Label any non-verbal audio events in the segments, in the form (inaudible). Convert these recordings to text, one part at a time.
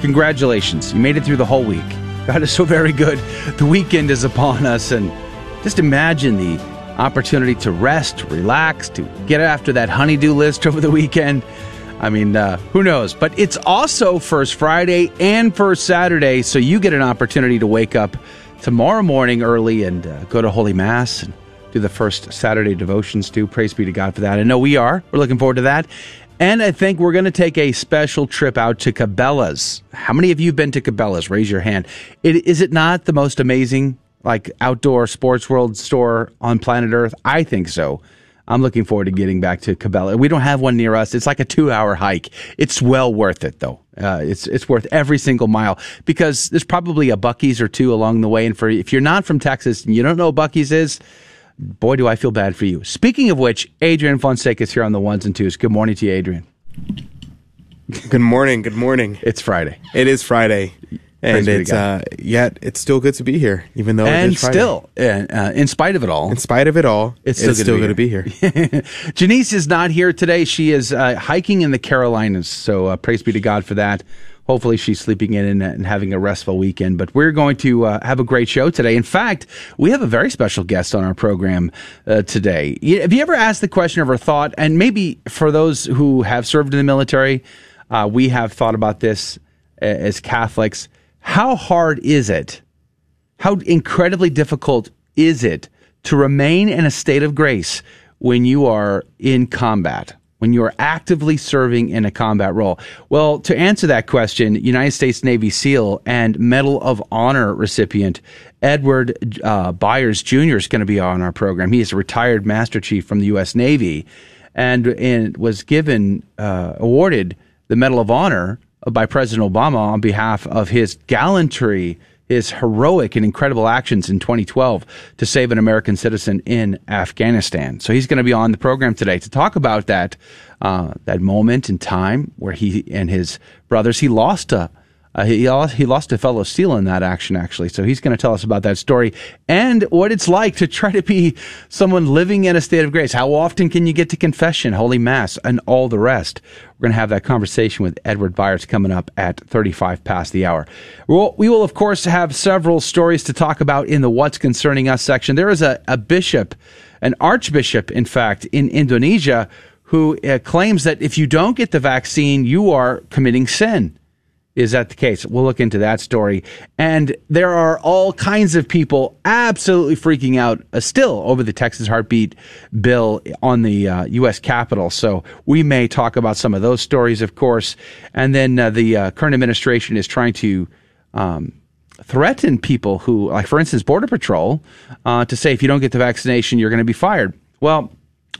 Congratulations. You made it through the whole week. God is so very good. The weekend is upon us, and just imagine the opportunity to rest, relax, to get after that honeydew list (laughs) over the weekend. I mean, uh, who knows? But it's also First Friday and First Saturday, so you get an opportunity to wake up tomorrow morning early and uh, go to Holy Mass and do the first Saturday devotions too. Praise be to God for that. I know we are. We're looking forward to that. And I think we're going to take a special trip out to Cabela's. How many of you have been to Cabela's? Raise your hand. It, is it not the most amazing, like, outdoor sports world store on planet Earth? I think so. I'm looking forward to getting back to Cabela. We don't have one near us. It's like a two hour hike. It's well worth it though. Uh, it's it's worth every single mile because there's probably a Buc-ee's or two along the way. And for if you're not from Texas and you don't know what Buc-ee's is, boy, do I feel bad for you. Speaking of which, Adrian Fonseca is here on the ones and twos. Good morning to you, Adrian. Good morning. Good morning. It's Friday. It is Friday. And it's uh, yet it's still good to be here, even though and still, uh, in spite of it all, in spite of it all, it's still, it's still good to be here. (laughs) Janice is not here today. She is uh, hiking in the Carolinas, so uh, praise be to God for that. Hopefully, she's sleeping in and, having a restful weekend. But we're going to uh, have a great show today. In fact, we have a very special guest on our program uh, today. Have you ever asked the question of or thought, and maybe for those who have served in the military, we have thought about this as Catholics how hard is it? How incredibly difficult is it to remain in a state of grace when you are in combat? When you are actively serving in a combat role? Well, to answer that question, United States Navy SEAL and Medal of Honor recipient Edward uh, Byers Jr. is going to be on our program. He is a retired Master Chief from the U.S. Navy and, and was given, uh, awarded the Medal of Honor by President Obama on behalf of his gallantry, his heroic and incredible actions in 2012 to save an American citizen in Afghanistan. So he's going to be on the program today to talk about that uh, that moment in time where he and his brothers he lost a uh, he, lost, he lost a fellow SEAL in that action, actually. So he's going to tell us about that story and what it's like to try to be someone living in a state of grace. How often can you get to confession, Holy Mass, and all the rest? We're going to have that conversation with Edward Byers coming up at 35 past the hour. We'll, we will, of course, have several stories to talk about in the What's Concerning Us section. There is a, a bishop, an archbishop, in fact, in Indonesia who uh, claims that if you don't get the vaccine, you are committing sin. Is that the case? We'll look into that story. And there are all kinds of people absolutely freaking out uh, still over the Texas heartbeat bill on the uh, U.S. Capitol. So we may talk about some of those stories, of course. And then uh, the uh, current administration is trying to. Um, threaten people who, like for instance, Border Patrol, uh, to say if you don't get the vaccination, you're going to be fired. Well,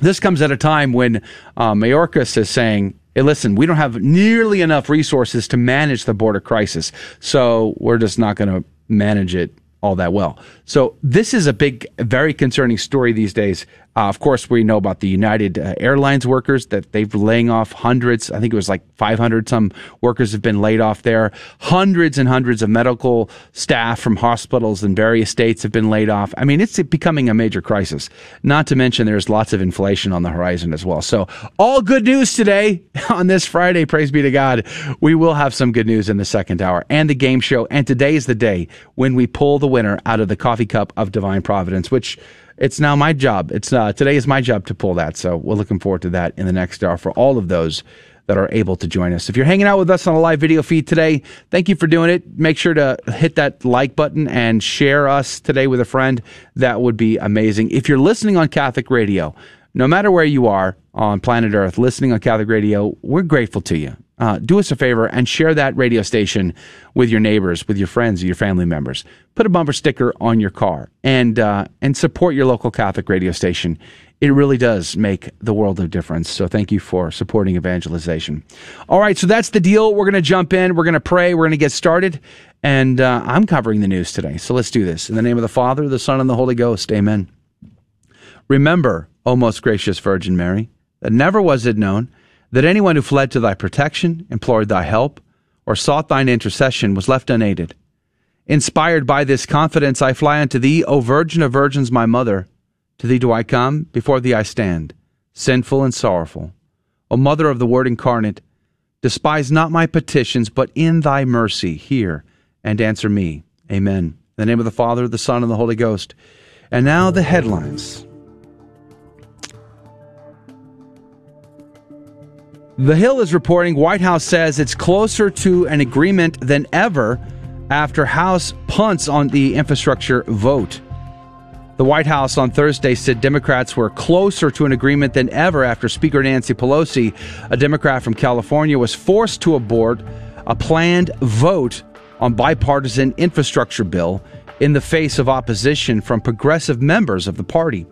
this comes at a time when uh, Mayorkas is saying hey, listen, we don't have nearly enough resources to manage the border crisis. So we're just not going to manage it all that well. So this is a big, very concerning story these days. Uh, of course, we know about the United uh, Airlines workers that they've laying off hundreds. I think it was like 500 some workers have been laid off there. Hundreds and hundreds of medical staff from hospitals in various states have been laid off. I mean, it's becoming a major crisis. Not to mention there's lots of inflation on the horizon as well. So all good news today (laughs) on this Friday. Praise be to God. We will have some good news in the second hour and the game show. And today is the day when we pull the winner out of the coffee cup of divine providence, which it's now my job. It's uh, today is my job to pull that. So we're looking forward to that in the next hour for all of those that are able to join us. If you're hanging out with us on a live video feed today, thank you for doing it. Make sure to hit that like button and share us today with a friend. That would be amazing. If you're listening on Catholic Radio, no matter where you are on planet Earth, listening on Catholic Radio, we're grateful to you uh, do us a favor and share that radio station with your neighbors, with your friends, your family members. Put a bumper sticker on your car and uh, and support your local Catholic radio station. It really does make the world of difference. So thank you for supporting evangelization. All right, so that's the deal. We're going to jump in. We're going to pray. We're going to get started, And uh, I'm covering the news today. So let's do this. In the name of the Father, the Son, and the Holy Ghost. Amen. Remember, O most gracious Virgin Mary, that never was it known that anyone who fled to thy protection, implored thy help, or sought thine intercession was left unaided. Inspired by this confidence, I fly unto thee, O Virgin of Virgins, my mother. To thee do I come, before thee I stand, sinful and sorrowful. O Mother of the Word incarnate, despise not my petitions, but in thy mercy hear and answer me. Amen. In the name of the Father, the Son, and the Holy Ghost. And now the headlines. The Hill is reporting White House says it's closer to an agreement than ever after House punts on the infrastructure vote. The White House on Thursday said Democrats were closer to an agreement than ever after Speaker Nancy Pelosi, a Democrat from California, was forced to abort a planned vote on bipartisan infrastructure bill in the face of opposition from progressive members of the party.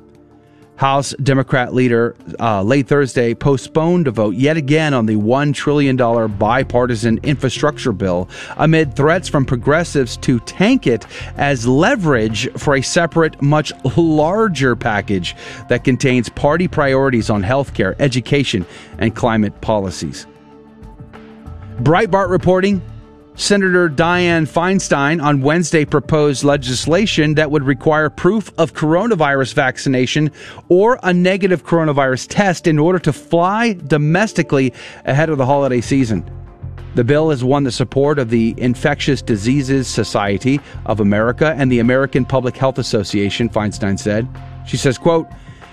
House Democrat leader uh, late Thursday postponed a vote yet again on the $1 trillion bipartisan infrastructure bill amid threats from progressives to tank it as leverage for a separate, much larger package that contains party priorities on healthcare, education, and climate policies. Breitbart reporting Senator Dianne Feinstein on Wednesday proposed legislation that would require proof of coronavirus vaccination or a negative coronavirus test in order to fly domestically ahead of the holiday season. The bill has won the support of the Infectious Diseases Society of America and the American Public Health Association, Feinstein said. She says, quote,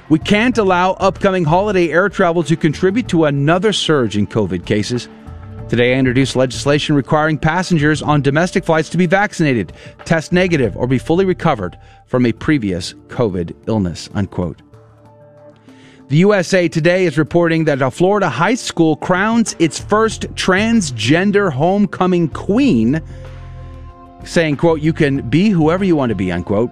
we can't allow upcoming holiday air travel to contribute to another surge in COVID cases. Today, I introduced legislation requiring passengers on domestic flights to be vaccinated, test negative, or be fully recovered from a previous COVID illness. Unquote. The USA Today is reporting that a Florida high school crowns its first transgender homecoming queen, saying, quote, you can be whoever you want to be, unquote.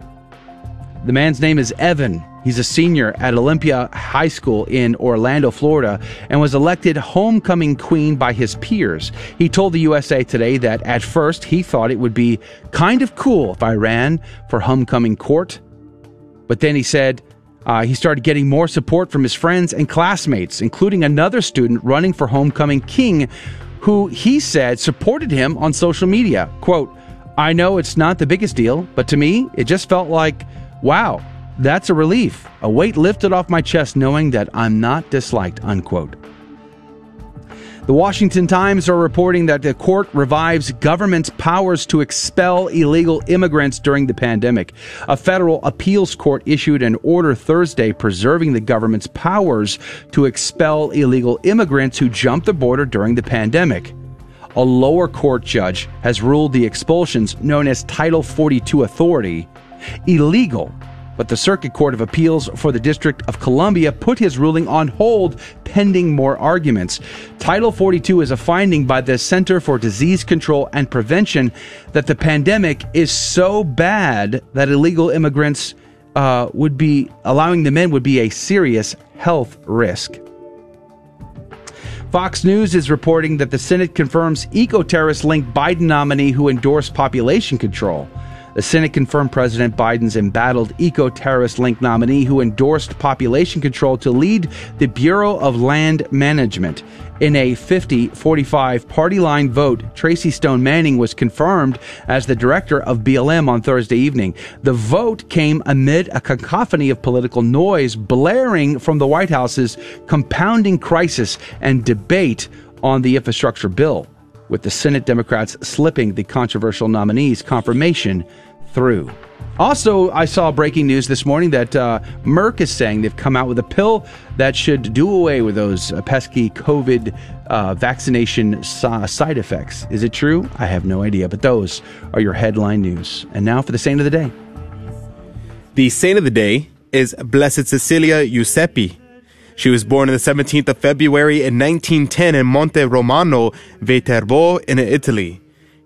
The man's name is Evan. He's a senior at Olympia High School in Orlando, Florida, and was elected homecoming queen by his peers. He told the USA Today that at first he thought it would be kind of cool if I ran for homecoming court. But then he said uh, he started getting more support from his friends and classmates, including another student running for homecoming king, who he said supported him on social media. Quote, I know it's not the biggest deal, but to me, it just felt like, wow, that's a relief, a weight lifted off my chest knowing that I'm not disliked, unquote. The Washington Times are reporting that the court revives government's powers to expel illegal immigrants during the pandemic. A federal appeals court issued an order Thursday preserving the government's powers to expel illegal immigrants who jumped the border during the pandemic. A lower court judge has ruled the expulsions, known as Title 42 authority, illegal but the Circuit Court of Appeals for the District of Columbia put his ruling on hold pending more arguments. Title 42 is a finding by the Center for Disease Control and Prevention that the pandemic is so bad that illegal immigrants uh, would be allowing them in would be a serious health risk. Fox News is reporting that the Senate confirms eco terrorist linked Biden nominee who endorsed population control. The Senate confirmed President Biden's embattled eco terrorist linked nominee who endorsed population control to lead the Bureau of Land Management. In a 50 45 party line vote, Tracy Stone Manning was confirmed as the director of BLM on Thursday evening. The vote came amid a cacophony of political noise blaring from the White House's compounding crisis and debate on the infrastructure bill with the Senate Democrats slipping the controversial nominee's confirmation through. Also, I saw breaking news this morning that uh, Merck is saying they've come out with a pill that should do away with those uh, pesky COVID uh, vaccination side effects. Is it true? I have no idea, but those are your headline news. And now for the saint of the day. The saint of the day is Blessed Cecilia Giuseppi. She was born on the 17th of February in 1910 in Monte Romano, Viterbo in Italy.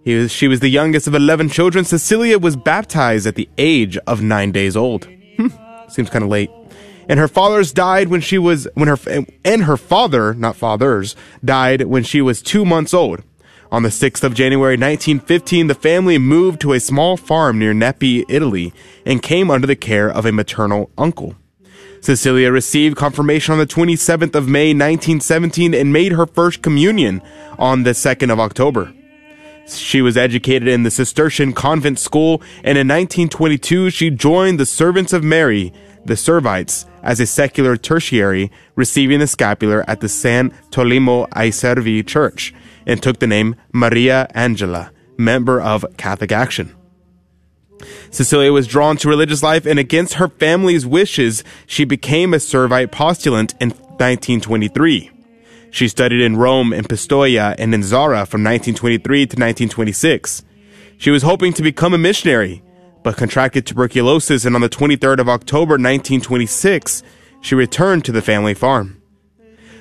Was, she was the youngest of 11 children. Cecilia was baptized at the age of nine days old. Hmm, seems kind of late. And her fathers died when she was, when her, and her father, not fathers, died when she was two months old. On the 6th of January 1915, the family moved to a small farm near Nepi, Italy, and came under the care of a maternal uncle. Cecilia received confirmation on the 27th of May 1917 and made her first communion on the 2nd of October. She was educated in the Cistercian convent school, and in 1922 she joined the Servants of Mary, the Servites, as a secular tertiary, receiving the scapular at the San Tolimo ai Servi Church, and took the name Maria Angela, member of Catholic Action. Cecilia was drawn to religious life, and against her family's wishes, she became a Servite postulant in 1923. She studied in Rome, in Pistoia, and in Zara from 1923 to 1926. She was hoping to become a missionary, but contracted tuberculosis, and on the 23rd of October 1926, she returned to the family farm.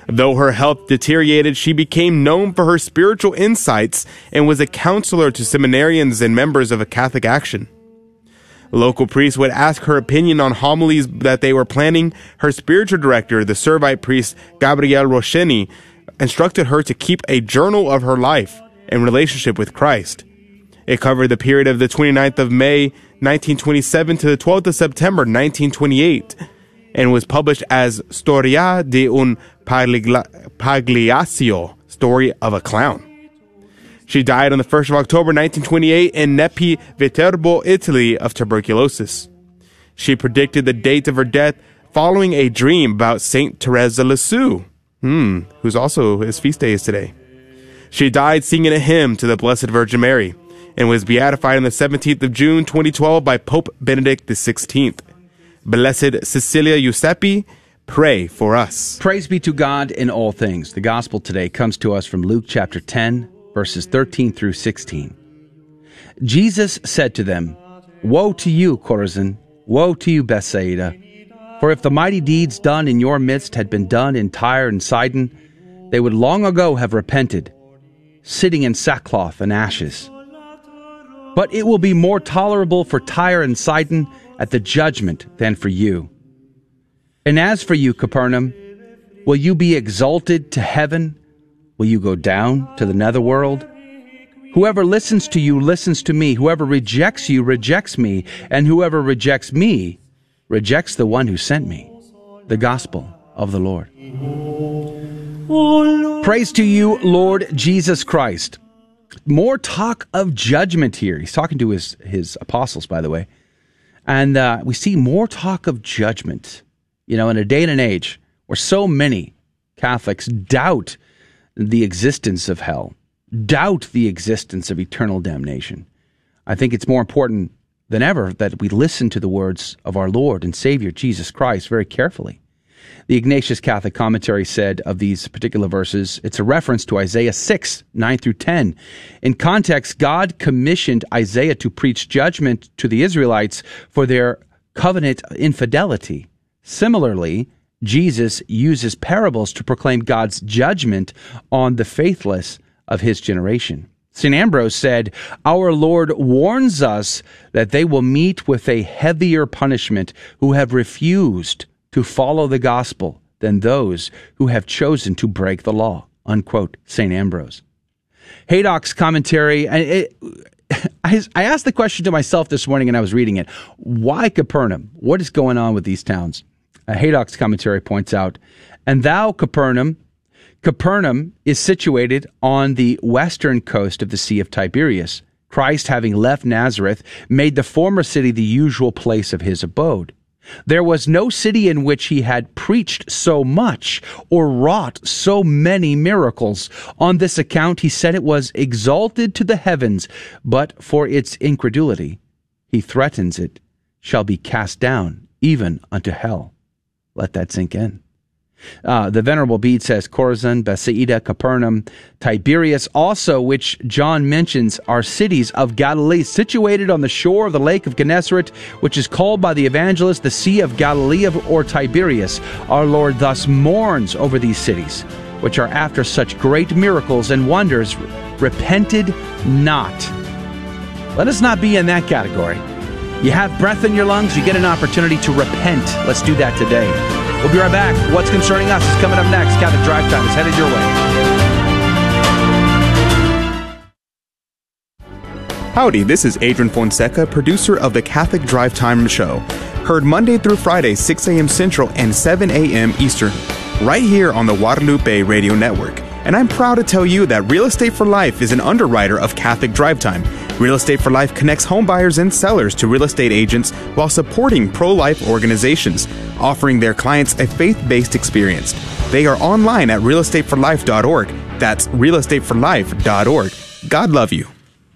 Though her health deteriorated, she became known for her spiritual insights and was a counselor to seminarians and members of a Catholic Action. Local priests would ask her opinion on homilies that they were planning. Her spiritual director, the Servite priest Gabriel Roschini, instructed her to keep a journal of her life and relationship with Christ. It covered the period of the 29th of May 1927 to the 12th of September 1928 and was published as Storia de un Pagliaccio, Story of a Clown. She died on the 1st of October 1928 in Nepi, Viterbo, Italy of tuberculosis. She predicted the date of her death following a dream about Saint Teresa Lisieux, hmm, who's also his feast day is today. She died singing a hymn to the Blessed Virgin Mary and was beatified on the 17th of June 2012 by Pope Benedict XVI. Blessed Cecilia Giuseppe, pray for us. Praise be to God in all things. The gospel today comes to us from Luke chapter 10, verses 13 through 16. Jesus said to them, Woe to you, Chorazin! Woe to you, Bethsaida! For if the mighty deeds done in your midst had been done in Tyre and Sidon, they would long ago have repented, sitting in sackcloth and ashes. But it will be more tolerable for Tyre and Sidon at the judgment than for you. And as for you, Capernaum, will you be exalted to heaven? Will you go down to the netherworld? Whoever listens to you listens to me. Whoever rejects you rejects me. And whoever rejects me rejects the one who sent me. The gospel of the Lord. Praise to you, Lord Jesus Christ. More talk of judgment here. He's talking to his, his apostles, by the way. And uh, we see more talk of judgment. You know, in a day and an age where so many Catholics doubt the existence of hell, doubt the existence of eternal damnation. I think it's more important than ever that we listen to the words of our Lord and Savior Jesus Christ very carefully. The Ignatius Catholic Commentary said of these particular verses, it's a reference to Isaiah 6, 9 through 10. In context, God commissioned Isaiah to preach judgment to the Israelites for their covenant infidelity. Similarly, Jesus uses parables to proclaim God's judgment on the faithless of his generation. St. Ambrose said, Our Lord warns us that they will meet with a heavier punishment who have refused to follow the gospel than those who have chosen to break the law. Unquote, St. Ambrose. Haydock's commentary, it, (laughs) I, I asked the question to myself this morning and I was reading it. Why Capernaum? What is going on with these towns? Uh, Haydock's commentary points out, and thou, Capernaum, Capernaum is situated on the western coast of the Sea of Tiberias. Christ, having left Nazareth, made the former city the usual place of his abode. There was no city in which he had preached so much or wrought so many miracles. On this account, he said it was exalted to the heavens, but for its incredulity, he threatens it shall be cast down even unto hell. Let that sink in. Uh, the Venerable Bede says Chorazin, Bethsaida, Capernaum, Tiberias, also, which John mentions, are cities of Galilee situated on the shore of the lake of Gennesaret, which is called by the evangelist the Sea of Galilee or Tiberias. Our Lord thus mourns over these cities, which are after such great miracles and wonders, repented not. Let us not be in that category. You have breath in your lungs, you get an opportunity to repent. Let's do that today. We'll be right back. What's concerning us is coming up next. Catholic Drive Time is headed your way. Howdy, this is Adrian Fonseca, producer of the Catholic Drive Time Show. Heard Monday through Friday, 6 a.m. Central and 7 a.m. Eastern, right here on the Guadalupe Radio Network. And I'm proud to tell you that Real Estate for Life is an underwriter of Catholic Drive Time. Real Estate for Life connects home buyers and sellers to real estate agents while supporting pro life organizations, offering their clients a faith based experience. They are online at realestateforlife.org. That's realestateforlife.org. God love you.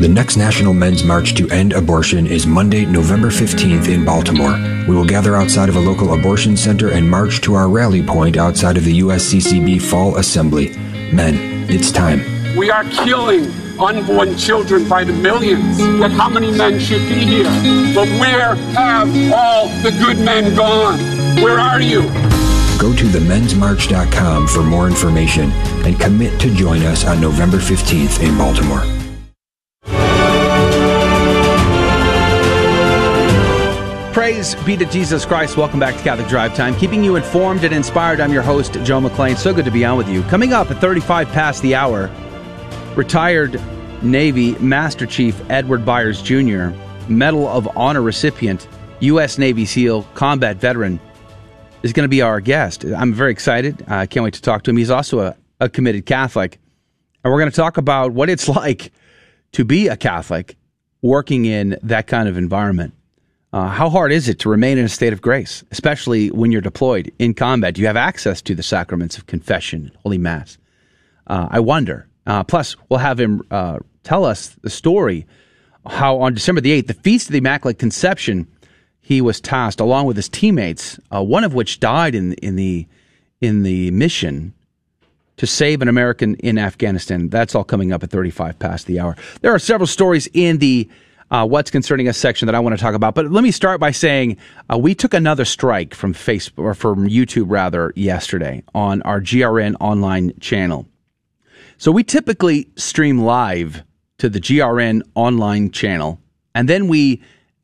The next National Men's March to End Abortion is Monday, November 15th in Baltimore. We will gather outside of a local abortion center and march to our rally point outside of the USCCB Fall Assembly. Men, it's time. We are killing unborn children by the millions. Yet how many men should be here? But where have all the good men gone? Where are you? Go to themensmarch.com for more information and commit to join us on November 15th in Baltimore. Praise be to Jesus Christ. Welcome back to Catholic Drive Time. Keeping you informed and inspired. I'm your host, Joe McClain. So good to be on with you. Coming up at 35 past the hour, retired Navy Master Chief Edward Byers Jr., Medal of Honor recipient, U.S. Navy SEAL, combat veteran, is going to be our guest. I'm very excited. I can't wait to talk to him. He's also a, a committed Catholic. And we're going to talk about what it's (laughs) like to be a Catholic working in that kind of environment. Uh, how hard is it to remain in a state of grace, especially when you're deployed in combat? Do you have access to the sacraments of confession, Holy Mass? Uh, I wonder. Uh, plus, we'll have him uh, tell us the story how on December the 8th, the Feast of the Immaculate Conception, he was tasked along with his teammates, uh, one of which died in, in, the, in the mission to save an American in Afghanistan. That's all coming up at 35 past the hour. There are several stories in the uh, what's concerning us section that I want to talk about. But let me start by saying uh, we took another strike from Facebook or from YouTube rather yesterday on our GRN online channel. So we typically stream live to the GRN online channel, and then we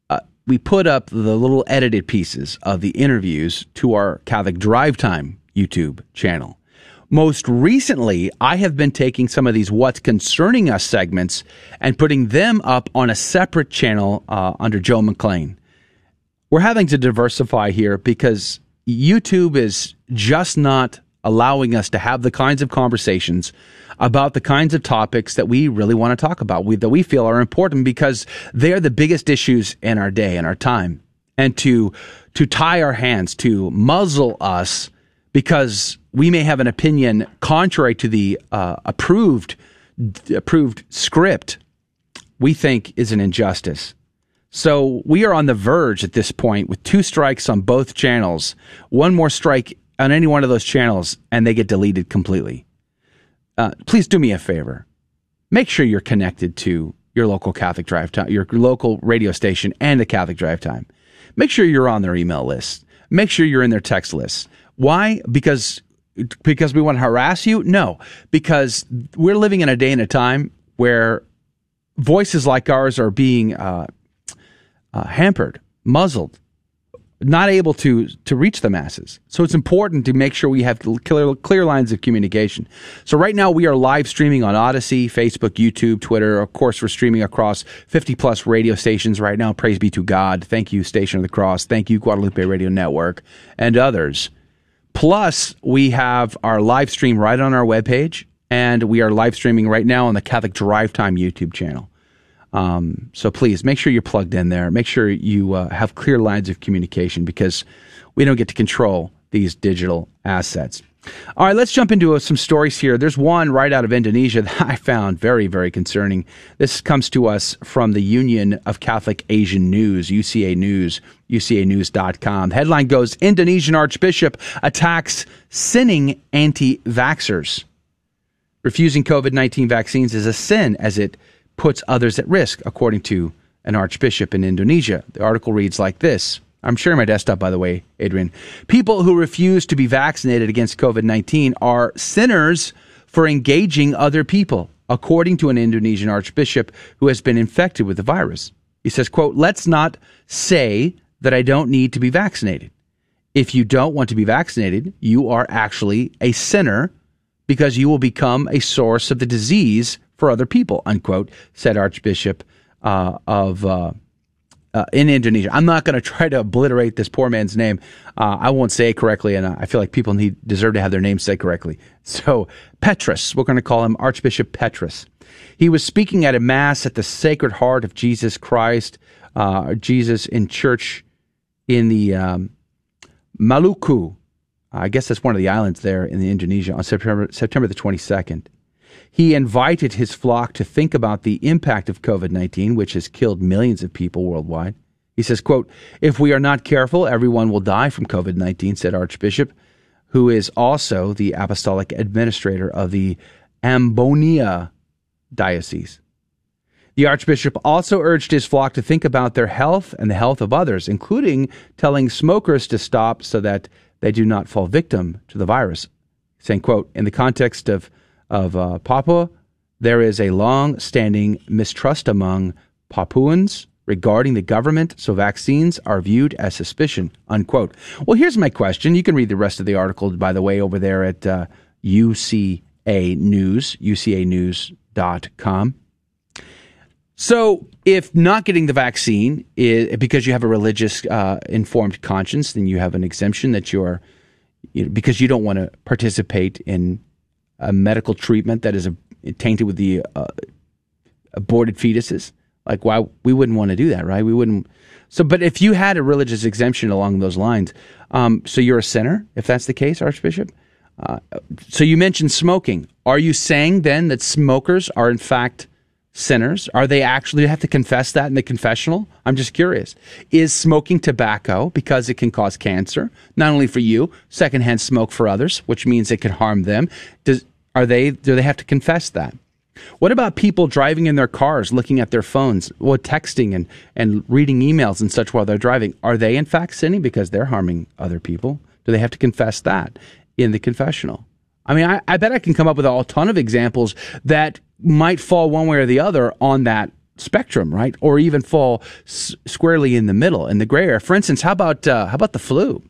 uh, we put up the little edited pieces of the interviews to our Catholic Drive Time YouTube channel. Most recently, I have been taking some of these What's Concerning Us segments and putting them up on a separate channel uh, under Joe McClain. We're having to diversify here because YouTube is just not allowing us to have the kinds of conversations about the kinds of topics that we really want to talk about, we, that we feel are important because they are the biggest issues in our day and our time. And to to tie our hands, to muzzle us because we may have an opinion contrary to the uh, approved approved script we think is an injustice. So we are on the verge at this point with two strikes on both channels. One more strike on any one of those channels, and they get deleted completely. Uh, please do me a favor. Make sure you're connected to your local Catholic Drive Time, your local radio station, and the Catholic Drive Time. Make sure you're on their email list. Make sure you're in their text list. Why? Because because we want to harass you? No, because we're living in a day and a time where voices like ours are being uh, uh, hampered, muzzled, not able to to reach the masses. So it's important to make sure we have clear clear lines of communication. So right now we are live streaming on Odysee, Facebook, YouTube, Twitter. Of course, we're streaming across 50 plus radio stations right now. Praise be to God. Thank you, Station of the Cross. Thank you, Guadalupe Radio Network, and others. Plus, we have our live stream right on our webpage, and we are live streaming right now on the Catholic Drive Time YouTube channel. Um, so please make sure you're plugged in there. Make sure you uh, have clear lines of communication because we don't get to control these digital assets. All right, let's jump into uh, some stories here. There's one right out of Indonesia (laughs) that I found very, very concerning. This comes to us from the Union of Catholic Asian News, UCA News, ucanews.com. The headline goes Indonesian Archbishop attacks sinning anti vaxxers. Refusing COVID 19 vaccines is a sin as it puts others at risk, according to an archbishop in Indonesia. The article reads like this. I'm sharing my desktop, by the way, Adrian. People who refuse to be vaccinated against COVID 19 are sinners for engaging other people, according to an Indonesian archbishop who has been infected with the virus. He says, quote, let's not say that I don't need to be vaccinated. If you don't want to be vaccinated, you are actually a sinner because you will become a source of the disease for other people, unquote, said Archbishop uh, of uh, uh, in Indonesia. I'm not going to try to obliterate this poor man's name. Uh, I won't say it correctly, and I feel like people need deserve to have their name said correctly. (laughs) So Petrus, we're going to call him Archbishop Petrus. He was speaking at a mass at the Sacred Heart of Jesus Christ, uh, Jesus in church in the um, Maluku. I guess that's one of the islands there in Indonesia on September September the 22nd. He invited his flock to think about the impact of COVID-19, which has killed millions of people worldwide. He says, quote, if we are not careful, everyone will die from COVID-19, said Archbishop, who is also the apostolic administrator of the Amboina diocese. The Archbishop also urged his flock to think about their health and the health of others, including telling smokers to stop so that they do not fall victim to the virus, saying, quote, in the context of of uh, Papua, there is a long standing mistrust among Papuans regarding the government, so vaccines are viewed as suspicion. Unquote. Well, here's my question. You can read the rest of the article, by the way, over there at uh, UCA News, ucanews.com. So, if not getting the vaccine is because you have a religious uh, informed conscience, then you have an exemption that you're you know, because you don't want to participate in a medical treatment that is a, tainted with the uh, aborted fetuses. Like, why we wouldn't want to do that, right? We wouldn't. So, but if you had a religious exemption along those lines, um, so you're a sinner, if that's the case, Archbishop. Uh, so you mentioned smoking. Are you saying then that smokers are in fact sinners? Are they actually have to confess that in the confessional? I'm just curious. Is smoking tobacco because it can cause cancer, not only for you, secondhand smoke for others, which means it can harm them? Does are they do they have to confess that? What about people driving in their cars, looking at their phones, or texting and, and reading emails and such while they're driving? Are they in fact sinning because they're harming other people? Do they have to confess that in the confessional? I mean, I, I bet I can come up with a ton of examples that might fall one way or the other on that spectrum, right? Or even fall s- squarely in the middle, in the gray area. For instance, how about uh, how about the flu?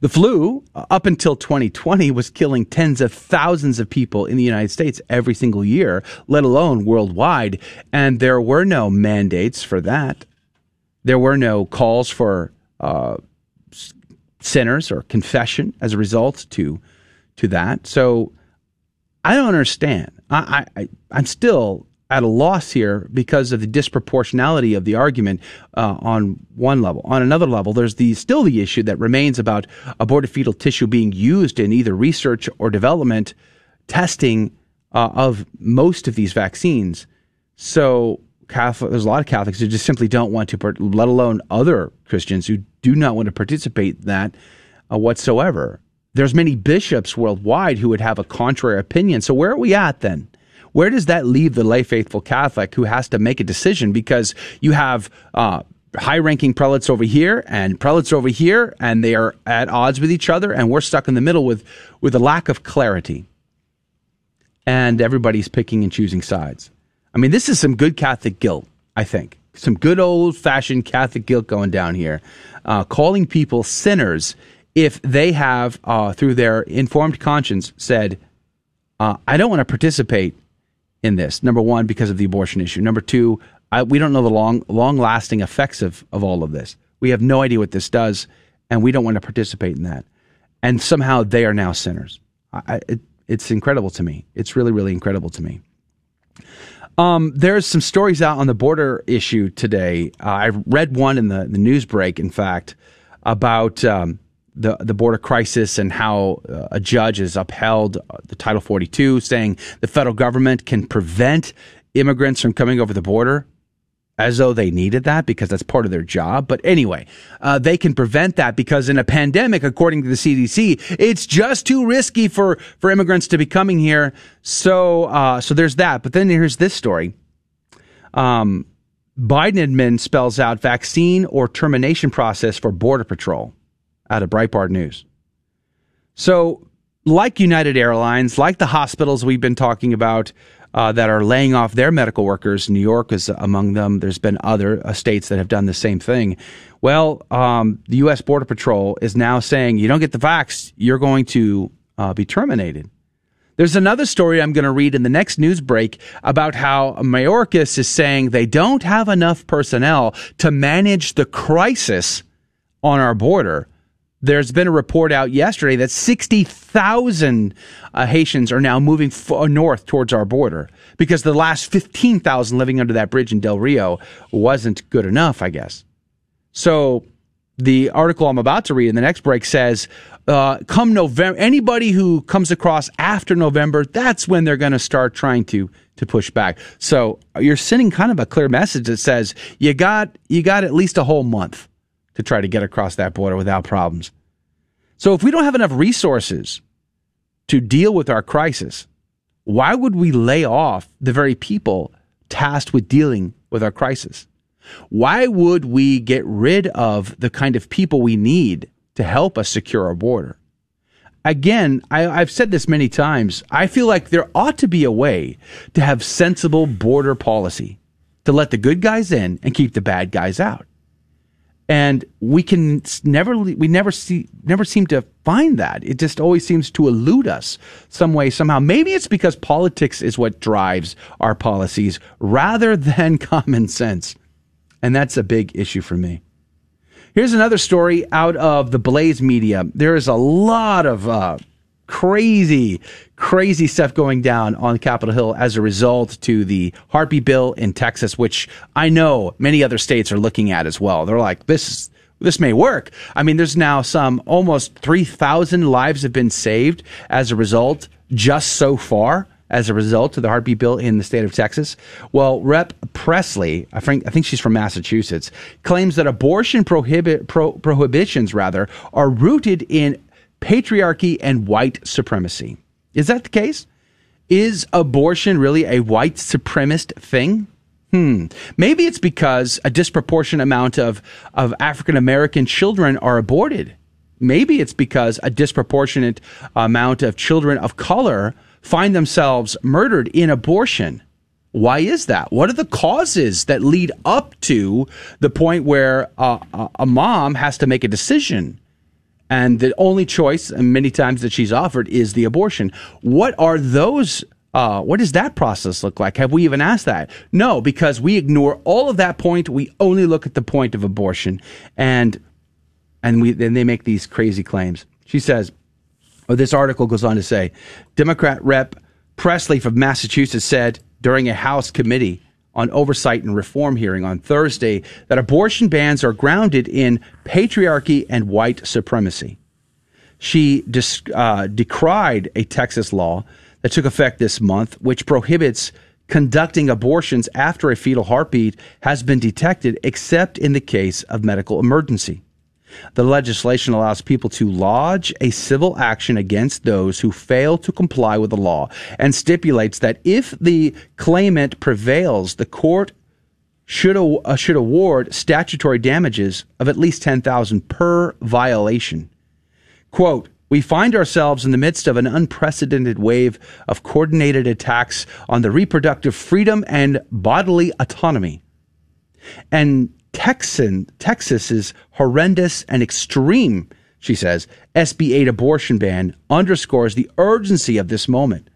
The flu, uh, up until 2020, was killing tens of thousands of people in the United States every single year, let alone worldwide. And there were no mandates for that. There were no calls for uh, sinners or confession as a result to to that. So I don't understand. I, I I'm still at a loss here because of the disproportionality of the argument uh, on one level. On another level, there's the still the issue that remains about aborted fetal tissue being used in either research or development testing uh, of most of these vaccines. So Catholic, there's a lot of Catholics who just simply don't want to, let alone other Christians who do not want to participate in that uh, whatsoever. There's many bishops worldwide who would have a contrary opinion. So where are we at then? Where does that leave the lay faithful Catholic who has to make a decision because you have uh, high ranking prelates over here and prelates over here, and they are at odds with each other, and we're stuck in the middle with, with a lack of clarity. And everybody's picking and choosing sides. I mean, this is some good Catholic guilt, I think. Some good old fashioned Catholic guilt going down here, uh, calling people sinners if they have, uh, through their informed conscience, said, uh, I don't want to participate in this. Number one, because of the abortion issue. Number two, I, we don't know the long, long lasting effects of, of all of this. We have no idea what this does, and we don't want to participate in that. And somehow they are now sinners. I, it, it's incredible to me. It's really, really incredible to me. Um, there's some stories out on the border issue today. Uh, I read one in the, the news break, in fact, about um, the the border crisis and how uh, a judge has upheld the Title 42, saying the federal government can prevent immigrants from coming over the border as though they needed that because that's part of their job. But anyway, uh, they can prevent that because in a pandemic, according to the CDC, it's just too risky for, for immigrants to be coming here. So, uh, so there's that. But then here's this story. Um, Biden admin spells out vaccine or termination process for Border Patrol out of Breitbart News. So, like United Airlines, like the hospitals we've been talking about uh, that are laying off their medical workers, New York is among them. There's been other uh, states that have done the same thing. Well, um, the U.S. Border Patrol is now saying you don't get the vax, you're going to uh, be terminated. There's another story I'm going to read in the next news break about how Mayorkas is saying they don't have enough personnel to manage the crisis on our border. There's been a report out yesterday that 60,000 uh, Haitians are now moving f- uh, north towards our border because the last 15,000 living under that bridge in Del Rio wasn't good enough, I guess. So the article I'm about to read in the next break says, uh, come November, anybody who comes across after November, that's when they're going to start trying to to push back. So you're sending kind of a clear message that says you got you got at least a whole month to try to get across that border without problems. So if we don't have enough resources to deal with our crisis, why would we lay off the very people tasked with dealing with our crisis? Why would we get rid of the kind of people we need to help us secure our border? Again, I, have said this many times. I feel like there ought to be a way to have sensible border policy to let the good guys in and keep the bad guys out. And we can never, we never see, never seem to find that. It just always seems to elude us some way, somehow. Maybe it's because politics is what drives our policies rather (laughs) than common sense. And that's a big issue for me. Here's another story out of the Blaze media. There is a lot of uh, crazy, crazy stuff going down on Capitol Hill as a result to the heartbeat bill in Texas, which I know many other states are looking at as well. They're like, this this may work. I mean, there's now some almost 3,000 lives have been saved as a result just so far as a result of the heartbeat bill in the state of Texas? Well, Rep. Pressley, I think, I think she's from Massachusetts, claims that abortion prohibit, pro, prohibitions rather are rooted in patriarchy and white supremacy. Is that the case? Is abortion really a white supremacist thing? Hmm. Maybe it's because a disproportionate amount of, of African American children are aborted. Maybe it's because a disproportionate amount of children of color find themselves murdered in abortion. Why is that? What are the causes that lead up to the point where uh, a mom has to make a decision? And the only choice, many times that she's offered, is the abortion. What are those? Uh, what does that process look like? Have we even asked that? No, because we ignore all of that point. We only look at the point of abortion, and and we then they make these crazy claims. She says, or this article goes on to say Democrat Rep. Pressley from Massachusetts said during a House committee on oversight and reform hearing on Thursday that abortion bans are grounded in patriarchy and white supremacy. She uh, decried a Texas law that took effect this month, which prohibits conducting abortions after a fetal heartbeat has been detected, except in the case of medical emergency. The legislation allows people to lodge a civil action against those who fail to comply with the law and stipulates that if the claimant prevails, the court should, uh, should award statutory damages of at least 10,000 per violation. Quote, we find ourselves in the midst of an unprecedented wave of coordinated attacks on the reproductive freedom and bodily autonomy. And Texan, Texas's horrendous and extreme, she says, SB 8 abortion ban underscores the urgency of this moment.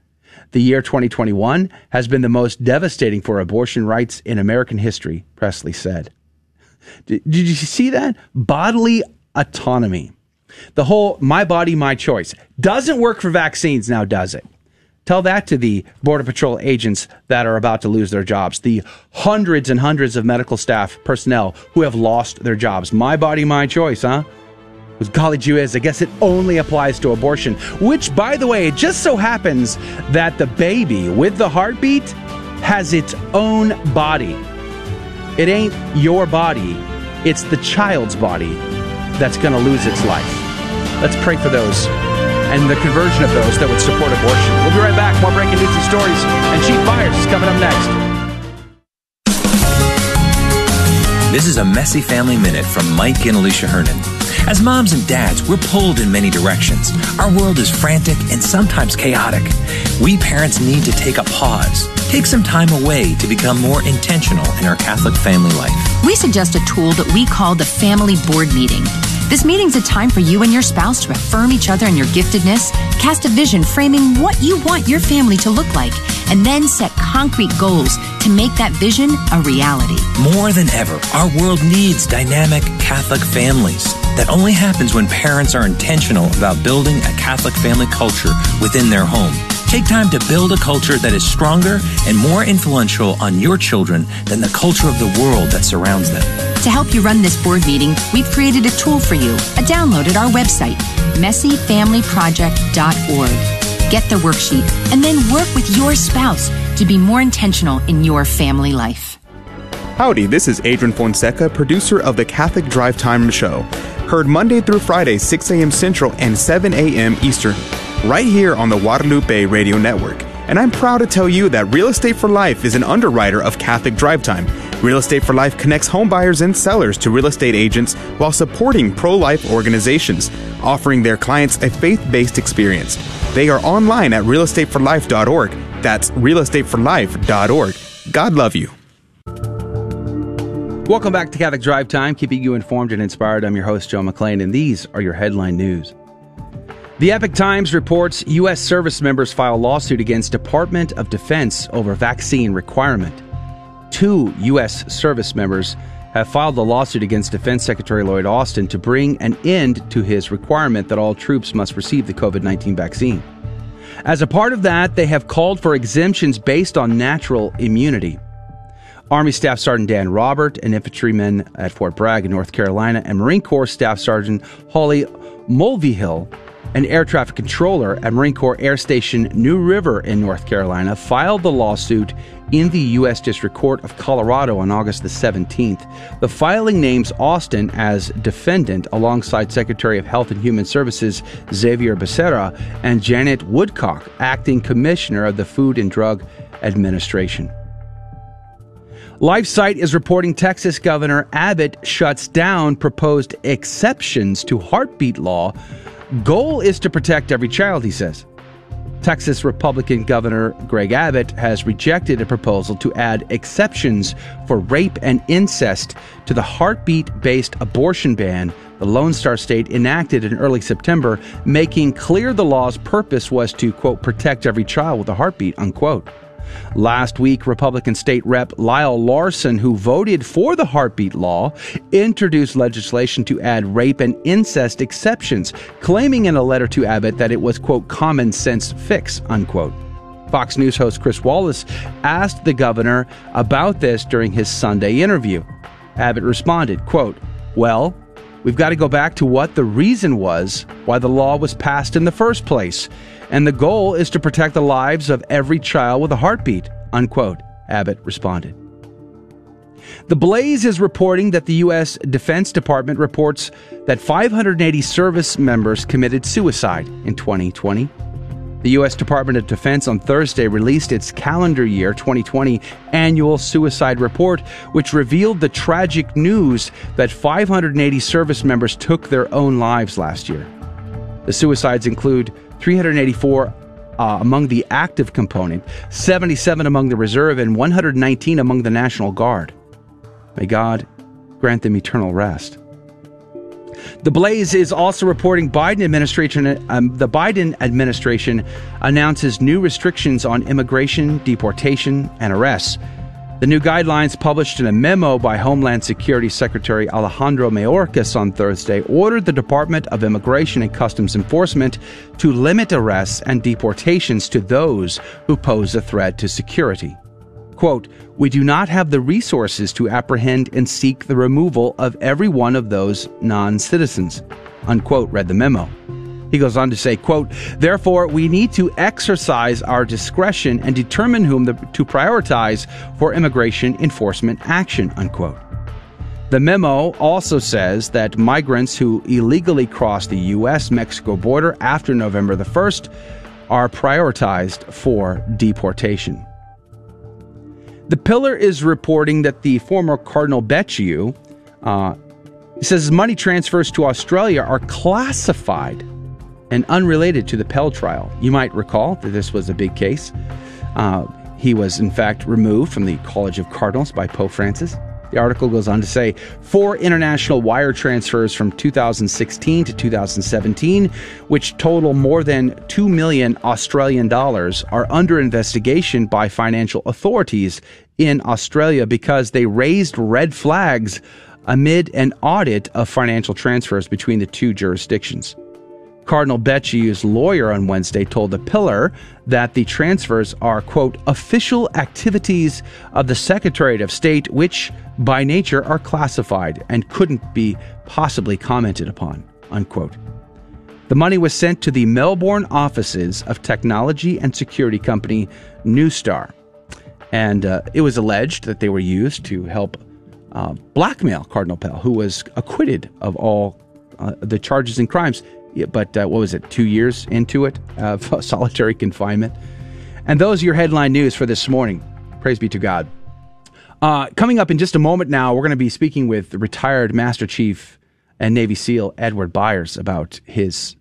The year 2021 has been the most devastating for abortion rights in American history, Pressley said. Did, did you see that? Bodily autonomy. The whole my body, my choice doesn't work for vaccines now, does it? Tell that to the Border Patrol agents that are about to lose their jobs, the hundreds and hundreds of medical staff personnel who have lost their jobs. My body, my choice, huh? With golly whiz, I guess it only applies to abortion, which, by the way, it just so happens that the baby with the heartbeat has its own body. It ain't your body, it's the child's body that's going to lose its life. Let's pray for those and the conversion of those that would support abortion. We'll be right back. More breaking news and stories and Chief Byers is coming up next. This is a Messy Family Minute from Mike and Alicia Hernon. As moms and dads, we're pulled in many directions. Our world is frantic and sometimes chaotic. We parents need to take a pause, take some time away to become more intentional in our Catholic family life. We suggest a tool that we call the Family Board Meeting. This meeting's a time for you and your spouse to affirm each other and your giftedness, cast a vision framing what you want your family to look like, and then set concrete goals to make that vision a reality. More than ever, our world needs dynamic Catholic families. That only happens when parents are intentional about building a Catholic family culture within their home. Take time to build a culture that is stronger and more influential on your children than the culture of the world that surrounds them. To help you run this board meeting, we've created a tool for you, a download at our website, messyfamilyproject.org. Get the worksheet and then work with your spouse to be more intentional in your family life. Howdy, this is Adrian Fonseca, producer of the Catholic Drive Time Show. Heard Monday through Friday, 6 a.m. Central and 7 a.m. Eastern, right here on the Guadalupe Radio Network. And I'm proud to tell you that Real Estate for Life is an underwriter of Catholic Drive Time. Real Estate for Life connects home buyers and sellers to real estate agents while supporting pro life organizations, offering their clients a faith based experience. They are online at realestateforlife.org. That's realestateforlife.org. God love you. Welcome back to Catholic Drive Time, keeping you informed and inspired. I'm your host, Joe McClain, and these are your headline news. The Epoch Times reports U.S. service members file lawsuit against Department of Defense over vaccine requirement. Two U.S. service members have filed a lawsuit against Defense Secretary Lloyd Austin to bring an end to his requirement that all troops must receive the COVID 19 vaccine. As a part of that, they have called for exemptions based on natural immunity. Army Staff Sergeant Dan Robert, an infantryman at Fort Bragg in North Carolina, and Marine Corps Staff Sergeant Holly Mulvihill, an air traffic controller at Marine Corps Air Station New River in North Carolina, filed the lawsuit in the U.S. District Court of Colorado on August the 17th. The filing names Austin as defendant alongside Secretary of Health and Human Services Xavier Becerra and Janet Woodcock, acting commissioner of the Food and Drug Administration. LifeSite is reporting Texas Governor Abbott shuts down proposed exceptions to heartbeat law. Goal is to protect every child, he says. Texas Republican Governor Greg Abbott has rejected a proposal to add exceptions for rape and incest to the heartbeat based abortion ban the Lone Star State enacted in early September, making clear the law's purpose was to, quote, protect every child with a heartbeat, unquote. Last week, Republican State Rep Lyle Larson, who voted for the heartbeat law, introduced legislation to add rape and incest exceptions, claiming in a letter to Abbott that it was, quote, common sense fix, unquote. Fox News host Chris Wallace asked the governor about this during his Sunday interview. Abbott responded, quote, Well, we've got to go back to what the reason was why the law was passed in the first place and the goal is to protect the lives of every child with a heartbeat, unquote, Abbott responded. The Blaze is reporting that the U.S. Defense Department reports that 580 service members committed suicide in 2020. The U.S. Department of Defense on Thursday released its calendar year 2020 annual suicide report, which revealed the tragic news that 580 service members took their own lives last year. The suicides include 384 uh, among the active component, 77 among the reserve, and 119 among the National Guard. May God grant them eternal rest. The Blaze is also reporting Biden administration. Um, the Biden administration announces new restrictions on immigration, deportation, and arrests. The new guidelines, published in a memo by Homeland Security Secretary Alejandro Mayorkas on Thursday, ordered the Department of Immigration and Customs Enforcement to limit arrests and deportations to those who pose a threat to security. Quote, We do not have the resources to apprehend and seek the removal of every one of those non citizens, unquote, read the memo. He goes on to say, quote, Therefore, we need to exercise our discretion and determine whom the, to prioritize for immigration enforcement action, unquote. The memo also says that migrants who illegally cross the U.S. Mexico border after November the 1st are prioritized for deportation. The Pillar is reporting that the former Cardinal Becciu Uh, says money transfers to Australia are classified and unrelated to the Pell trial. You might recall that this was a big case. Uh, he was, in fact, removed from the College of Cardinals by Pope Francis. The article goes on to say four international wire transfers from 2016 to 2017, which total more than 2 million Australian dollars, are under investigation by financial authorities in Australia because they raised red flags amid an audit of financial transfers between the two jurisdictions. Cardinal Becciu's lawyer on Wednesday told the Pillar that the transfers are, quote, official activities of the Secretariat of State, which by nature are classified and couldn't be possibly commented upon, unquote. The money was sent to the Melbourne offices of technology and security company Neustar. And uh, it was alleged that they were used to help uh, blackmail Cardinal Pell, who was acquitted of all uh, the charges and crimes but uh, what was it, two years into it of (laughs) solitary confinement? And those are your headline news for this morning. Praise be to God. Uh, coming up in just a moment now, we're going to be speaking with retired Master Chief and Navy SEAL Edward Byers about his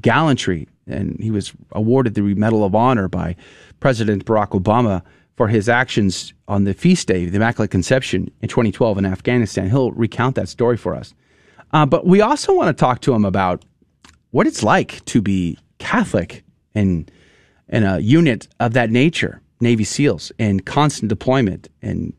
gallantry. And he was awarded the Medal of Honor by President Barack Obama for his actions on the feast day, the Immaculate Conception in 2012 in Afghanistan. He'll recount that story for us. Uh, but we also want to talk to him about what it's like to be Catholic in in a unit of that nature, Navy SEALs, in constant deployment and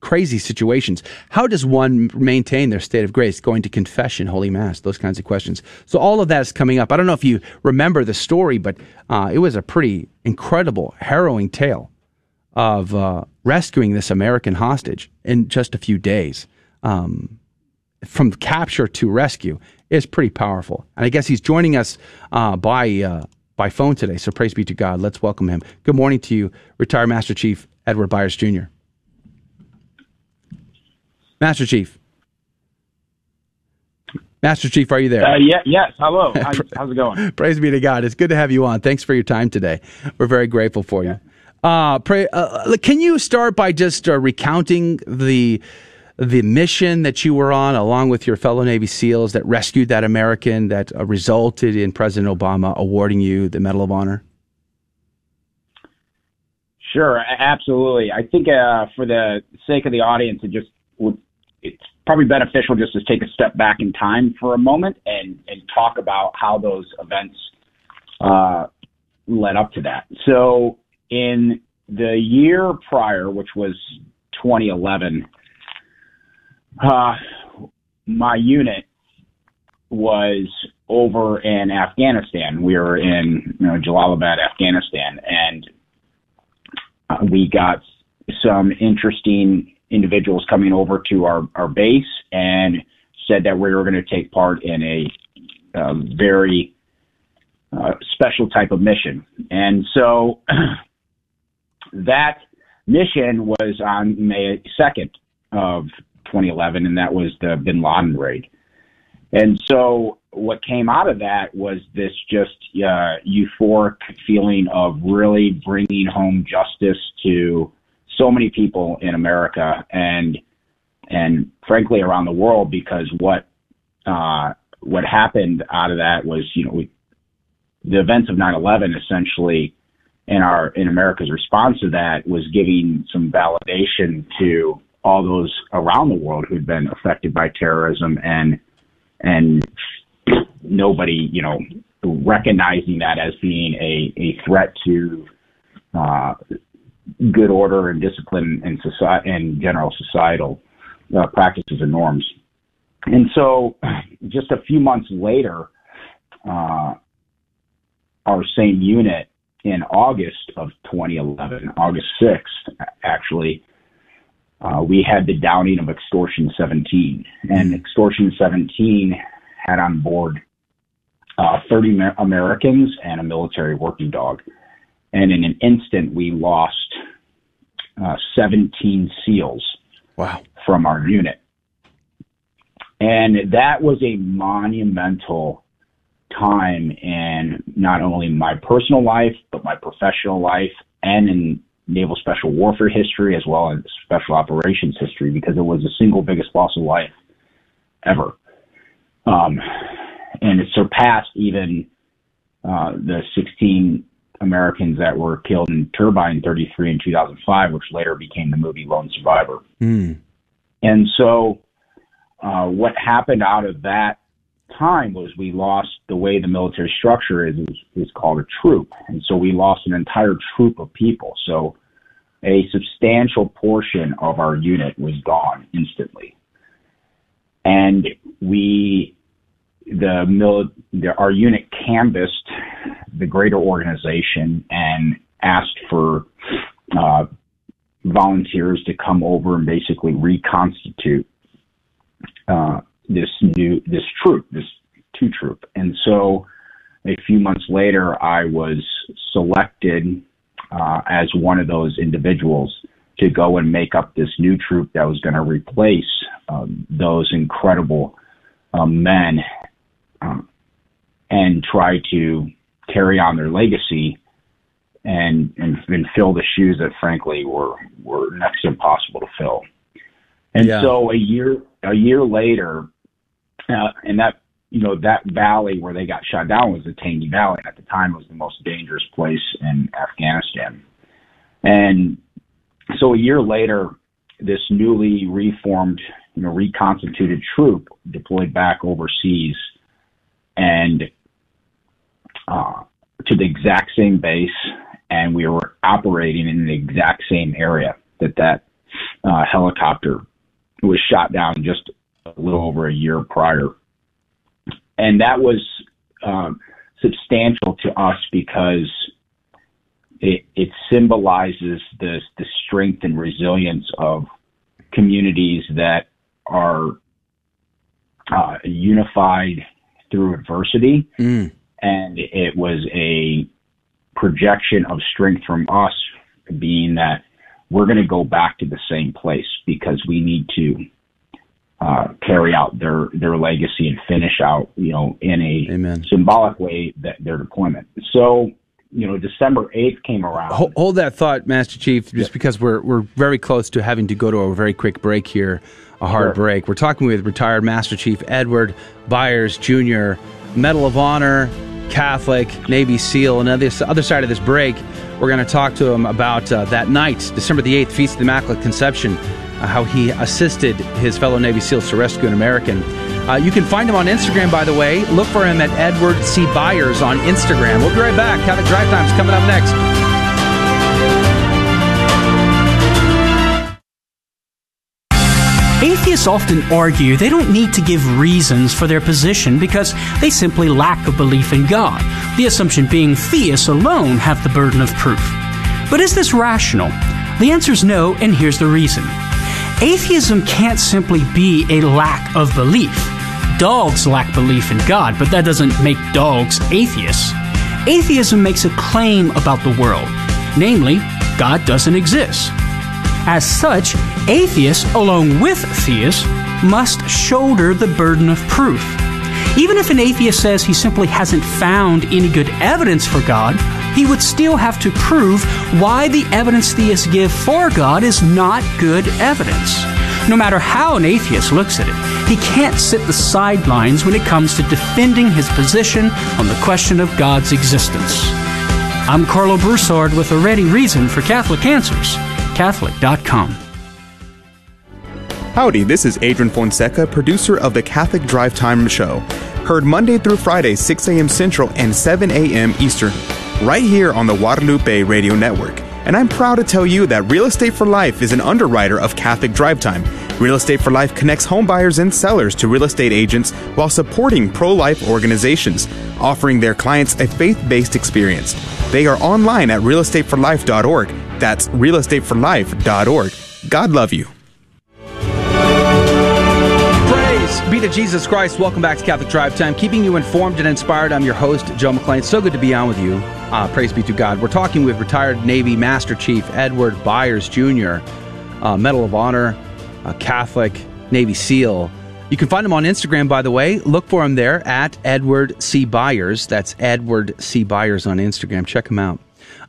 crazy situations. How does one maintain their state of grace, going to confession, Holy Mass, those kinds of questions? So all of that is coming up. I don't know if you remember the story, but uh, it was a pretty incredible, harrowing tale of uh, rescuing this American hostage in just a few days. Um, from capture to rescue is pretty powerful. And I guess he's joining us uh, by uh, by phone today. So praise be to God. Let's welcome him. Good morning to you, retired Master Chief Edward Byers Jr. Master Chief. Master Chief, are you there? Uh, yeah, yes. Hello. (laughs) How, how's it going? (laughs) Praise be to God. It's good to have you on. Thanks for your time today. We're very grateful for you. Uh, pray, uh, can you start by just uh, recounting the the mission that you were on, along with your fellow Navy SEALs that rescued that American, that uh, resulted in President Obama awarding you the Medal of Honor? Sure, absolutely. I think uh, for the sake of the audience, it just it's probably beneficial just to take a step back in time for a moment and, and talk about how those events uh, led up to that. So, in the year prior, which was 2011, uh, my unit was over in Afghanistan. We were in you know, Jalalabad, Afghanistan, and uh, we got some interesting individuals coming over to our, our base and said that we were going to take part in a um, very uh, special type of mission. And so (clears throat) that mission was on May 2nd of 2011, and that was the Bin Laden raid. And so what came out of that was this just uh, euphoric feeling of really bringing home justice to so many people in America and and frankly around the world because what uh, what happened out of that was you know we, the events of 9/11 essentially in our in America's response to that was giving some validation to all those around the world who'd been affected by terrorism and and nobody, you know, recognizing that as being a, a threat to uh, good order and discipline and society and general societal uh, practices and norms. And so, just a few months later, uh, our same unit in August of 2011, August 6th, actually, uh, we had the downing of Extortion 17. And Extortion 17 had on board uh, 30 Americans and a military working dog. And in an instant, we lost uh, 17 SEALs wow. from our unit. And that was a monumental time in not only my personal life, but my professional life and in naval special warfare history as well as special operations history because it was the single biggest loss of life ever. Um, and it surpassed even uh, the 16 Americans that were killed in Turbine 33 in 2005, which later became the movie Lone Survivor. Mm. And so, uh, what happened out of that time was we lost the way the military structure is, is, is called a troop. And so we lost an entire troop of people. So a substantial portion of our unit was gone instantly. And we, the mil, our unit canvassed the greater organization and asked for, uh, volunteers to come over and basically reconstitute, uh, this new this troop, this two troop. And so a few months later, I was selected uh, as one of those individuals to go and make up this new troop that was going to replace um, those incredible um, men um, and try to carry on their legacy and, and and fill the shoes that frankly were were next to impossible to fill. And Yeah. so a year a year later, uh, and that you know that valley where they got shot down was the Tangi Valley. At the time, it was the most dangerous place in Afghanistan. And so a year later, this newly reformed, you know, reconstituted troop deployed back overseas, and uh, to the exact same base, and we were operating in the exact same area that that uh, helicopter was shot down just a little over a year prior. And that was um, substantial to us because it, it symbolizes the, the strength and resilience of communities that are uh, unified through adversity. Mm. And it was a projection of strength from us, being that we're going to go back to the same place because we need to uh, carry out their their legacy and finish out, you know, in a symbolic way that their deployment. So, you know, December eighth came around. Hold, hold that thought, Master Chief, just because we're we're very close to having to go to a very quick break here, a hard Sure. break. We're talking with retired Master Chief Edward Byers Jr., Medal of Honor, Catholic, Navy SEAL. And on this other side of this break, we're going to talk to him about uh, that night, December the 8th, Feast of the Immaculate Conception, how he assisted his fellow Navy SEALs to rescue an American. Uh, you can find him on Instagram, by the way. Look for him at Edward C. Byers on Instagram. We'll be right back. Catholic Drive Time's coming up next. Atheists often argue they don't need to give reasons for their position because they simply lack a belief in God, the assumption being theists alone have the burden of proof. But is this rational? The answer is no, and here's the reason. Atheism can't simply be a lack of belief. Dogs lack belief in God, but that doesn't make dogs atheists. Atheism makes a claim about the world, namely, God doesn't exist. As such, atheists, along with theists, must shoulder the burden of proof. Even if an atheist says he simply hasn't found any good evidence for God, he would still have to prove why the evidence theists give for God is not good evidence. No matter how an atheist looks at it, he can't sit the sidelines when it comes to defending his position on the question of God's existence. I'm Karlo Broussard with a ready reason for Catholic Answers. Catholic.com. Howdy, this is Adrian Fonseca, producer of the Catholic Drive Time Show. Heard Monday through Friday, 6 a.m. Central and 7 a.m. Eastern, right here on the Guadalupe Radio Network. And I'm proud to tell you that Real Estate for Life is an underwriter of Catholic Drive Time. Real Estate for Life connects home buyers and sellers to real estate agents while supporting pro life organizations, offering their clients a faith based experience. They are online at realestateforlife.org. That's realestateforlife.org. God love you. Praise be to Jesus Christ. Welcome back to Catholic Drive Time, keeping you informed and inspired. I'm your host, Joe McClain. So good to be on with you. Uh, praise be to God. We're talking with retired Navy Master Chief Edward Byers Jr., uh, Medal of Honor, a Catholic, Navy SEAL. You can find him on Instagram, by the way. Look for him there at Edward C. Byers. That's Edward C. Byers on Instagram. Check him out.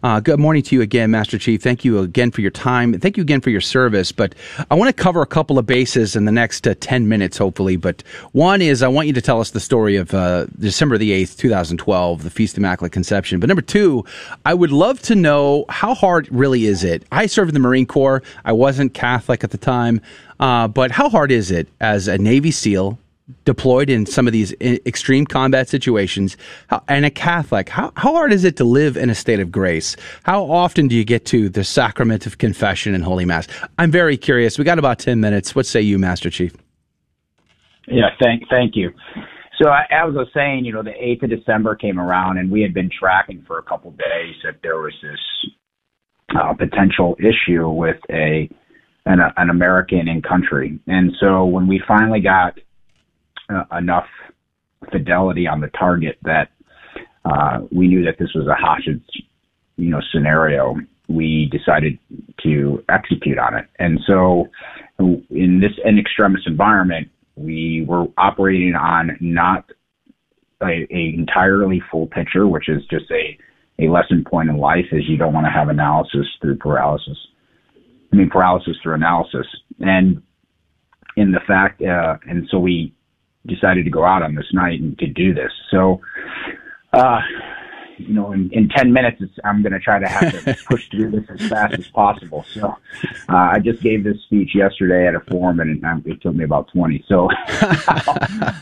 Uh, good morning to you again, Master Chief. Thank you again for your time. Thank you again for your service. But I want to cover a couple of bases in the next uh, 10 minutes, hopefully. But one is I want you to tell us the story of uh, December the 8th, 2012, the Feast of Immaculate Conception. But number two, I would love to know how hard really is it? I served in the Marine Corps. I wasn't Catholic at the time. Uh, but how hard is it as a Navy SEAL deployed in some of these extreme combat situations. And a catholic how, how hard is it to live in a state of grace? How often do you get to the sacrament of confession and holy mass? I'm very curious. We got about 10 minutes. What say you master chief? Yeah thank thank you. So I, as I was saying, you know, the 8th of December came around and we had been tracking for a couple days that there was this uh, potential issue with a an, an American in country. And so when we finally got uh, enough fidelity on the target that uh, we knew that this was a hostage, you know, scenario. We decided to execute on it, and so in this in extremis environment, we were operating on not a, a entirely full picture, which is just a a lesson point in life is you don't want to have analysis through paralysis. I mean paralysis through analysis, and in the fact, uh, and so we decided to go out on this night and to do this. So, uh, you know, in, in 10 minutes, I'm going to try to have to (laughs) push through this as fast as possible. So, uh, I just gave this speech yesterday at a forum and it took me about 20. So (laughs)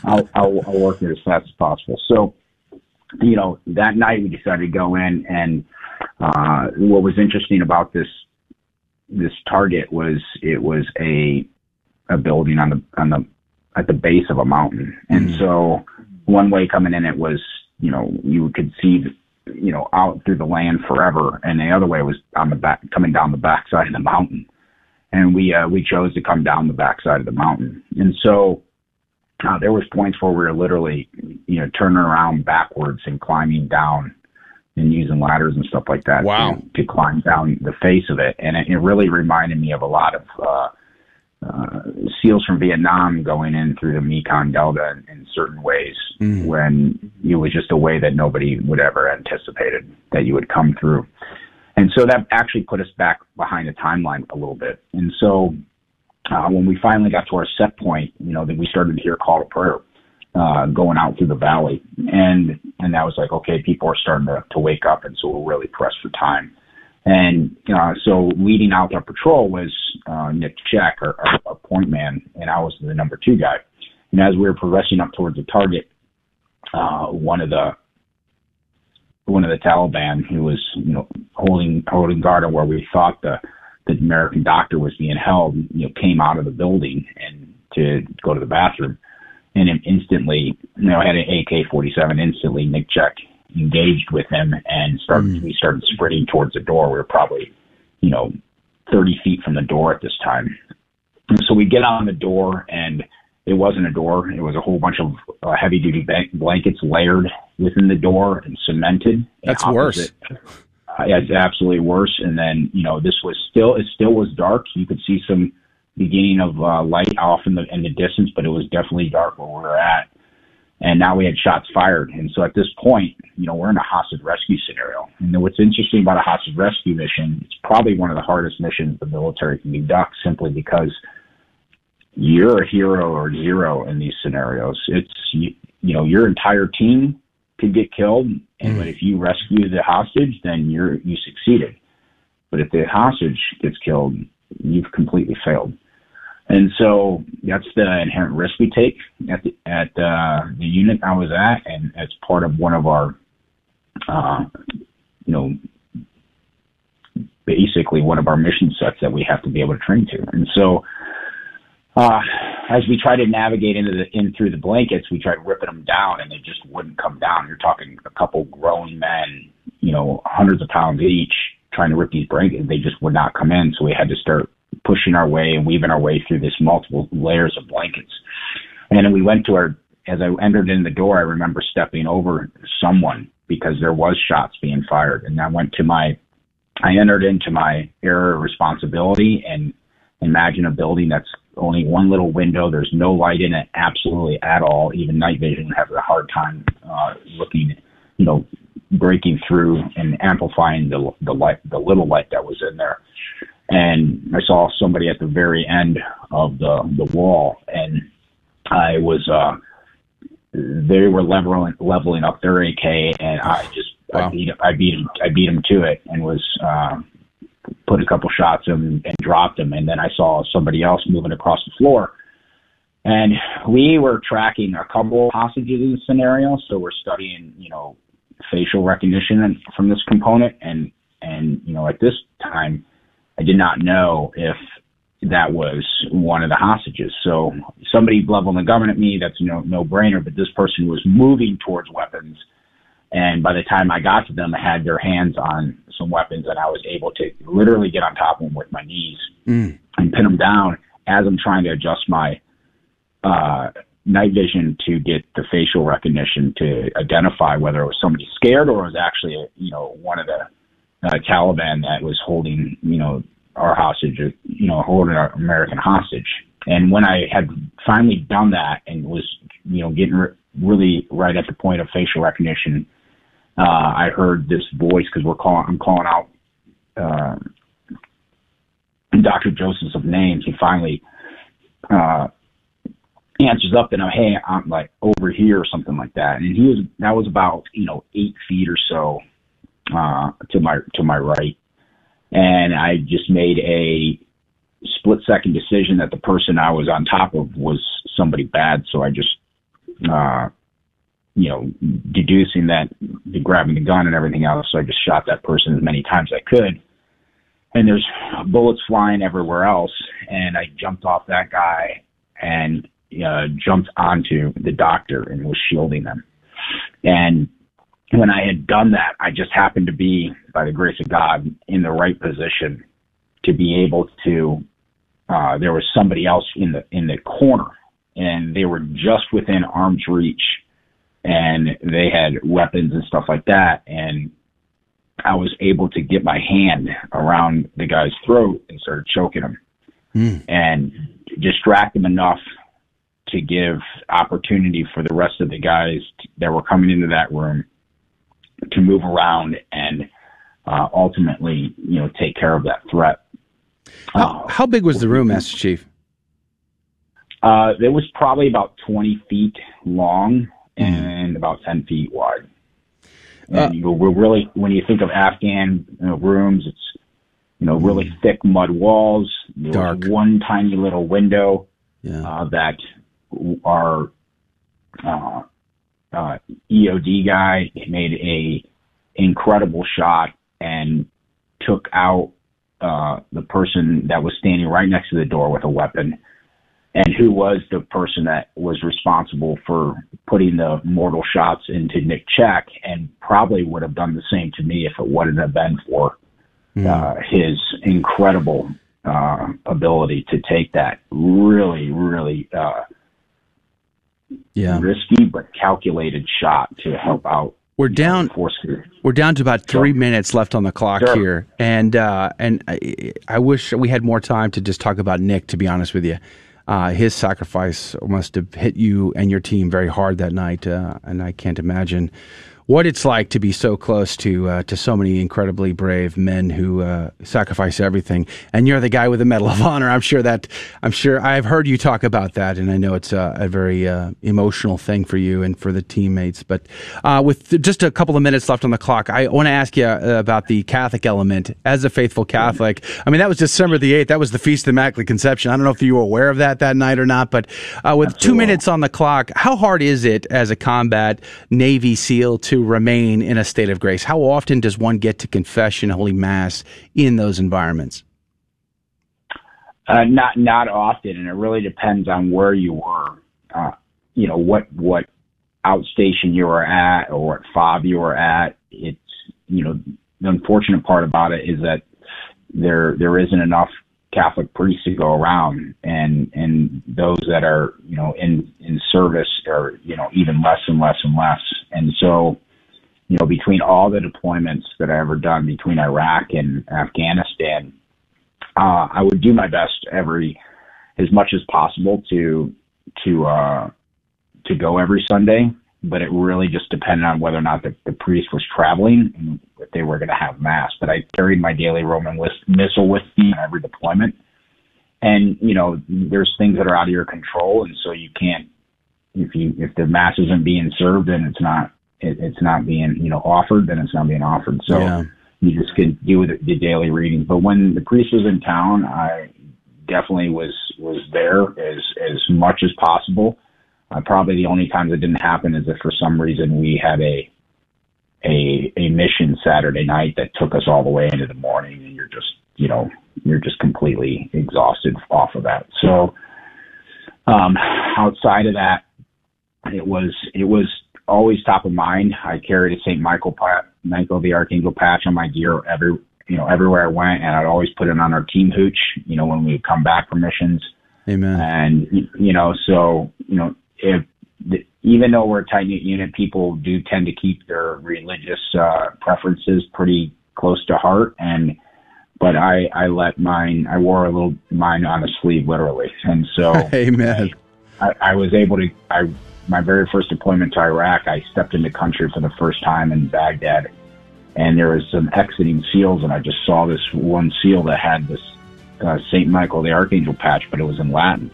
I'll, I'll, I'll work it as fast as possible. So, you know, that night we decided to go in and, uh, what was interesting about this, this target was it was a, a building on the, on the at the base of a mountain. And mm. so one way coming in, it was, you know, you could see, you know, out through the land forever. And the other way was on the back, coming down the backside of the mountain. And we, uh, we chose to come down the backside of the mountain. And so, uh, there was points where we were literally, you know, turning around backwards and climbing down and using ladders and stuff like that wow. to, to climb down the face of it. And it, it really reminded me of a lot of, uh, uh, SEALs from Vietnam going in through the Mekong Delta in, in certain ways mm. when it was just a way that nobody would ever anticipated that you would come through. And so that actually put us back behind the timeline a little bit. And so uh, when we finally got to our set point, you know, then we started to hear call to prayer uh, going out through the valley, and and that was like, okay, people are starting to, to wake up, and so we're really pressed for time. And uh, so leading out our patrol was uh, Nick Checque, our, our, our point man, and I was the number two guy. And as we were progressing up towards the target, uh, one of the one of the Taliban who was you know holding holding guard on where we thought the the American doctor was being held, you know, came out of the building and to go to the bathroom, and instantly, you know, had an AK-47. Instantly, Nick Checque engaged with him and started mm. we started sprinting towards the door. We were probably, you know, thirty feet from the door at this time. And so we get on the door and it wasn't a door. It was a whole bunch of uh, heavy duty blankets layered within the door and cemented. That's worse. Uh, it's absolutely worse. And then, you know, this was still, it still was dark. You could see some beginning of uh, light off in the, in the distance, but it was definitely dark where we were at and now we had shots fired. And so at this point, you know, we're in a hostage rescue scenario. And what's interesting about a hostage rescue mission, it's probably one of the hardest missions the military can conduct simply because you're a hero or zero in these scenarios. It's, you, you know, your entire team could get killed. And mm. but if you rescue the hostage, then you're, you succeeded. But if the hostage gets killed, you've completely failed. And so that's the inherent risk we take at the, at uh, the unit I was at, and as part of one of our, uh, you know, basically one of our mission sets that we have to be able to train to. And so, uh, as we try to navigate into the in through the blankets, we tried ripping them down, and they just wouldn't come down. You're talking a couple grown men, you know, hundreds of pounds each, trying to rip these blankets. They just would not come in. So we had to start pushing our way and weaving our way through this multiple layers of blankets. And then we went to our, as I entered in the door, I remember stepping over someone because there was shots being fired. And I went to my, I entered into my area of responsibility and imagine a building that's only one little window. There's no light in it, absolutely at all. Even night vision has a hard time uh, looking, you know, breaking through and amplifying the the light, the little light that was in there. And I saw somebody at the very end of the the wall, and I was uh, they were leveling leveling up their AK, and I just wow. I beat I beat him I beat him to it, and was uh, put a couple shots in and dropped him, and then I saw somebody else moving across the floor. And we were tracking a couple hostages in the scenario, so we're studying, you know, facial recognition from this component, and and you know, at this time, I did not know if that was one of the hostages. So somebody leveled a gun at me. That's no no brainer. But this person was moving towards weapons, and by the time I got to them, I had their hands on some weapons, and I was able to literally get on top of them with my knees mm. and pin them down as I'm trying to adjust my uh, night vision to get the facial recognition to identify whether it was somebody scared or it was actually you know one of the uh, Taliban that was holding you know our hostage, you know, holding our American hostage. And when I had finally done that and was, you know, getting re- really right at the point of facial recognition, uh, I heard this voice because we're calling, I'm calling out uh, Dr. Joseph's names. He finally uh, answers up and I'm, hey, I'm like over here or something like that. And he was, that was about, you know, eight feet or so uh, to my to my right and I just made a split second decision that the person I was on top of was somebody bad. So I just, uh, you know, deducing that grabbing the gun and everything else. So I just shot that person as many times as I could. And there's bullets flying everywhere else. And I jumped off that guy and uh, jumped onto the doctor and was shielding them. And when I had done that, I just happened to be, by the grace of God, in the right position to be able to. Uh, there was somebody else in the in the corner, and they were just within arm's reach, and they had weapons and stuff like that, and I was able to get my hand around the guy's throat and started choking him, mm. and distract him enough to give opportunity for the rest of the guys that were coming into that room to move around and uh, ultimately, you know, take care of that threat. How, uh, how big was the room, Master Chief? Uh, it was probably about 20 feet long and about 10 feet wide. And uh, you know, we're really, when you think of Afghan you know, rooms, it's, you know, really mm. thick mud walls. Dark. one tiny little window yeah. uh, that are uh, EOD guy made a incredible shot and took out uh, the person that was standing right next to the door with a weapon, and who was the person that was responsible for putting the mortal shots into Nick Checque, and probably would have done the same to me if it wouldn't have been for Hmm. uh, his incredible uh, ability to take that really, really uh, yeah. risky but calculated shot to help out. We're down. Know, we're down to about three sure. minutes left on the clock sure. here, and uh, and I, I, wish we had more time to just talk about Nick. To be honest with you, uh, his sacrifice must have hit you and your team very hard that night, uh, and I can't imagine what it's like to be so close to uh, to so many incredibly brave men who uh, sacrifice everything. And you're the guy with the Medal of Honor. I'm sure that I'm sure I've heard you talk about that, and I know it's a, a very uh, emotional thing for you and for the teammates. But uh, with just a couple of minutes left on the clock, I want to ask you uh, about the Catholic element. As a faithful Catholic, I mean that was December the eighth. That was the Feast of the Immaculate Conception. I don't know if you were aware of that that night or not, but uh, with Absolutely. two minutes on the clock, how hard is it as a combat Navy SEAL to remain in a state of grace? How often does one get to confession, Holy Mass in those environments? Uh, not not often, and it really depends on where you were. Uh, you know what what outstation you were at or what fob you were at. It's you know the unfortunate part about it is that there there isn't enough Catholic priests to go around, and and those that are you know in in service are you know even less and less and less, and so you know, between all the deployments that I ever done between Iraq and Afghanistan, uh, I would do my best every, as much as possible to, to, uh, to go every Sunday. but it really just depended on whether or not the, the priest was traveling and if they were going to have mass. But I carried my daily Roman list, missal with me on every deployment. And you know, there's things that are out of your control, and so you can't. If you if the mass isn't being served and it's not it, it's not being you know offered, then it's not being offered. So Yeah. you just can do the, the daily reading. But when the priest was in town, I definitely was was there as as much as possible. Uh, probably the only times it didn't happen is if for some reason we had a a a mission Saturday night that took us all the way into the morning, and you're just you know you're just completely exhausted off of that. So um, outside of that, it was it was always top of mind. I carried a Saint Michael pa- Michael the Archangel patch on my gear every you know everywhere I went, and I'd always put it on our team hooch. You know when we would come back from missions, Amen. and you know so you know if the, even though we're a tight knit unit, people do tend to keep their religious uh, preferences pretty close to heart, and but I I let mine I wore a little mine on a sleeve literally, and so (laughs) Amen. I, I was able to. I my very first deployment to Iraq, I stepped into country for the first time in Baghdad, and there was some exiting seals, and I just saw this one seal that had this uh, Saint Michael the Archangel patch, but it was in Latin,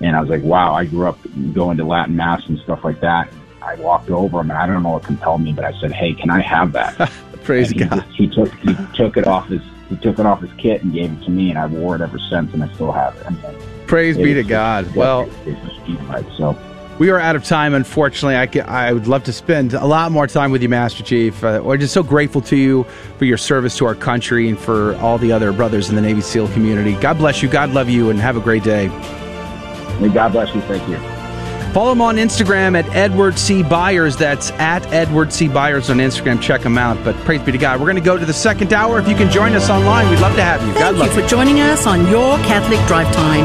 and I was like, wow, I grew up going to Latin mass and stuff like that. I walked over him, and I don't know what compelled me, but I said, hey, can I have that? (laughs) Praise And he God. just- he took he took it off his he took it off his kit and gave it to me, and I've wore it ever since, and I still have it. I mean, Praise be to it's- God. Well, it's just unified. So we are out of time, unfortunately. I, ca- I would love to spend a lot more time with you, Master Chief. Uh, we're just so grateful to you for your service to our country and for all the other brothers in the Navy SEAL community. God bless you. God love you, and have a great day. may God bless you. Thank you. Follow him on Instagram at Edward C. Byers. That's at Edward C. Byers on Instagram. Check him out. But praise be to God. We're going to go to the second hour. If you can join us online, we'd love to have you. God Thank you love for joining us on Your Catholic Drive Time,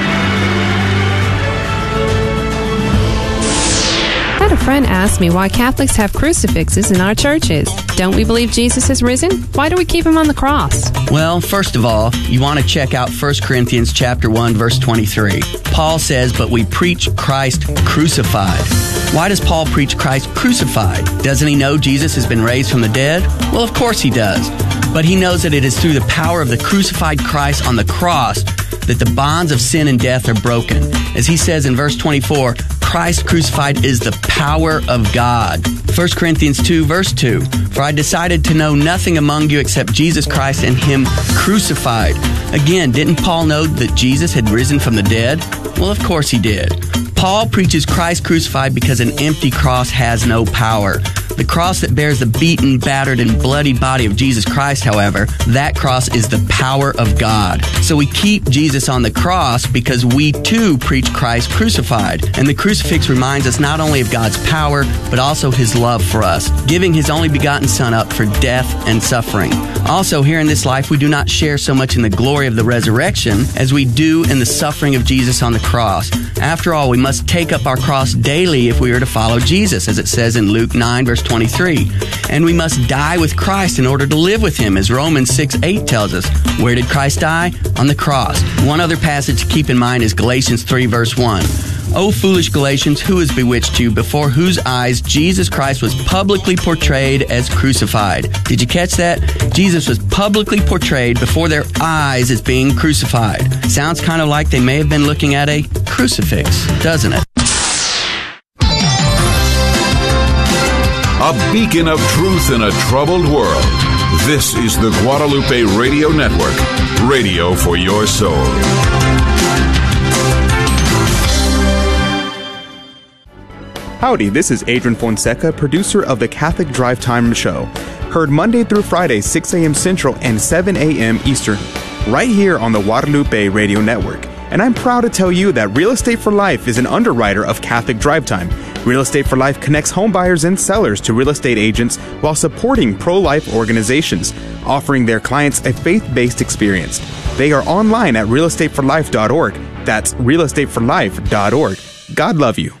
Had a friend ask me why Catholics have crucifixes in our churches. Don't we believe Jesus has risen? Why do we keep him on the cross? Well, first of all, you want to check out 1 Corinthians chapter 1 verse 23. Paul says, "But we preach Christ crucified." Why does Paul preach Christ crucified? Doesn't he know Jesus has been raised from the dead? Well, of course he does. But he knows that it is through the power of the crucified Christ on the cross that the bonds of sin and death are broken. As he says in verse 24, Christ crucified is the power of God. 1 Corinthians 2, verse 2 For I decided to know nothing among you except Jesus Christ and Him crucified. Again, didn't Paul know that Jesus had risen from the dead? Well, of course he did. Paul preaches Christ crucified because an empty cross has no power. The cross that bears the beaten, battered, and bloodied body of Jesus Christ, however, that cross is the power of God. So we keep Jesus on the cross because we too preach Christ crucified. And the crucifix reminds us not only of God's power, but also his love for us, giving his only begotten Son up for death and suffering. Also, here in this life, we do not share so much in the glory of the resurrection as we do in the suffering of Jesus on the cross. After all, we must take up our cross daily if we are to follow Jesus, as it says in Luke 9, verse 23. And we must die with Christ in order to live with him, as Romans 6, 8 tells us. Where did Christ die? On the cross. One other passage to keep in mind is Galatians 3, verse 1. O foolish Galatians, who has bewitched you, before whose eyes Jesus Christ was publicly portrayed as crucified? Did you catch that? Jesus was publicly portrayed before their eyes as being crucified. Sounds kind of like they may have been looking at a crucifix, doesn't it? A beacon of truth in a troubled world. This is the Guadalupe Radio Network, radio for your soul. Howdy, this is Adrian Fonseca, producer of the Catholic Drive Time Show. Heard Monday through Friday, 6 a.m. Central and 7 a.m. Eastern, right here on the Guadalupe Radio Network. And I'm proud to tell you that Real Estate for Life is an underwriter of Catholic Drive Time. Real Estate for Life connects home buyers and sellers to real estate agents while supporting pro life organizations, offering their clients a faith based experience. They are online at realestateforlife.org. That's realestateforlife.org. God love you.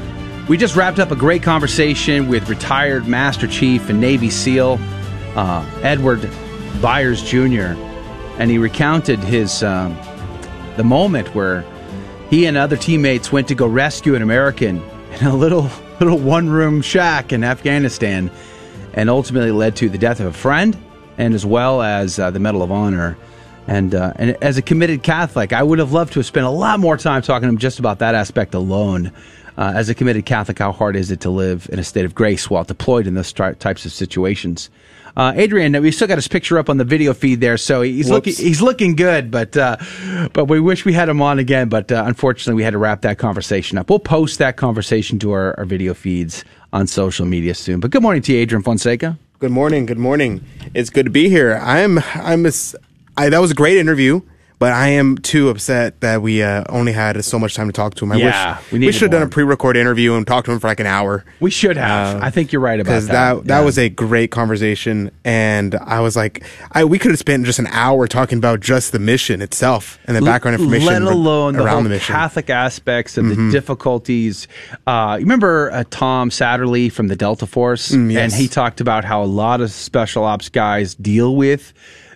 We just wrapped up a great conversation with retired Master Chief and Navy SEAL uh, Edward Byers Jr., and he recounted his um, the moment where he and other teammates went to go rescue an American in a little (laughs) little one room shack in Afghanistan, and ultimately led to the death of a friend and as well as uh, the Medal of Honor. And, uh, and as a committed Catholic, I would have loved to have spent a lot more time talking to him just about that aspect alone. Uh, as a committed Catholic, how hard is it to live in a state of grace while deployed in those tri- types of situations? Uh, Adrian, we still got his picture up on the video feed there, so he's Whoops. looking he's looking good, but uh, but we wish we had him on again. But uh, unfortunately, we had to wrap that conversation up. We'll post that conversation to our, our video feeds on social media soon. But good morning to you, Adrian Fonseca. Good morning. Good morning. It's good to be here. I'm. I'm. A, I, that was a great interview, but I am too upset that we uh, only had so much time to talk to him. I Yeah, wish we we, should have done a pre-record interview and talked to him for like an hour. We should have. I think you're right about that. that that Yeah. was a great conversation, and I was like, I we could have spent just an hour talking about just the mission itself and the background information, let alone the whole the mission. Catholic aspects of Mhm. the difficulties. Uh, you remember uh, Tom Satterly from the Delta Force, Mm, yes. and he talked about how a lot of special ops guys deal with.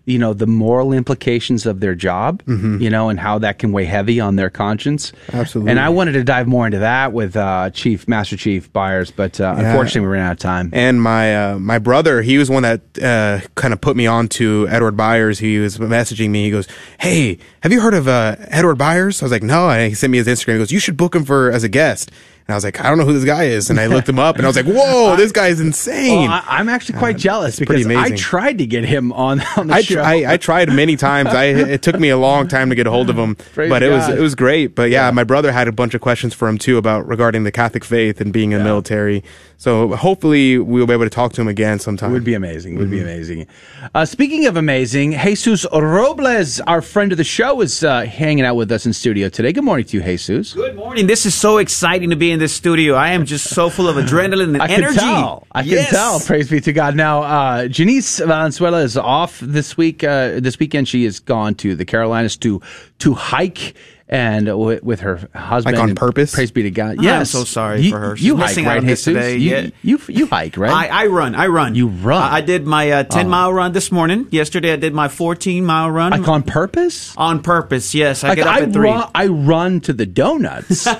You know the moral implications of their job, Mhm. you know, and how that can weigh heavy on their conscience. Absolutely. And I wanted to dive more into that with uh, Chief Master Chief Byers, but uh, Yeah. unfortunately, we ran out of time. And my uh, my brother, he was one that uh, kind of put me on to Edward Byers. He was messaging me. He goes, "Hey, have you heard of uh, Edward Byers?" I was like, "No." And he sent me his Instagram. He goes, "You should book him for as a guest." And I was like, "I don't know who this guy is." And I looked him up, and I was like, (laughs) "Whoa, this guy is insane." Well, I, I'm actually quite jealous pretty because I tried to get him on (laughs) on the I, show. I, I tried many times. I it took me a long time to get a hold of him, (laughs) Praise but it was it was great. But yeah, my brother had a bunch of questions for him too about regarding the Catholic faith and being in the military. So hopefully we'll be able to talk to him again sometime. It Would be amazing. It Would be Mhm. amazing. Uh, speaking of amazing, Jesus Robles, our friend of the show, is uh, hanging out with us in studio today. Good morning to you, Jesus. Good morning. This is so exciting to be in this studio. I am just so full of adrenaline and I energy. can tell. I Yes. can tell. Praise be to God. Now, uh, Janice Valenzuela is off this week. Uh, this weekend, she has gone to the Carolinas to to hike and w- with her husband. Like on purpose? Praise be to God. I'm Yes. so sorry You- for her. She's you missing hike, out right, on this Jesus? today. You, Yeah. you you hike, right? I, I run. I run. You run. I, I did my uh, 10 Oh. mile run this morning. Yesterday, I did my 14 mile run. Like on purpose? On purpose, yes. I Like, get up I at 3. Run, I run to the donuts. (laughs) I-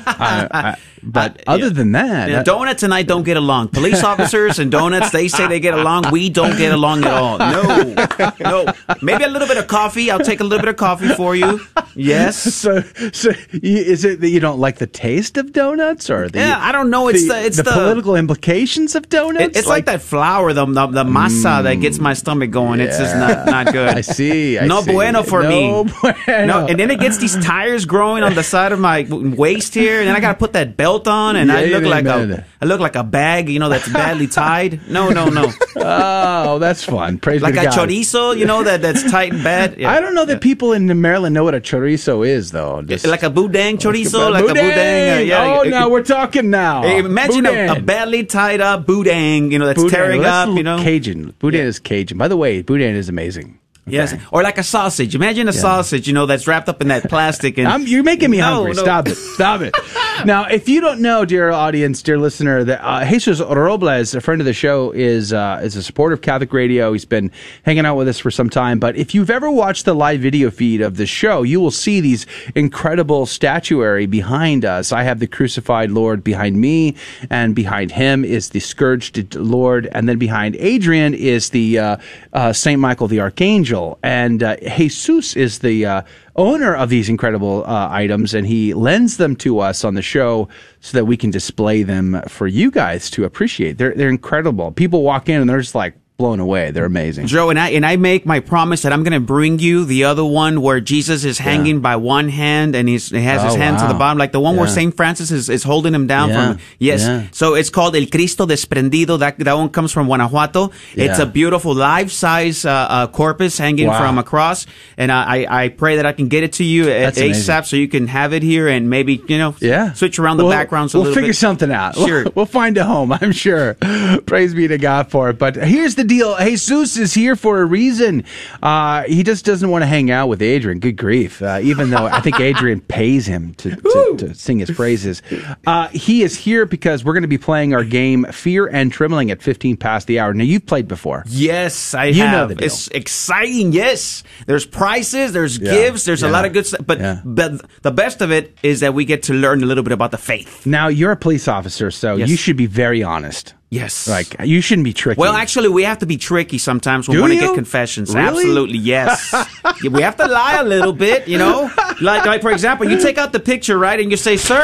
I- but other than that, Yeah, donuts and I don't get along. Police officers and donuts, they say they get along. We don't get along at all. No, no. Maybe a little bit of coffee. I'll take a little bit of coffee for you. Yes. (laughs) So, so is it that you don't like the taste of donuts, or the, Yeah, I don't know. It's the- it's the- political implications of donuts? It- it's like, that flour, the the, the masa that mm. gets my stomach going. It's just not, not good. (laughs) I see. I no see. bueno for No me. bueno. No, and then it gets these tires growing on the side of my waist here, and then I got to put that belt on, and I look like a I look like a bag, you know, that's badly (laughs) tied. No, no, no. oh, that's fun. Praise like a God. chorizo, you know, that that's tight and bad. Yeah. (laughs) I don't know that people in Maryland know what a chorizo is, though. Just, like a boudin chorizo, like a Boudin! boudin. Uh, yeah. Oh, now we're talking now. Hey, Imagine a, a badly tied up boudin, you know, that's Boudin. tearing Well, that's up, you know. Cajun. Boudin is Cajun. By the way, boudin is amazing. Yes, or like a sausage. Imagine a sausage, you know, that's wrapped up in that plastic. And I'm, you're making me hungry. no. Stop it. Stop it. (laughs) now, if you don't know, dear audience, dear listener, that uh, Jesus Robles, a friend of the show, is uh, is a supporter of Catholic Radio. He's been hanging out with us for some time. But if you've ever watched the live video feed of the show, you will see these incredible statuary behind us. I have the crucified Lord behind me, and behind him is the scourged Lord, and then behind Adrian is the uh, uh, Saint Michael the Archangel. Angel, and uh, Jesus is the uh, owner of these incredible uh, items, and he lends them to us on the show so that we can display them for you guys to appreciate. They're they're incredible. People walk in and they're just like blown away. They're amazing. Joe, and I and I make my promise that I'm going to bring you the other one where Jesus is hanging by one hand and he's, he has his Oh, hand to the bottom, like the one where Saint Francis is, is holding him down Yeah. from. Yes, Yeah. so it's called El Cristo Desprendido. That that one comes from Guanajuato. It's a beautiful life size uh, uh, corpus hanging Wow. from a cross, and I I pray that I can get it to you at That's amazing. ASAP so you can have it here and maybe you know Yeah. switch around the We'll- backgrounds a we'll little figure bit. something out. We'll- (laughs) Sure. We'll, find a home, I'm sure. (laughs) Praise be to God for it. But here's the deal. Jesus is here for a reason. Uh, he just doesn't want to hang out with Adrian. Good grief. Uh, even though I think Adrian (laughs) pays him to, to, to sing his praises. Uh, he is here because we're going to be playing our game Fear and Trembling at 15 past the hour. Now, you've played before. Yes, I You know have. deal. It's exciting. Yes, there's prizes, there's Yeah, gifts, there's a lot of good stuff. But yeah. but the best of it is that we get to learn a little bit about the faith. Now, you're a police officer, so Yes. you should be very honest. Yes. Like, you shouldn't be tricky. Well, actually, we have to be tricky sometimes when Do we want to you? get confessions. Really? Absolutely, yes. (laughs) Yeah, we have to lie a little bit, you know. Like, like for example, you take out the picture, right, and you say, "Sir,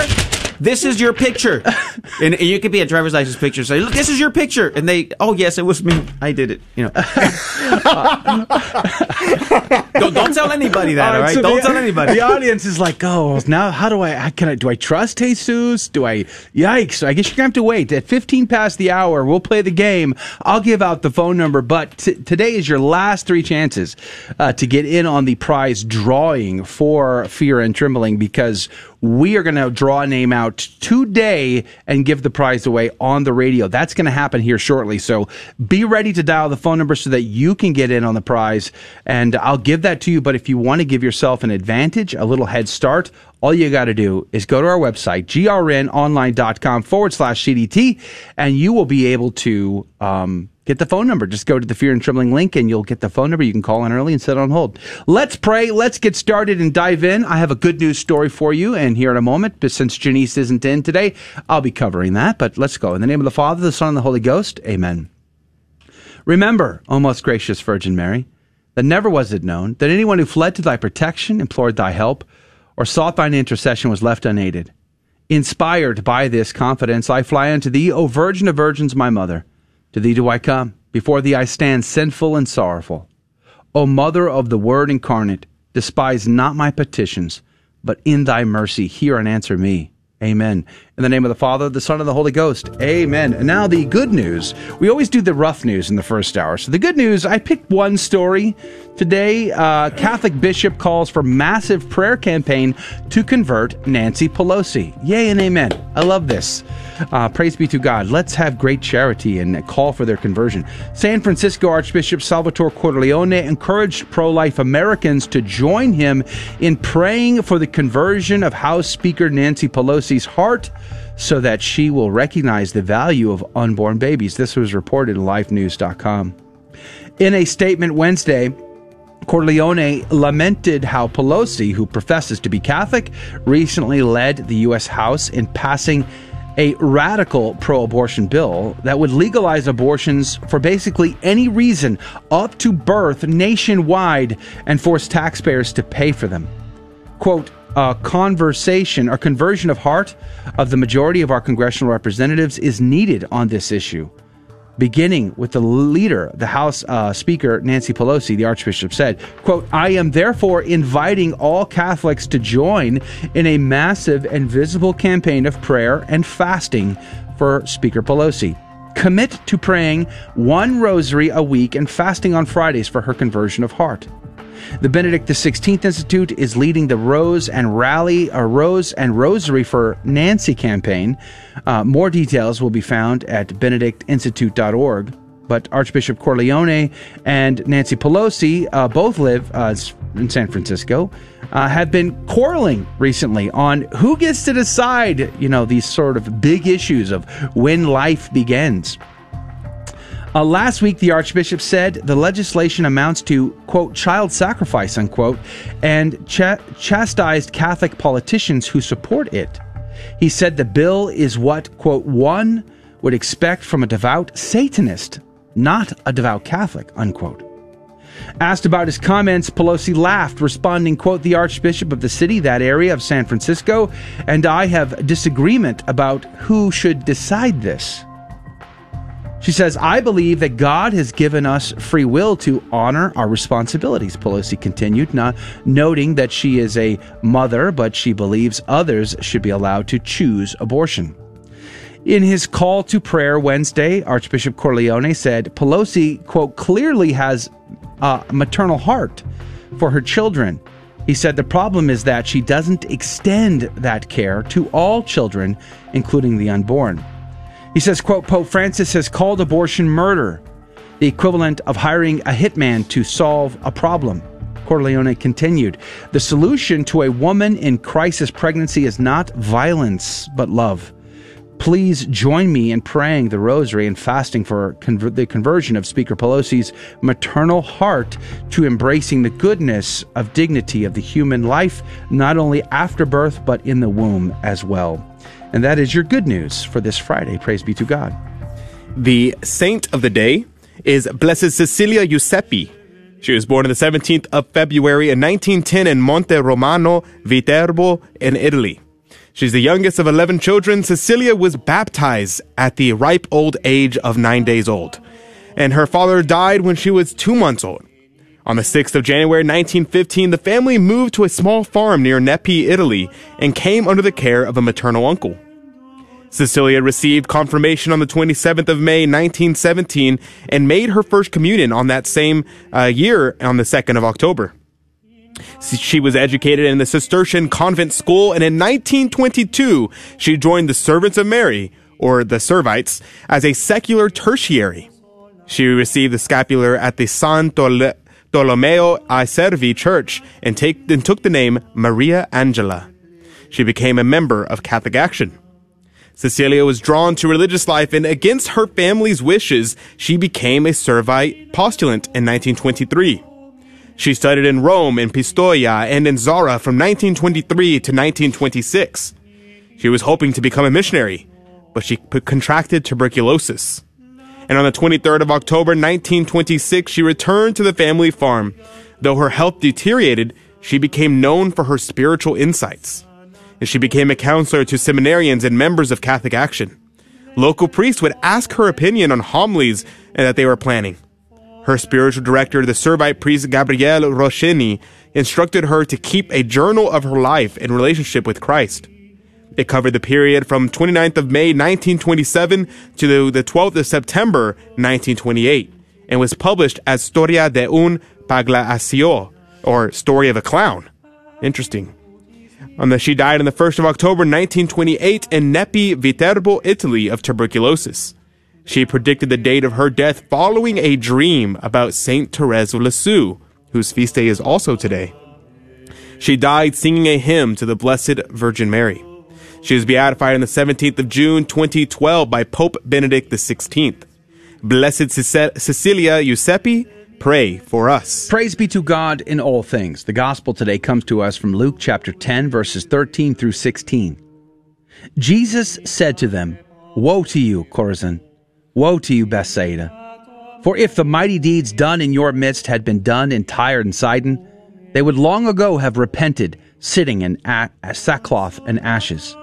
this is your picture," and, and you could be a driver's license picture. Say, "Look, this is your picture," and they, "Oh, yes, it was me. I did it." You know. (laughs) don't, don't tell anybody that. all right, so don't the- tell anybody. The audience is like, oh, now how do I? How can I? Do I trust Jesus? Do I? Yikes! I guess you're gonna have to wait. At 15 past the hour, we'll play the game. I'll give out the phone number, but t- today is your last three chances uh, to get in on the prize drawing for Fear and Trembling because we are going to draw a name out today and give the prize away on the radio. That's going to happen here shortly. So be ready to dial the phone number so that you can get in on the prize. And I'll give that to you. But if you want to give yourself an advantage, a little head start, all you got to do is go to our website, grnonline.com forward slash CDT, and you will be able to, um, Get the phone number. Just go to the Fear and Trembling link and you'll get the phone number. You can call in early and sit on hold. Let's pray. Let's get started and dive in. I have a good news story for you and here in a moment. But since Janice isn't in today, I'll be covering that. But let's go. In the name of the Father, the Son, and the Holy Ghost. Amen. Remember, O most gracious Virgin Mary, that never was it known that anyone who fled to thy protection, implored thy help, or sought thine intercession was left unaided. Inspired by this confidence, I fly unto thee, O Virgin of Virgins, my mother. To thee do I come. Before thee I stand sinful and sorrowful. O Mother of the Word incarnate, despise not my petitions, but in thy mercy hear and answer me. Amen. In the name of the Father, the Son, and the Holy Ghost. Amen. And now the good news. We always do the rough news in the first hour. So the good news, I picked one story today. Uh, Catholic bishop calls for massive prayer campaign to convert Nancy Pelosi. Yay and amen. I love this. Uh, praise be to God. Let's have great charity and call for their conversion. San Francisco Archbishop Salvatore Cordileone encouraged pro life Americans to join him in praying for the conversion of House Speaker Nancy Pelosi's heart so that she will recognize the value of unborn babies. This was reported in lifenews.com. In a statement Wednesday, Cordileone lamented how Pelosi, who professes to be Catholic, recently led the U.S. House in passing a radical pro abortion bill that would legalize abortions for basically any reason up to birth nationwide and force taxpayers to pay for them. Quote, a conversation or conversion of heart of the majority of our congressional representatives is needed on this issue beginning with the leader, the House uh, Speaker Nancy Pelosi, the Archbishop said, quote, I am therefore inviting all Catholics to join in a massive and visible campaign of prayer and fasting for Speaker Pelosi. Commit to praying one rosary a week and fasting on Fridays for her conversion of heart. The Benedict XVI Institute is leading the Rose and Rally, a Rose and Rosary for Nancy campaign. Uh, more details will be found at benedictinstitute.org. But Archbishop Cordileone and Nancy Pelosi uh, both live uh, in San Francisco, uh, have been quarreling recently on who gets to decide, you know, these sort of big issues of when life begins. Uh, last week, the Archbishop said the legislation amounts to, quote, child sacrifice, unquote, and cha- chastised Catholic politicians who support it. He said the bill is what, quote, one would expect from a devout Satanist, not a devout Catholic, unquote. Asked about his comments, Pelosi laughed, responding, quote, the Archbishop of the city, that area of San Francisco, and I have disagreement about who should decide this. She says, I believe that God has given us free will to honor our responsibilities, Pelosi continued, not noting that she is a mother, but she believes others should be allowed to choose abortion. In his call to prayer Wednesday, Archbishop Cordileone said Pelosi, quote, clearly has a maternal heart for her children. He said the problem is that she doesn't extend that care to all children, including the unborn. He says, quote, Pope Francis has called abortion murder, the equivalent of hiring a hitman to solve a problem. Cordileone continued, the solution to a woman in crisis pregnancy is not violence, but love. Please join me in praying the rosary and fasting for conver- the conversion of Speaker Pelosi's maternal heart to embracing the goodness of dignity of the human life, not only after birth, but in the womb as well. And that is your good news for this Friday. Praise be to God. The saint of the day is Blessed Cecilia Eusepi. She was born on the 17th of February in 1910 in Monte Romano, Viterbo, in Italy. She's the youngest of 11 children. Cecilia was baptized at the ripe old age of nine days old, and her father died when she was two months old. On the 6th of January 1915, the family moved to a small farm near Nepi, Italy, and came under the care of a maternal uncle. Cecilia received confirmation on the 27th of May 1917 and made her first communion on that same uh, year on the 2nd of October. She was educated in the Cistercian convent school, and in 1922, she joined the Servants of Mary, or the Servites, as a secular tertiary. She received the scapular at the San Tolomeo ai Servi Church and, take, and took the name Maria Angela. She became a member of Catholic Action. Cecilia was drawn to religious life, and against her family's wishes, she became a Servite postulant in 1923. She studied in Rome, in Pistoia, and in Zara from 1923 to 1926. She was hoping to become a missionary, but she contracted tuberculosis. And on the 23rd of October 1926, she returned to the family farm. Though her health deteriorated, she became known for her spiritual insights. And she became a counselor to seminarians and members of Catholic Action. Local priests would ask her opinion on homilies that they were planning. Her spiritual director, the Servite priest Gabriele Roschini, instructed her to keep a journal of her life and relationship with Christ. It covered the period from 29th of May 1927 to the 12th of September 1928 and was published as Storia de un Pagliaccio, or Story of a Clown. Interesting. The, she died on the 1st of October 1928 in Nepi, Viterbo, Italy of tuberculosis. She predicted the date of her death following a dream about Saint Therese of Lisieux, whose feast day is also today. She died singing a hymn to the Blessed Virgin Mary. She was beatified on the 17th of June 2012 by Pope Benedict XVI. Blessed Cecilia Eusepi, pray for us. Praise be to God in all things. The gospel today comes to us from Luke chapter 10, verses 13 through 16. Jesus said to them, Woe to you, Chorazin! Woe to you, Bethsaida! For if the mighty deeds done in your midst had been done in Tyre and Sidon, they would long ago have repented, sitting in sackcloth and ashes.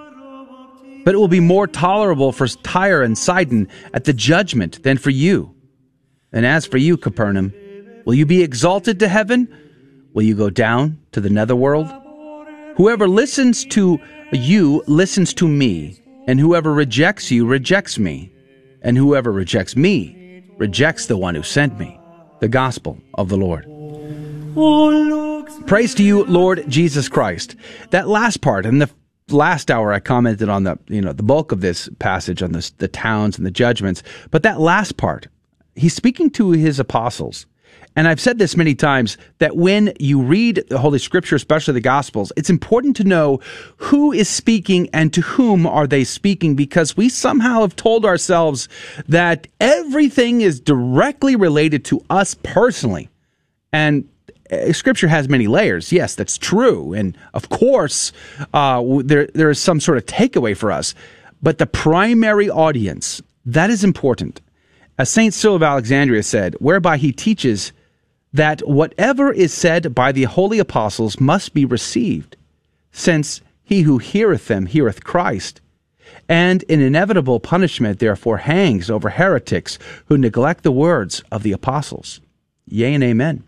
But it will be more tolerable for Tyre and Sidon at the judgment than for you. And as for you, Capernaum, will you be exalted to heaven? Will you go down to the netherworld? Whoever listens to you listens to me, and whoever rejects you rejects me, and whoever rejects me rejects the one who sent me. The gospel of the Lord. Praise to you, Lord Jesus Christ. That last part and the last hour I commented on the you know the bulk of this passage on the towns and the judgments, but that last part, he's speaking to his apostles. And I've said this many times that when you read the Holy Scripture, especially the Gospels, it's important to know who is speaking and to whom are they speaking because we somehow have told ourselves that everything is directly related to us personally. And Scripture has many layers. Yes, that's true, and of course, uh, there there is some sort of takeaway for us. But the primary audience that is important, as Saint Cyril of Alexandria said, whereby he teaches that whatever is said by the holy apostles must be received, since he who heareth them heareth Christ. And an inevitable punishment therefore hangs over heretics who neglect the words of the apostles. Yea and amen.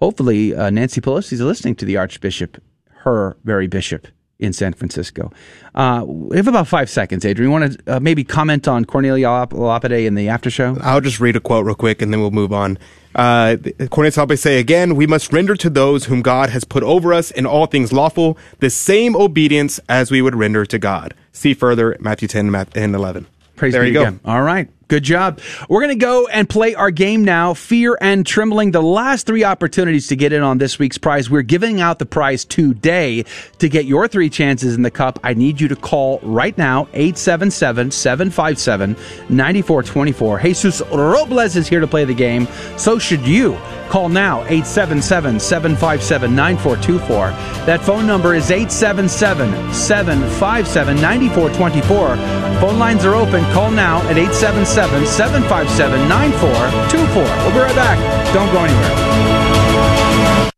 Hopefully, uh, Nancy Pelosi is listening to the Archbishop, her very bishop in San Francisco. Uh, we have about five seconds, Adrian. You want to uh, maybe comment on Cornelia Lapide in the after show? I'll just read a quote real quick and then we'll move on. Uh, Cornelius Lapide say again, we must render to those whom God has put over us in all things lawful the same obedience as we would render to God. See further Matthew 10 and 11. Praise there be you go. All right. Good job. We're going to go and play our game now. Fear and Trembling. The last three opportunities to get in on this week's prize. We're giving out the prize today. To get your three chances in the cup, I need you to call right now 877 757 9424. Jesus Robles is here to play the game. So should you. Call now 877 757 9424. That phone number is 877 757 9424. Phone lines are open. Call now at 877 757 9424. We'll be right back. Don't go anywhere.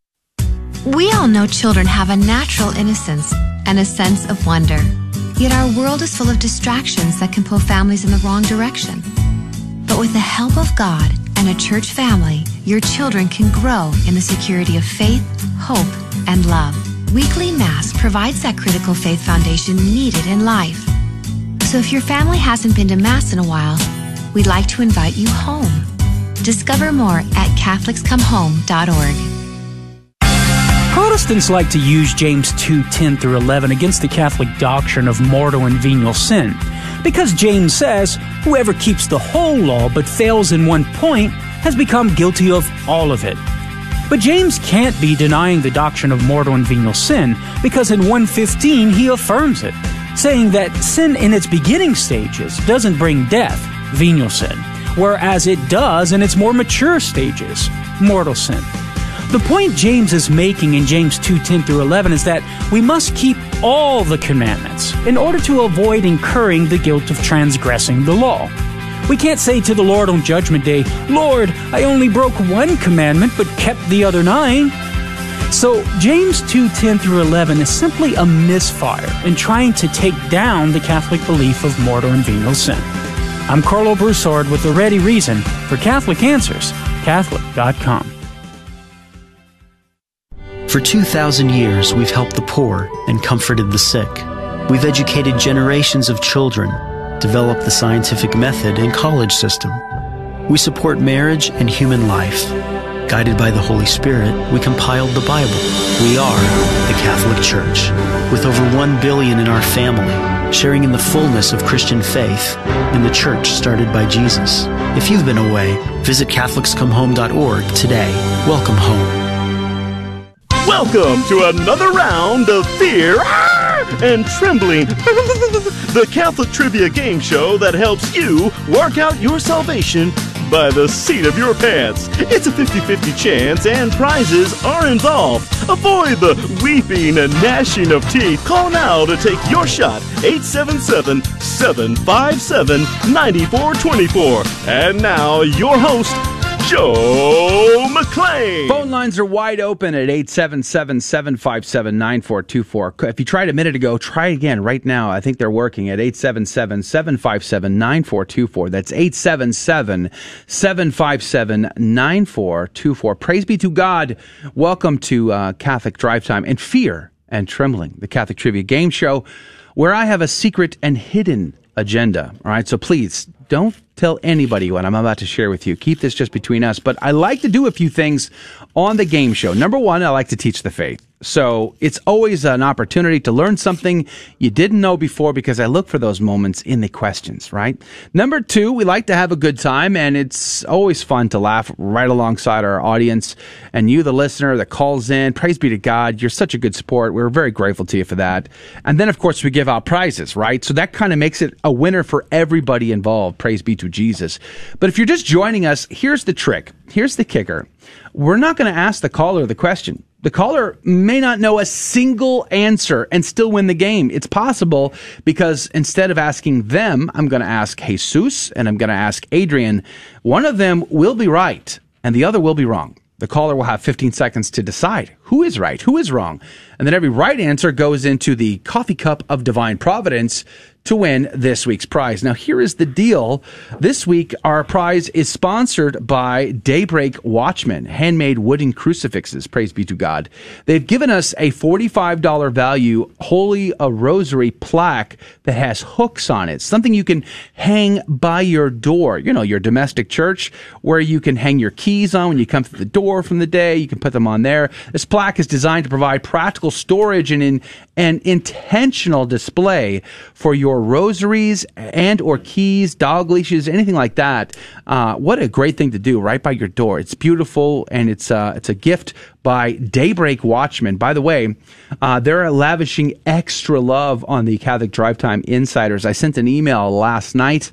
We all know children have a natural innocence and a sense of wonder. Yet our world is full of distractions that can pull families in the wrong direction. But with the help of God and a church family, your children can grow in the security of faith, hope, and love. Weekly Mass provides that critical faith foundation needed in life. So if your family hasn't been to Mass in a while, we'd like to invite you home. Discover more at CatholicsComeHome.org. Protestants like to use James 2 10 through 11 against the Catholic doctrine of mortal and venial sin. Because James says, whoever keeps the whole law but fails in one point has become guilty of all of it. But James can't be denying the doctrine of mortal and venial sin because in 115 he affirms it, saying that sin in its beginning stages doesn't bring death, venial sin, whereas it does in its more mature stages, mortal sin. The point James is making in James 2:10 through 11 is that we must keep all the commandments in order to avoid incurring the guilt of transgressing the law. We can't say to the Lord on judgment day, "Lord, I only broke one commandment but kept the other 9." So, James 2:10 through 11 is simply a misfire in trying to take down the Catholic belief of mortal and venial sin. I'm Karlo Broussard with the ready reason for Catholic Answers, catholic.com. For 2,000 years, we've helped the poor and comforted the sick. We've educated generations of children, developed the scientific method and college system. We support marriage and human life. Guided by the Holy Spirit, we compiled the Bible. We are the Catholic Church, with over 1 billion in our family, sharing in the fullness of Christian faith in the church started by Jesus. If you've been away, visit CatholicsComeHome.org today. Welcome home. Welcome to another round of Fear ah, and Trembling, (laughs) the Catholic trivia game show that helps you work out your salvation by the seat of your pants. It's a 50 50 chance, and prizes are involved. Avoid the weeping and gnashing of teeth. Call now to take your shot 877 757 9424. And now, your host, Joe McClain. Phone lines are wide open at 877 757 9424. If you tried a minute ago, try again right now. I think they're working at 877 757 9424. That's 877 757 9424. Praise be to God. Welcome to uh, Catholic Drive Time and Fear and Trembling, the Catholic Trivia Game Show, where I have a secret and hidden agenda. All right, so please don't tell anybody what I'm about to share with you. Keep this just between us. But I like to do a few things on the game show. Number one, I like to teach the faith. So it's always an opportunity to learn something you didn't know before because I look for those moments in the questions, right? Number two, we like to have a good time and it's always fun to laugh right alongside our audience and you, the listener that calls in. Praise be to God. You're such a good support. We're very grateful to you for that. And then, of course, we give out prizes, right? So that kind of makes it a winner for everybody involved. Praise be to Jesus. But if you're just joining us, here's the trick. Here's the kicker. We're not going to ask the caller the question. The caller may not know a single answer and still win the game. It's possible because instead of asking them, I'm going to ask Jesus and I'm going to ask Adrian. One of them will be right and the other will be wrong. The caller will have 15 seconds to decide who is right, who is wrong. And then every right answer goes into the coffee cup of divine providence to win this week's prize. Now, here is the deal. This week, our prize is sponsored by Daybreak Watchmen, handmade wooden crucifixes. Praise be to God. They've given us a $45 value Holy a Rosary plaque that has hooks on it, something you can hang by your door, you know, your domestic church, where you can hang your keys on when you come through the door from the day. You can put them on there. This plaque is designed to provide practical storage and an intentional display for your rosaries and or keys, dog leashes, anything like that. Uh, what a great thing to do right by your door. It's beautiful and it's uh, it's a gift by Daybreak Watchmen. By the way, uh, they're lavishing extra love on the Catholic Drive Time Insiders. I sent an email last night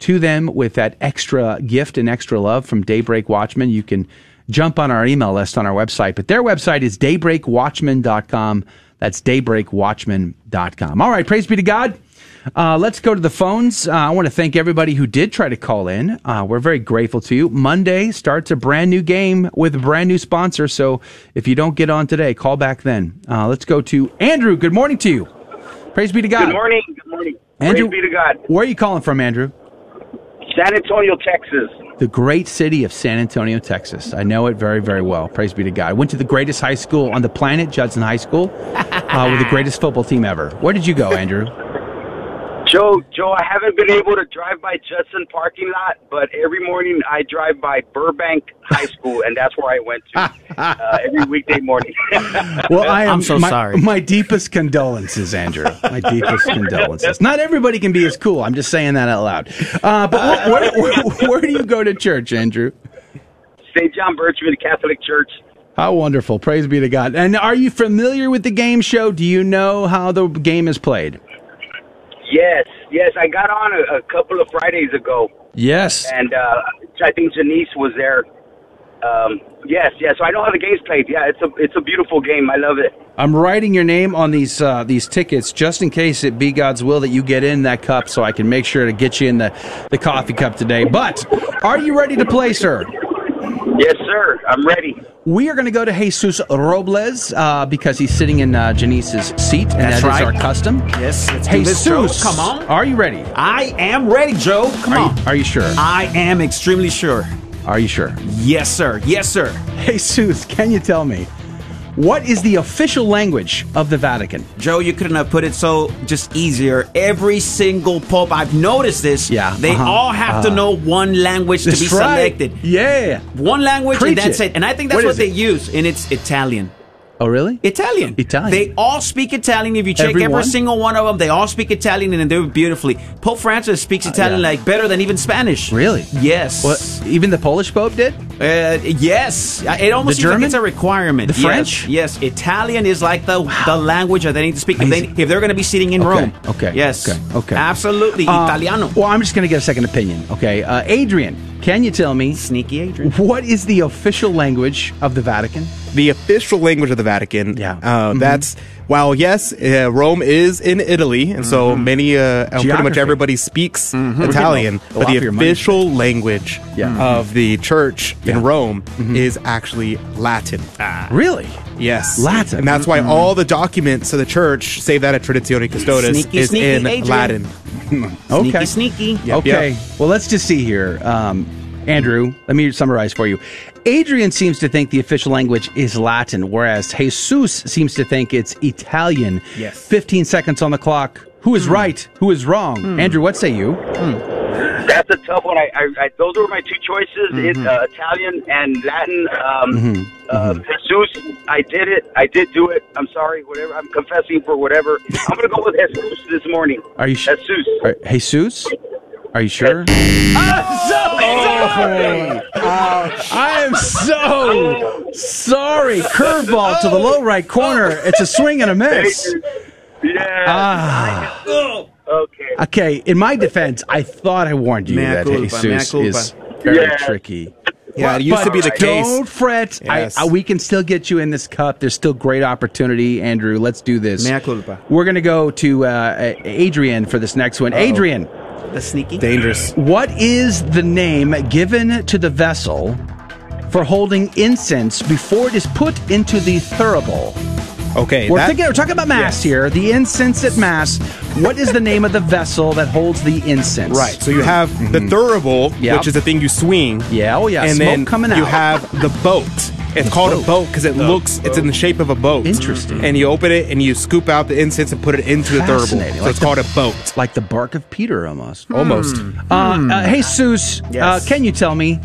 to them with that extra gift and extra love from Daybreak Watchmen. You can jump on our email list on our website, but their website is daybreakwatchmen.com. That's daybreakwatchmen.com. All right, praise be to God. Uh, let's go to the phones. Uh, I want to thank everybody who did try to call in. Uh, we're very grateful to you. Monday starts a brand new game with a brand new sponsor. So if you don't get on today, call back then. Uh, let's go to Andrew. Good morning to you. Praise be to God. Good morning. Good morning. Andrew, Praise be to God. Where are you calling from, Andrew? San Antonio, Texas. The great city of San Antonio, Texas. I know it very, very well. Praise be to God. I went to the greatest high school on the planet, Judson High School, uh, with the (laughs) greatest football team ever. Where did you go, Andrew? Joe, Joe, I haven't been able to drive by Judson parking lot, but every morning I drive by Burbank High School, and that's where I went to (laughs) uh, every weekday morning. (laughs) Well, I am I'm so my, sorry. My deepest condolences, Andrew. My (laughs) deepest condolences. Not everybody can be as cool. I'm just saying that out loud. Uh, but where, where, where, where do you go to church, Andrew? St. John Berchmans Catholic Church. How wonderful. Praise be to God. And are you familiar with the game show? Do you know how the game is played? Yes, yes, I got on a, a couple of Fridays ago, Yes. and uh, I think Janice was there. Um, yes, yes. So I know how the game's played. Yeah, it's a it's a beautiful game. I love it. I'm writing your name on these uh, these tickets just in case it be God's will that you get in that cup, so I can make sure to get you in the, the coffee cup today. But are you ready to play, sir? Yes, sir. I'm ready. We are going to go to Jesus Robles uh, because he's sitting in uh, Janice's seat, and That's that is right. our custom. Yes, let's do Jesus, this, Joe. Come on. Are you ready? I am ready, Joe. Come are on. You, are you sure? I am extremely sure. Are you sure? Yes, sir. Yes, sir. (laughs) Jesus, can you tell me what is the official language of the Vatican? Joe, you couldn't have put it so just easier. Every single pope, I've noticed this. Yeah, They uh-huh, all have to uh-huh. know one language to be right. selected. Yeah. One language, Preach and that's it. it. And I think that's What what, is they it? use, and it's Italian. Oh, really? Italian. Italian. They all speak Italian. If you check Everyone? every single one of them, they all speak Italian and they do it beautifully. Pope Francis speaks Italian Uh, yeah. like better than even Spanish. Really? Yes. What? Even the Polish Pope did? Uh, yes, Uh, it almost The seems like German? it's a requirement. The French? Yes, Italian is like the the language that they need to speak if, they, if they're going to be sitting in Okay, Rome. okay, Yes. okay, okay. Absolutely, Uh, Italiano. Well, I'm just going to get a second opinion. Okay, uh, Adrian, can you tell me, sneaky Adrian, what is the official language of the Vatican? The official language of the Vatican. Yeah. Uh, Mhm. That's while yes, uh, Rome is in Italy, and so Mhm. many, uh, uh, pretty much everybody speaks Mhm. Italian. Go But the your money. official language Yeah. Of the church Yeah. in Rome Mhm. is actually Latin. Really? Yes, Latin. and that's why Mhm. all the documents of the church, save that at Traditionis Custodes, Sneaky, is sneaky, in Adrian. Latin. (laughs) Okay. Sneaky, sneaky. Yep, okay. yep. Well, let's just see here. Um, Andrew, let me summarize for you. Adrian seems to think the official language is Latin, whereas Jesus seems to think it's Italian. Yes. 15 seconds on the clock. Who is right? Who is wrong? Hmm. Andrew, what say you? That's a tough one. I, I, I those were my two choices: it, Mm-hmm. uh, Italian and Latin. Um, Mhm, uh, Jesus, I did it. I did do it. I'm sorry. Whatever. I'm confessing for whatever. I'm gonna go with Jesus this morning. Are you sure? Jesus. Jesus? Are you sure? I am so sorry. Curveball to the low right corner. It's a swing and a miss. Yeah. Ah. Okay. Okay, in my defense, I thought I warned you Mea that culpa, Jesus mea is very Yeah. tricky. Yeah, it used to be the But case. Don't fret. Yes. I, I, we can still get you in this cup. There's still great opportunity, Andrew. Let's do this. Mea culpa. We're going to go to uh, Adrian for this next one. Adrian, The sneaky. Dangerous. what is the name given to the vessel for holding incense before it is put into the thurible? Okay, We're that- thinking. We're talking about mass here. The incense at mass. What is the name of the vessel that holds the incense? Right. So you have the thurible, Yep. which is the thing you swing. Yeah. Oh yeah. and Smoke then coming out. you have the boat. It's called a boat because it looks, it's in the shape of a boat. Interesting. And you open it and you scoop out the incense and put it into the thurible. Fascinating. So Like it's the- called a boat. like the bark of Peter, almost. Almost. Uh, uh, Jesus, uh, Yes. can you tell me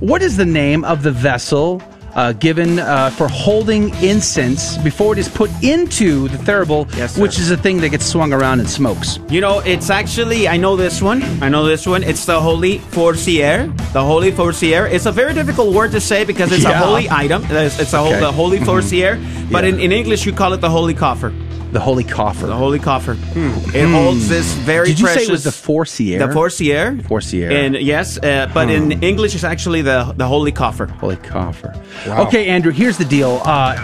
what is the name of the vessel uh, given uh, for holding incense before it is put into the thurible, Yes, which is a thing that gets swung around and smokes? You know, it's actually I know this one. I know this one. It's the holy forcier. The holy forcier. It's a very difficult word to say because it's a holy item. It's, it's a Okay. the holy Mhm. forcier. But Yeah. in, in English, you call it the holy coffer. The holy coffer. The holy coffer. It holds this very Did you precious. say it was the forcier? The forcier. Forcier. And yes, uh, but in English, it's actually the the holy coffer. Holy coffer. Okay, Andrew, here's the deal. Uh,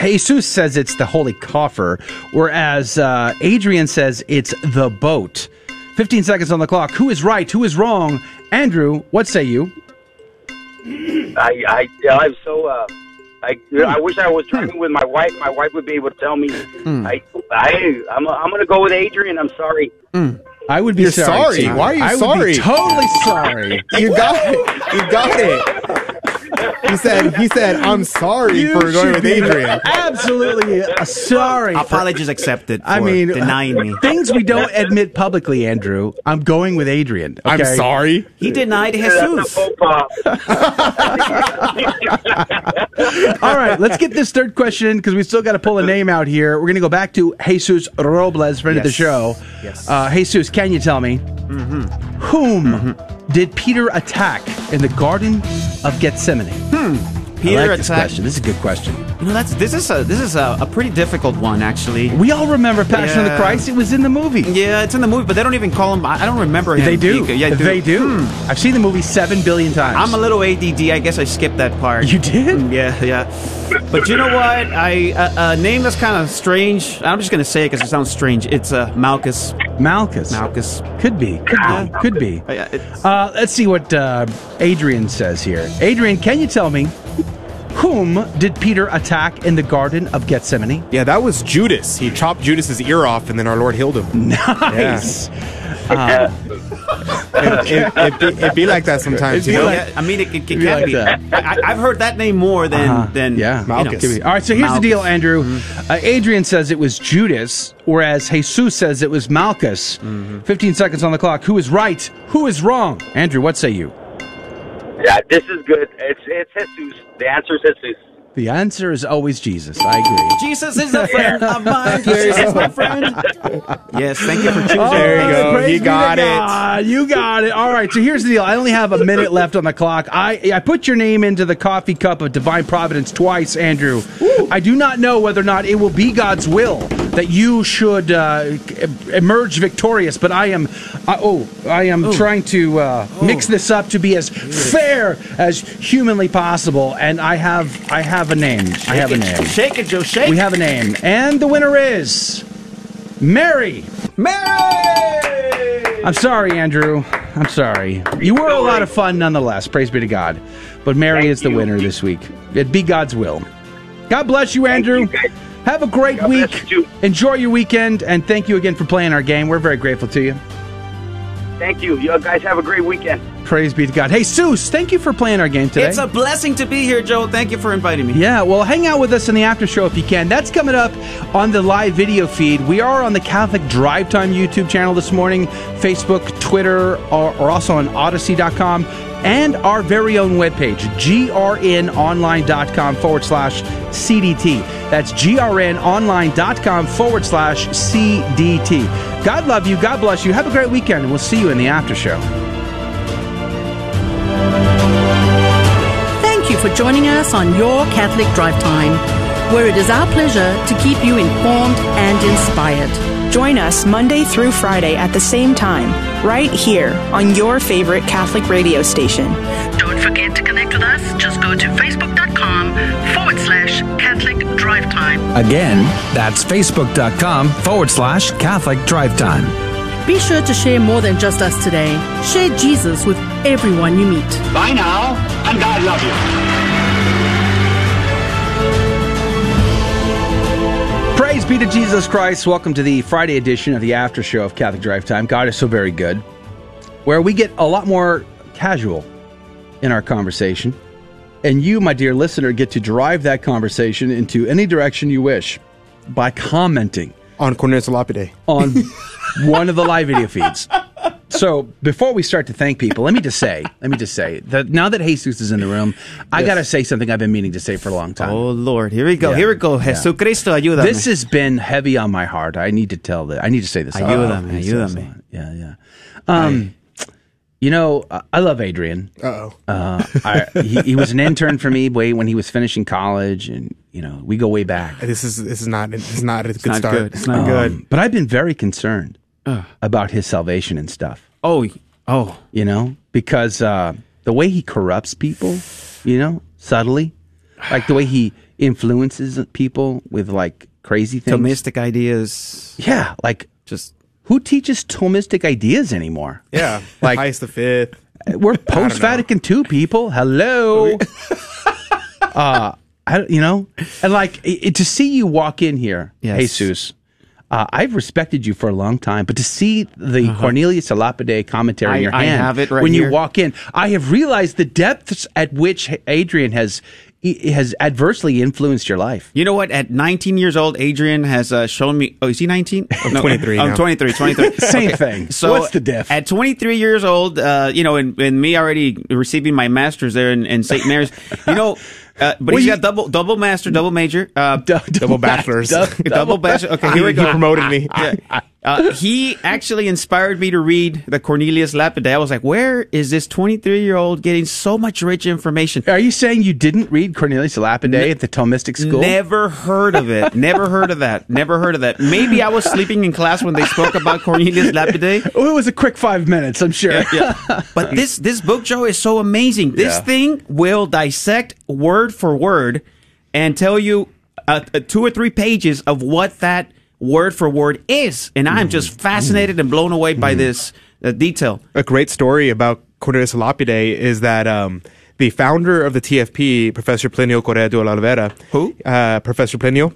Jesus says it's the holy coffer, whereas uh, Adrian says it's the boat. 15 seconds on the clock. Who is right? Who is wrong? Andrew, what say you? I, I, I'm so. Uh, I, I wish I was driving with my wife. My wife would be able to tell me. Hmm. I, I, I'm, I'm going to go with Adrian. I'm sorry. Hmm. I would be You're sorry. sorry. Why are you sorry? I Would sorry? be totally sorry. (laughs) You got it. You got it. He said, he said, I'm sorry You for going with Adrian. Absolutely uh, sorry. for- Apologies accepted. I mean, denying me. things we don't admit publicly, Andrew. I'm going with Adrian. I'm sorry. He denied Jesus. (laughs) All right, let's get this third question in because we still got to pull a name out here. We're going to go back to Jesus Robles, friend of the show. Yes. Uh, Jesus, can you tell me whom did Peter attack in the Garden of Gethsemane? Hmm. Peter I like this attacked- question. This is a good question. You know, that's this is a this is a, a pretty difficult one actually. We all remember Passion of the Christ. It was in the movie. Yeah, it's in the movie, but they don't even call him. I don't remember him. They do. being- Yeah, they do. I've seen the movie seven billion times. I'm a little ADD. I guess I skipped that part. You did? Mm, Yeah, yeah. But you know what? I a, a name that's kind of strange. I'm just gonna say it because it sounds strange. It's uh, Malchus. Malchus. Malchus. Could be. Could be. Could be. Uh, yeah, Uh, let's see what uh, Adrian says here. Adrian, can you tell me whom did Peter attack in the Garden of Gethsemane? Yeah, that was Judas. He chopped Judas's ear off, and then our Lord healed him. Nice. Uh, It, it, it, be, it be like that sometimes, you know. yeah, I mean, it, it, it be can like be. I, I've heard that name more than Uh-huh. than yeah, you know. Malchus. All right, so here's the deal, Andrew. Mm-hmm. Uh, Adrian says it was Judas, whereas Jesus says it was Malchus. Mm-hmm. 15 seconds on the clock. Who is right? Who is wrong? Andrew, what say you? Yeah, this is good. It's, it's Jesus. The answer is Jesus. The answer is always Jesus. I agree. Jesus is a friend (laughs) of mine. Jesus is my friend. Yes, thank you for oh, choosing. There you go. Praise He got it. God. You got it. All right. So here's the deal. I only have a minute left on the clock. I I put your name into the coffee cup of divine providence twice, Andrew. I do not know whether or not it will be God's will that you should uh, emerge victorious, but I am. I oh, I am trying to uh, mix this up to be as fair as humanly possible, and I have I have a name. I have a name. Shake it, Joe. Shake. We have a name, and the winner is Mary. Mary. I'm sorry, Andrew. I'm sorry. You were a lot of fun nonetheless. Praise be to God. But Mary is the winner this week. It be God's will. God bless you, Andrew. Have a great week. Enjoy your weekend, and thank you again for playing our game. We're very grateful to you. Thank you. You guys have a great weekend. Praise be to God. Hey, Seuss, thank you for playing our game today. It's a blessing to be here, Joe. Thank you for inviting me. Yeah, well, hang out with us in the after show if you can. That's coming up on the live video feed. We are on the Catholic Drive Time YouTube channel this morning, Facebook, Twitter, or, or also on Odysee.com, and our very own webpage, grnonline.com forward slash CDT. That's grnonline.com forward slash CDT. God love you. God bless you. Have a great weekend, and we'll see you in the after show. For joining us on Your Catholic Drive Time, where it is our pleasure to keep you informed and inspired. Join us Monday through Friday at the same time, right here on your favorite Catholic radio station. Don't forget to connect with us. Just go to facebook.com forward slash Catholic Drive Time. Again, that's facebook.com forward slash Catholic Drive Time. Be sure to share more than just us today. Share Jesus with everyone you meet. Bye now, and God love you. Praise be to Jesus Christ. Welcome to the Friday edition of the after show of Catholic Drive Time. God is so very good, where we get a lot more casual in our conversation. And you, my dear listener, get to drive that conversation into any direction you wish by commenting on Cornelius Lapide on (laughs) one of the live video feeds. So before we start to thank people, let me just say, let me just say that now that Jesus is in the room, I Yes. got to say something I've been meaning to say for a long time. Oh Lord, here we go. Here we go. Jesucristo, ayúdame. This has been heavy on my heart. I need to tell that. I need to say this. Ayúdame, I need to say this ayúdame. Yeah, yeah. Um, you know, I love Adrian. Uh-oh. Uh I, he, he was an intern for me way when he was finishing college, and you know, we go way back. This is this is not this is not a good not start. good. It's not Um, good. But I've been very concerned about his salvation and stuff. Oh, oh, you know, because uh, the way he corrupts people, you know, subtly, like the way he influences people with like crazy things. Thomistic ideas. Yeah, like just who teaches Thomistic ideas anymore? Yeah, (laughs) Like- Pius the Fifth. We're post Vatican II people. Hello. (laughs) uh, I, you know, and like i i- to see you walk in here, Yes. Jesus. Uh, I've respected you for a long time, but to see the Cornelius Lapide commentary Uh-huh. I- in your I hand have it right when here. you walk in, I have realized the depths at which Adrian has has adversely influenced your life. You know what? At 19 years old, Adrian has uh, shown me. Oh, is he 19? I'm 23 I'm now. 23. 23. (laughs) Same thing. So What's the diff? At 23 years old, uh, you know, and, and me already receiving my master's there in, in St. Mary's, you know. Uh, but Well, he's you- got double double master, double major, uh, (laughs) Double bachelors. (laughs) double bachelor. Okay, here we go. He promoted me. (laughs) Yeah. Uh, he actually inspired me to read the Cornelius Lapide. I was like, where is this 23 year old getting so much rich information? Are you saying you didn't read Cornelius Lapide at the Thomistic school? Never heard of it. Never heard of that. Never heard of that. Maybe I was sleeping in class when they spoke about Cornelius Lapide. Oh, it was a quick five minutes, I'm sure. Yeah. But (laughs) this this book, Joe, is so amazing. This Yeah. thing will dissect word for word and tell you uh, uh, two or three pages of what that word for word is, and I'm just fascinated and blown away by this uh, detail. A great story about Cornelius Lapide is that um, the founder of the TFP, Professor Plinio Correa de Oliveira, who? uh, Professor Plinio,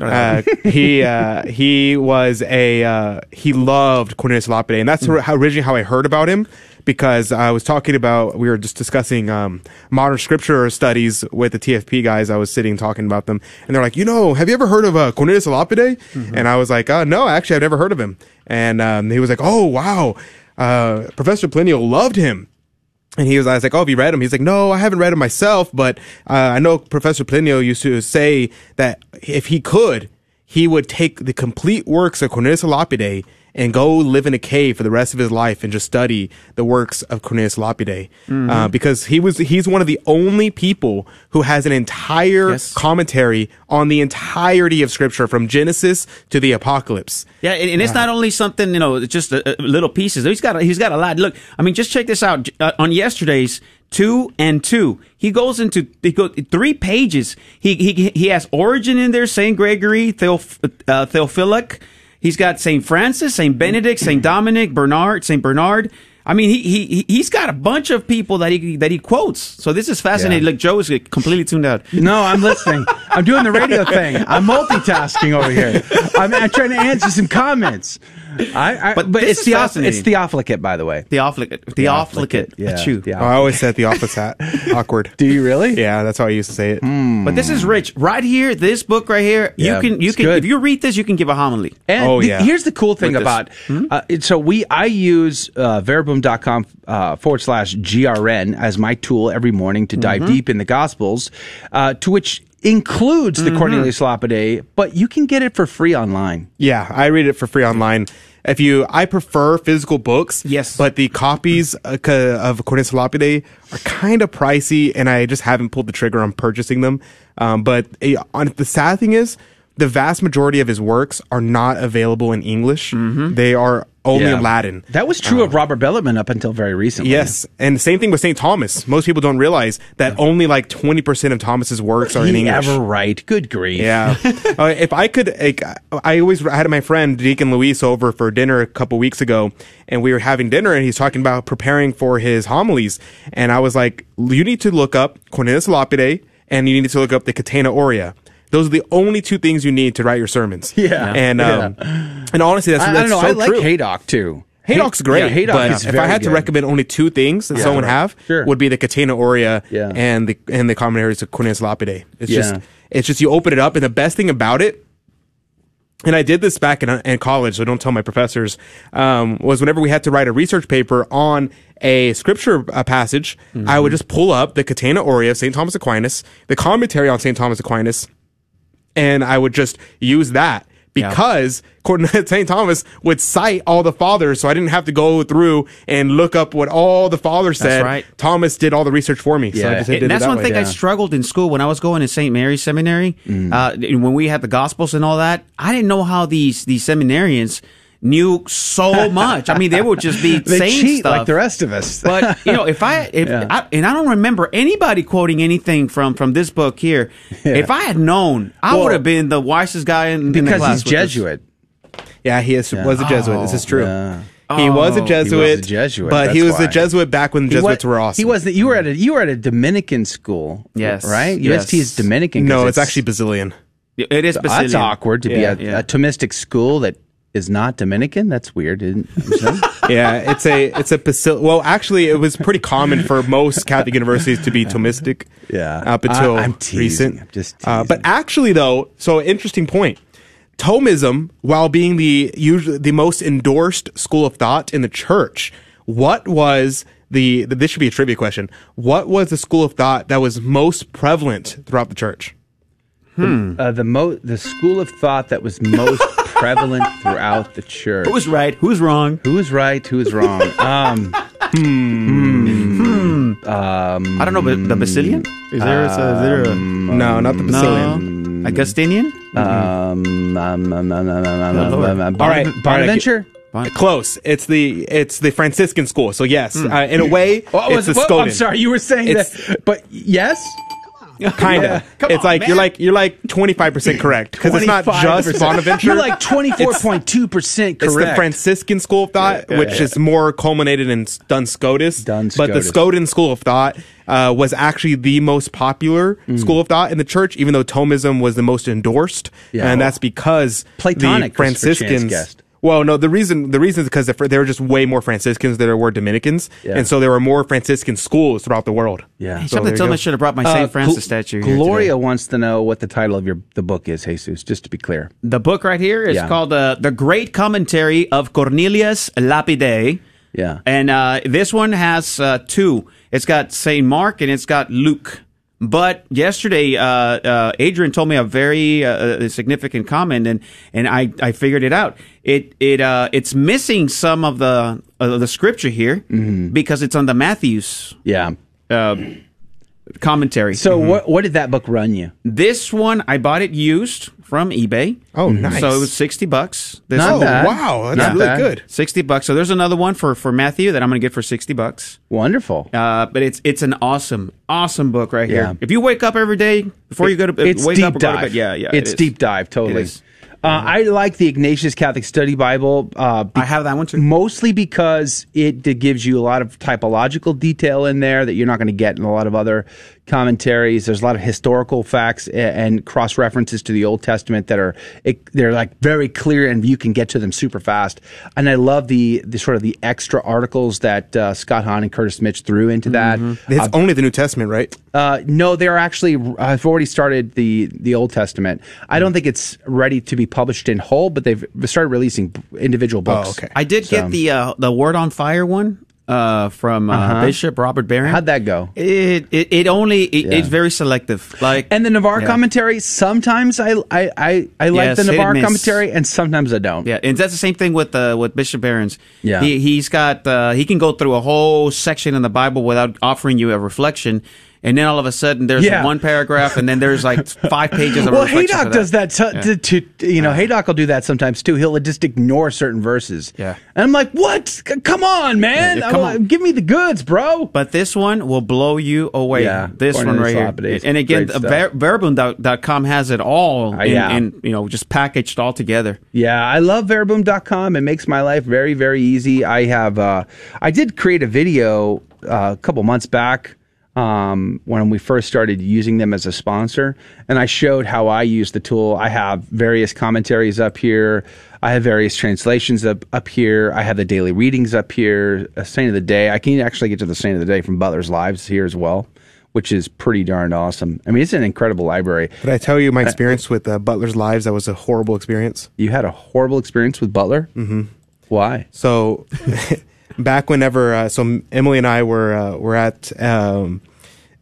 uh, he uh, he was a uh, he loved Cornelius Lapide, and that's how originally how I heard about him because I was talking about we were just discussing um, modern scripture studies with the TFP guys. I was sitting talking about them, and they're like, you know, have you ever heard of uh, Cornelius Lapide? And I was like, uh, no, actually, I've never heard of him. And um, he was like, oh wow, uh, Professor Plinio loved him. And he was, I was like, oh, have you read him? He's like, no, I haven't read him myself, but uh, I know Professor Plinio used to say that if he could, he would take the complete works of Cornelius Lapide and go live in a cave for the rest of his life and just study the works of Cornelius Lapide. Mm-hmm. Uh, because he was, he's one of the only people who has an entire commentary on the entirety of scripture from Genesis to the apocalypse. Yeah, and, and it's not only something you know, just uh, little pieces. He's got a, he's got a lot. Look, I mean, just check this out. Uh, on yesterday's two and two, he goes into he go three pages. He he he has Origen in there, Saint Gregory, Theoph- uh, Theophilus. He's got Saint Francis, Saint Benedict, Saint Dominic, Bernard, Saint Bernard. I mean, he he he's got a bunch of people that he that he quotes. So this is fascinating. Yeah. Look, Joe is completely tuned out. No, I'm listening. I'm doing the radio (laughs) thing. I'm multitasking over here. I'm, I'm trying to answer some comments. I, I, but, But it's is the fascinating. it's Theophylact, by the way. Theophilus, Theophilus, Yeah, Achoo. the Oh, I always said the opposite hat. (laughs) Awkward. Do you really? Yeah, that's how I used to say it. But this is rich. Right here, this book right here, Yeah, you can you can good. if you read this, you can give a homily. And Oh, the- yeah. here's the cool thing With this. about uh, so we I use uh, verbum.com uh, forward slash grn as my tool every morning to dive Mm-hmm. deep in the Gospels, uh, to which includes Mm-hmm. the Cornelius Lapide, but you can get it for free online. Yeah, I read it for free online. If you, I prefer physical books. Yes. but the copies uh, of Cornelius Lapide are kind of pricey, and I just haven't pulled the trigger on purchasing them. Um, but uh, on, the sad thing is, the vast majority of his works are not available in English. They are only Yeah. in Latin. That was true of Robert Bellarmine up until very recently. Yes, and the same thing with St. Thomas. Most people don't realize that only like 20% of Thomas's works are in He English. ever write? Good grief. Yeah. (laughs) uh, if I could, like, I always I had my friend Deacon Luis over for dinner a couple weeks ago, and we were having dinner, and he's talking about preparing for his homilies, and I was like, you need to look up Cornelius Lapide, and you need to look up the Catena Aurea. Those are the only two things you need to write your sermons. (laughs) Yeah. and um, and honestly, that's, I, I that's don't know. so I like true. Haydock too. Haydock's great, Yeah, Haydock but is if I had to recommend only two things that Yeah. someone have, Sure. would be the Catena Aurea Yeah. and the and the commentaries of Cornelius Lapide. It's Yeah. just it's just you open it up, and the best thing about it and I did this back in, in college, so don't tell my professors, um, was whenever we had to write a research paper on a scripture uh, passage, I would just pull up the Catena Aurea of St. Thomas Aquinas, the commentary on St. Thomas Aquinas, and I would just use that because (laughs) St. Thomas would cite all the fathers, so I didn't have to go through and look up what all the fathers That's said. right. Thomas did all the research for me. So I just did and it that's that one way. thing I struggled in school when I was going to St. Mary's Seminary. Mm. Uh, when we had the Gospels and all that, I didn't know how these these seminarians knew so (laughs) much. I mean, they would just be They saying cheat stuff like the rest of us. But you know, if I (laughs) if Yeah. I, and I don't remember anybody quoting anything from from this book here. If I had known, I Well, would have been the wisest guy in, in the because class he's. Jesuit. Yeah, he is, Yeah. was a Jesuit. this is true. yeah. He was a Oh. Jesuit, He was a Jesuit, but he was a. Jesuit back when He wa- Jesuits were awesome. He wasn't. You were at a you were at a Dominican school. Yes. right. Yes. UST is Dominican. No, it's actually Basilian. It is That's awkward to be Yeah, a, yeah. a Thomistic school that is not Dominican. That's weird. Isn't (laughs) yeah, it's a it's a Basil. Well, actually, it was pretty common for most Catholic universities to be Thomistic. Yeah. up until I- I'm teasing. recent. I'm just Uh, but actually, though, so interesting point. Thomism, while being the usually the most endorsed school of thought in the church, what was the this should be a trivia question? What was the school of thought that was most prevalent throughout the church? Hmm. Uh, the mo- the school of thought that was most prevalent throughout the church. Who's right? Who's wrong? Who's right? Who's wrong? (laughs) Um, hmm. Hmm. Um, I don't know, but the Basilian? Is there, a, is there a. Um, no, not the Basilian. Augustinian? All right, Bonaventure. Bon- Close. It's the it's the Franciscan school. So yes, hmm. uh, in a way, Oh, it's was- the well, I'm sorry, you were saying It's- that, but yes, (laughs) Kind of. It's like you're like you're like 25 percent correct because it's not just 25%. Bonaventure. You're like 24.2 percent correct. It's the Franciscan school of thought, Yeah, yeah, which yeah. is more culminated in Duns Scotus. Duns But the Scotus. Scotin school of thought uh, was actually the most popular Mm. school of thought in the church, even though Thomism was the most endorsed. And that's because Platonic, the Franciscans. Guessed. Well, no, the reason the reason is because there were just way more Franciscans than there were Dominicans, Yeah. and so there were more Franciscan schools throughout the world. Yeah. Hey, So something told me I should have brought my Uh, St. Francis Gl- statue here Gloria today. wants to know what the title of your the book is, Jesus. Just to be clear. The book right here is Yeah. called uh, The Great Commentary of Cornelius Lapide. Yeah. And uh, this one has uh, two. It's got St. Mark and it's got Luke. But yesterday, uh, uh, Adrian told me a very uh, significant comment, and, and I, I figured it out. It it uh, it's missing some of the uh, the scripture here because it's on the Matthew's Yeah. uh, commentary. So what what did that book run you? This one I bought it used from eBay. Oh, nice. So it was sixty bucks. This Not bad. wow, that's Not really bad. good. Sixty bucks. So there's another one for for Matthew that I'm going to get for sixty bucks. Wonderful. Uh, but it's it's an awesome awesome book right Yeah. here. If you wake up every day before you go to It's wake deep up dive. bed, yeah, yeah, It's is. deep dive. Totally. It. Uh, I like the Ignatius Catholic Study Bible. Uh, be- I have that one too. mostly because it, it gives you a lot of typological detail in there that you're not going to get in a lot of other commentaries. There's a lot of historical facts and cross references to the Old Testament that are they're like very clear and you can get to them super fast. And I love the the sort of the extra articles that uh, Scott Hahn and Curtis Mitch threw into that. It's Uh, only the New Testament, right? uh, no, they're actually. I've already started the the Old Testament. I don't think it's ready to be published in whole, but they've started releasing individual books. okay. I did So- get the uh, the Word on Fire one uh, from uh, Uh-huh. Bishop Robert Barron. How'd that go? It it, it only it, Yeah. it's very selective. Like And the Navarre Yeah. commentary. Sometimes I I I, I like Yes, the Navarre commentary, and sometimes I don't. Yeah, and that's the same thing with uh, with Bishop Barron's. Yeah. he, he's got uh, he can go through a whole section in the Bible without offering you a reflection, and then all of a sudden there's Yeah. one paragraph, and then there's like (laughs) five pages of Well. Haydock does that to, to, to you know Haydock will do that sometimes too. He'll just ignore certain verses. Yeah. and I'm like, what? C- Come on, man! Yeah, come I- on. give me the goods, bro. But this one will blow you away. Yeah, this one right here. is And again. Ver- Verbum.com has it all Uh, in, yeah. in, you know, just packaged all together. Yeah, I love Verbum.com. It makes my life very, very easy. I have, uh, I did create a video uh, a couple months back um, when we first started using them as a sponsor, and I showed how I use the tool. I have various commentaries up here. I have various translations up up here. I have the daily readings up here. A saint of the day. I can actually get to the saint of the day from Butler's Lives here as well, which is pretty darn awesome. I mean, it's an incredible library. Did I tell you my experience with uh, Butler's Lives? That was a horrible experience. You had a horrible experience with Butler. Mm-hmm. Why? So, (laughs) back whenever, uh, so Emily and I were uh, were at um,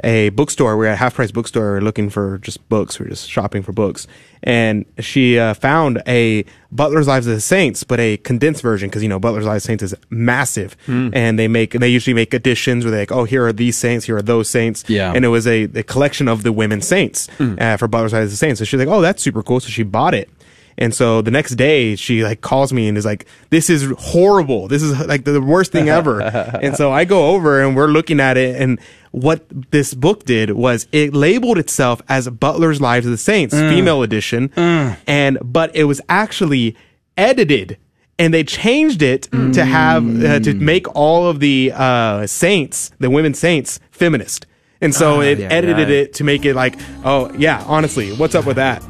a bookstore. We are at Half Price Bookstore. Looking for just books. We are just shopping for books, and she uh, found a Butler's Lives of the Saints, but a condensed version because you know Butler's Lives of the Saints is massive, Hmm. and they make and they usually make editions where they like, oh, here are these saints, here are those saints, Yeah. and it was a, a collection of the women saints uh, for Butler's Lives of the Saints. So she's like, oh, that's super cool. So she bought it. And so the next day she like calls me and is like, this is horrible. This is like the worst thing ever. (laughs) and so I go over and we're looking at it and what this book did was it labeled itself as Butler's Lives of the Saints, Mm. female edition. And, but it was actually edited and they changed it to have, uh, to make all of the, uh, saints, the women saints, feminist. And so Ah, it yeah, edited yeah. it to make it like, oh yeah, honestly, what's up with that?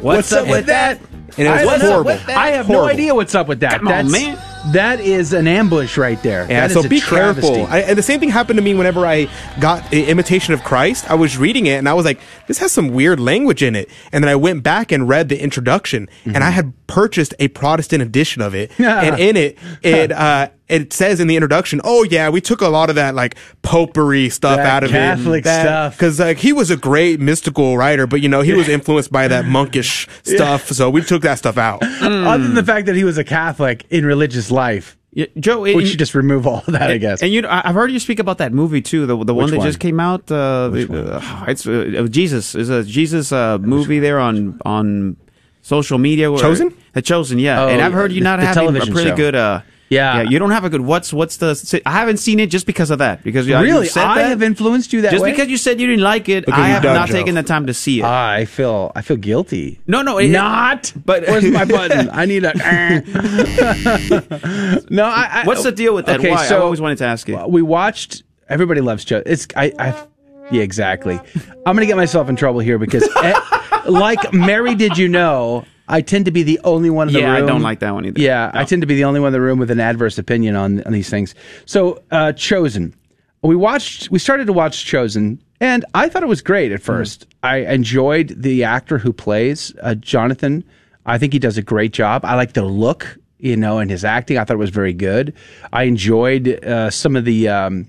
What's, up with that? And it was I don't know. horrible. I have no idea what's up with that. Come on, That's, man. That is an ambush right there. Yeah, That so be travesty. careful. I, and the same thing happened to me whenever I got Imitation of Christ. I was reading it and I was like, this has some weird language in it. And then I went back and read the introduction and I had purchased a Protestant edition of it. (laughs) and in it, it, (laughs) uh, it says in the introduction, oh yeah, we took a lot of that like popery stuff That out of Catholic it. Catholic stuff. Cause like he was a great mystical writer, but you know, he was influenced by that monkish (laughs) stuff. So we took that stuff out. Other than the fact that he was a Catholic in religious life. Joe, we should just remove all of that, I guess. And you, know, I've heard you speak about that movie too. The the one Which that one? just came out. Uh, the, uh, it's uh, Jesus. Is a Jesus uh, movie there on on social media. Where, Chosen? The Chosen, yeah. Oh, and I've heard you not the having a pretty show. good. Uh, Yeah. you don't have a good. What's what's the? I haven't seen it just because of that. Because you, Really? you said I that. have influenced you that just way? because you said you didn't like it. Look I have done, not Joe. taken the time to see it. I feel I feel guilty. no, no, it, Not. But Where's my (laughs) button? I need a. (laughs) no, I, I. What's the deal with that? Okay, Why? I always wanted to ask you. we watched. Everybody loves Joe. It's I. I yeah, exactly. I'm gonna get myself in trouble here because, eh, (laughs) like Mary, did you know? I tend to be the only one in the room. Yeah, I don't like that one either. Yeah, I tend to be the only one in the room with an adverse opinion on on these things. So, uh, Chosen. We watched. We started to watch Chosen, and I thought it was great at 1st I enjoyed the actor who plays uh, Jonathan. I think he does a great job. I like the look, you know, and his acting. I thought it was very good. I enjoyed uh, some of the um,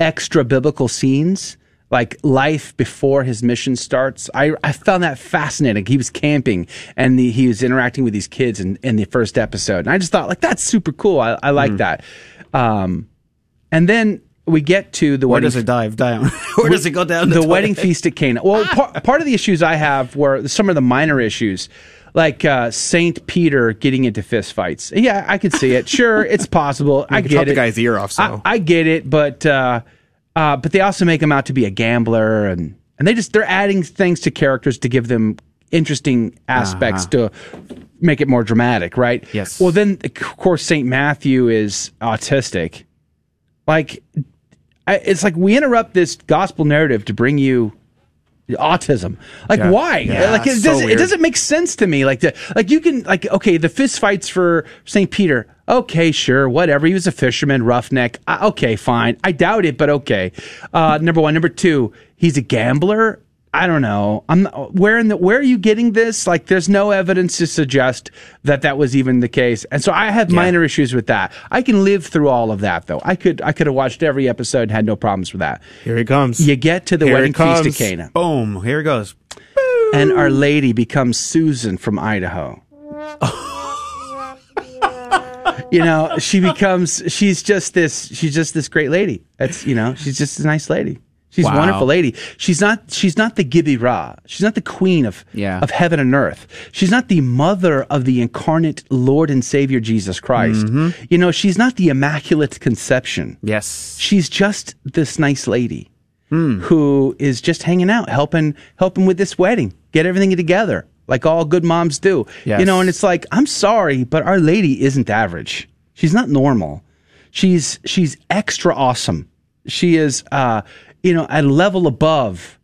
extra biblical scenes like life before his mission starts. I, I found that fascinating. He was camping and the, he was interacting with these kids in, in the first episode. And I just thought like, that's super cool. I, I like that. Um, and then we get to the Where does it dive down? (laughs) Where does it go down? the the wedding feast at Cana. Well, par- part of the issues I have were some of the minor issues, like uh, Saint Peter getting into fistfights. Yeah, I could see it. Sure, it's possible. (laughs) I could get it. the guy's ear off, so. I, I get it, but uh, uh, but they also make him out to be a gambler, and and they just they're adding things to characters to give them interesting aspects to make it more dramatic, right? Yes. Well, then of course Saint Matthew is autistic. Like I, it's like we interrupt this gospel narrative to bring you autism. Like Yeah. why? Yeah, like it so doesn't it doesn't make sense to me. Like the like you can like okay the fist fights for Saint Peter. Okay, sure, whatever. He was a fisherman, roughneck. Uh, okay, fine. I doubt it, but okay. Uh, number one, number two, he's a gambler. I don't know. I'm not, where in the where are you getting this? Like, there's no evidence to suggest that that was even the case, and so I have minor issues with that. I can live through all of that, though. I could I could have watched every episode and had no problems with that. Here he comes. You get to the Here wedding feast of Cana, Boom. Here it goes. and Our Lady becomes Susan from Idaho. (laughs) you know, she becomes she's just this she's just this great lady. That's you know, she's just a nice lady. She's a wonderful lady. She's not she's not the Gebirah. She's not the queen of Yeah. of heaven and earth. She's not the mother of the incarnate Lord and Savior Jesus Christ. You know, she's not the immaculate conception. Yes. She's just this nice lady who is just hanging out, helping helping with this wedding, get everything together, like all good moms do. Yes. You know, and it's like, I'm sorry, but Our Lady isn't average. She's not normal. She's she's extra awesome. She is uh you know, at a level above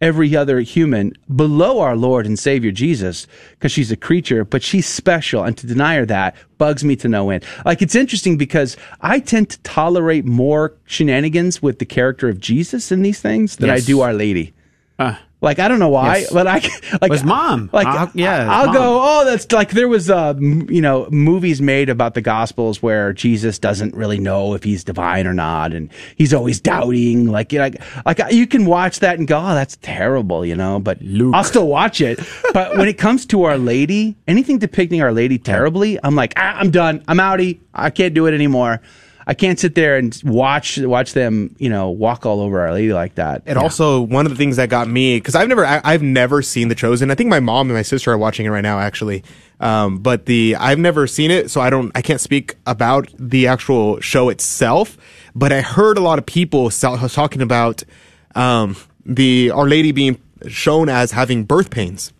every other human, below our Lord and Savior Jesus, because she's a creature, but she's special. And to deny her that bugs me to no end. Like, it's interesting because I tend to tolerate more shenanigans with the character of Jesus in these things than I do Our Lady. Uh, Like I don't know why, Yes. but I like His mom. Like yeah, I'll mom. go. Oh, that's like there was uh m- you know movies made about the Gospels where Jesus doesn't really know if he's divine or not, and he's always doubting. Like you know, like like you can watch that and go, oh, that's terrible, you know. But I'll still watch it. But when it comes to Our Lady, anything depicting Our Lady terribly, I'm like, ah, I'm done. I'm outie. I can't do it anymore. I can't sit there and watch watch them, you know, walk all over Our Lady like that. And also one of the things that got me because I've never I, I've never seen The Chosen. I think my mom and my sister are watching it right now actually. Um, but the I've never seen it, so I don't I can't speak about the actual show itself. But I heard a lot of people talking about um, the Our Lady being shown as having birth pains.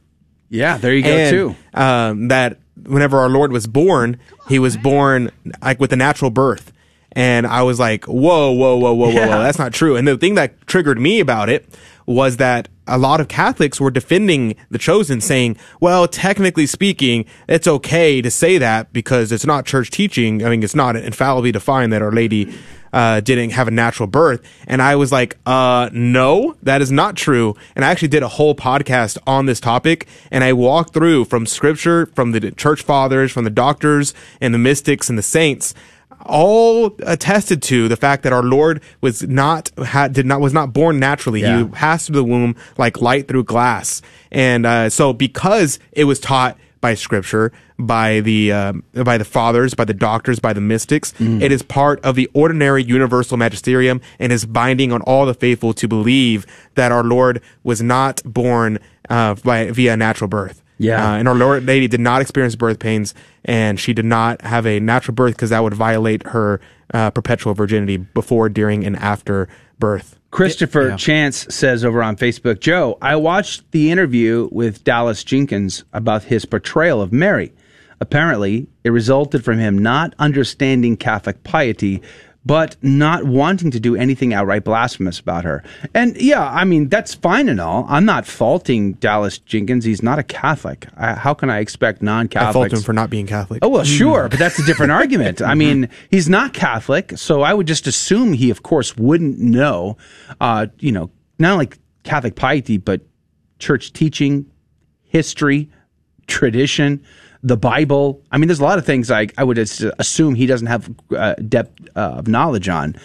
Yeah, there you go And, too. Um, that whenever our Lord was born, he was born like with a natural birth. And I was like, whoa, whoa, whoa, whoa, whoa, Yeah. whoa. That's not true. And the thing that triggered me about it was that a lot of Catholics were defending the chosen saying, well, technically speaking, it's okay to say that because it's not church teaching. I mean, it's not infallibly defined that Our Lady uh, didn't have a natural birth. And I was like, uh, no, that is not true. And I actually did a whole podcast on this topic and I walked through from scripture, from the church fathers, from the doctors and the mystics and the saints, all attested to the fact that our Lord was not, had, did not, was not born naturally. Yeah. He passed through the womb like light through glass. And, uh, so because it was taught by scripture, by the um, by the fathers, by the doctors, by the mystics. Mm. It is part of the ordinary universal magisterium and is binding on all the faithful to believe that our Lord was not born uh, by via natural birth. Yeah. uh, and our Lord Lady did not experience birth pains, and she did not have a natural birth because that would violate her uh, perpetual virginity before, during, and after birth. Christopher Chance says over on Facebook, Joe, I watched the interview with Dallas Jenkins about his portrayal of Mary. Apparently, it resulted from him not understanding Catholic piety, but not wanting to do anything outright blasphemous about her. And yeah, I mean, that's fine and all. I'm not faulting Dallas Jenkins. He's not a Catholic. I, how can I expect non I Catholics? fault him for not being Catholic. Oh, well, sure, but that's a different (laughs) argument. I mean, he's not Catholic, so I would just assume he, of course, wouldn't know, uh, you know, not only Catholic piety, but church teaching, history, tradition, the Bible. I mean, there's a lot of things I, I would assume he doesn't have uh, depth uh, of knowledge on.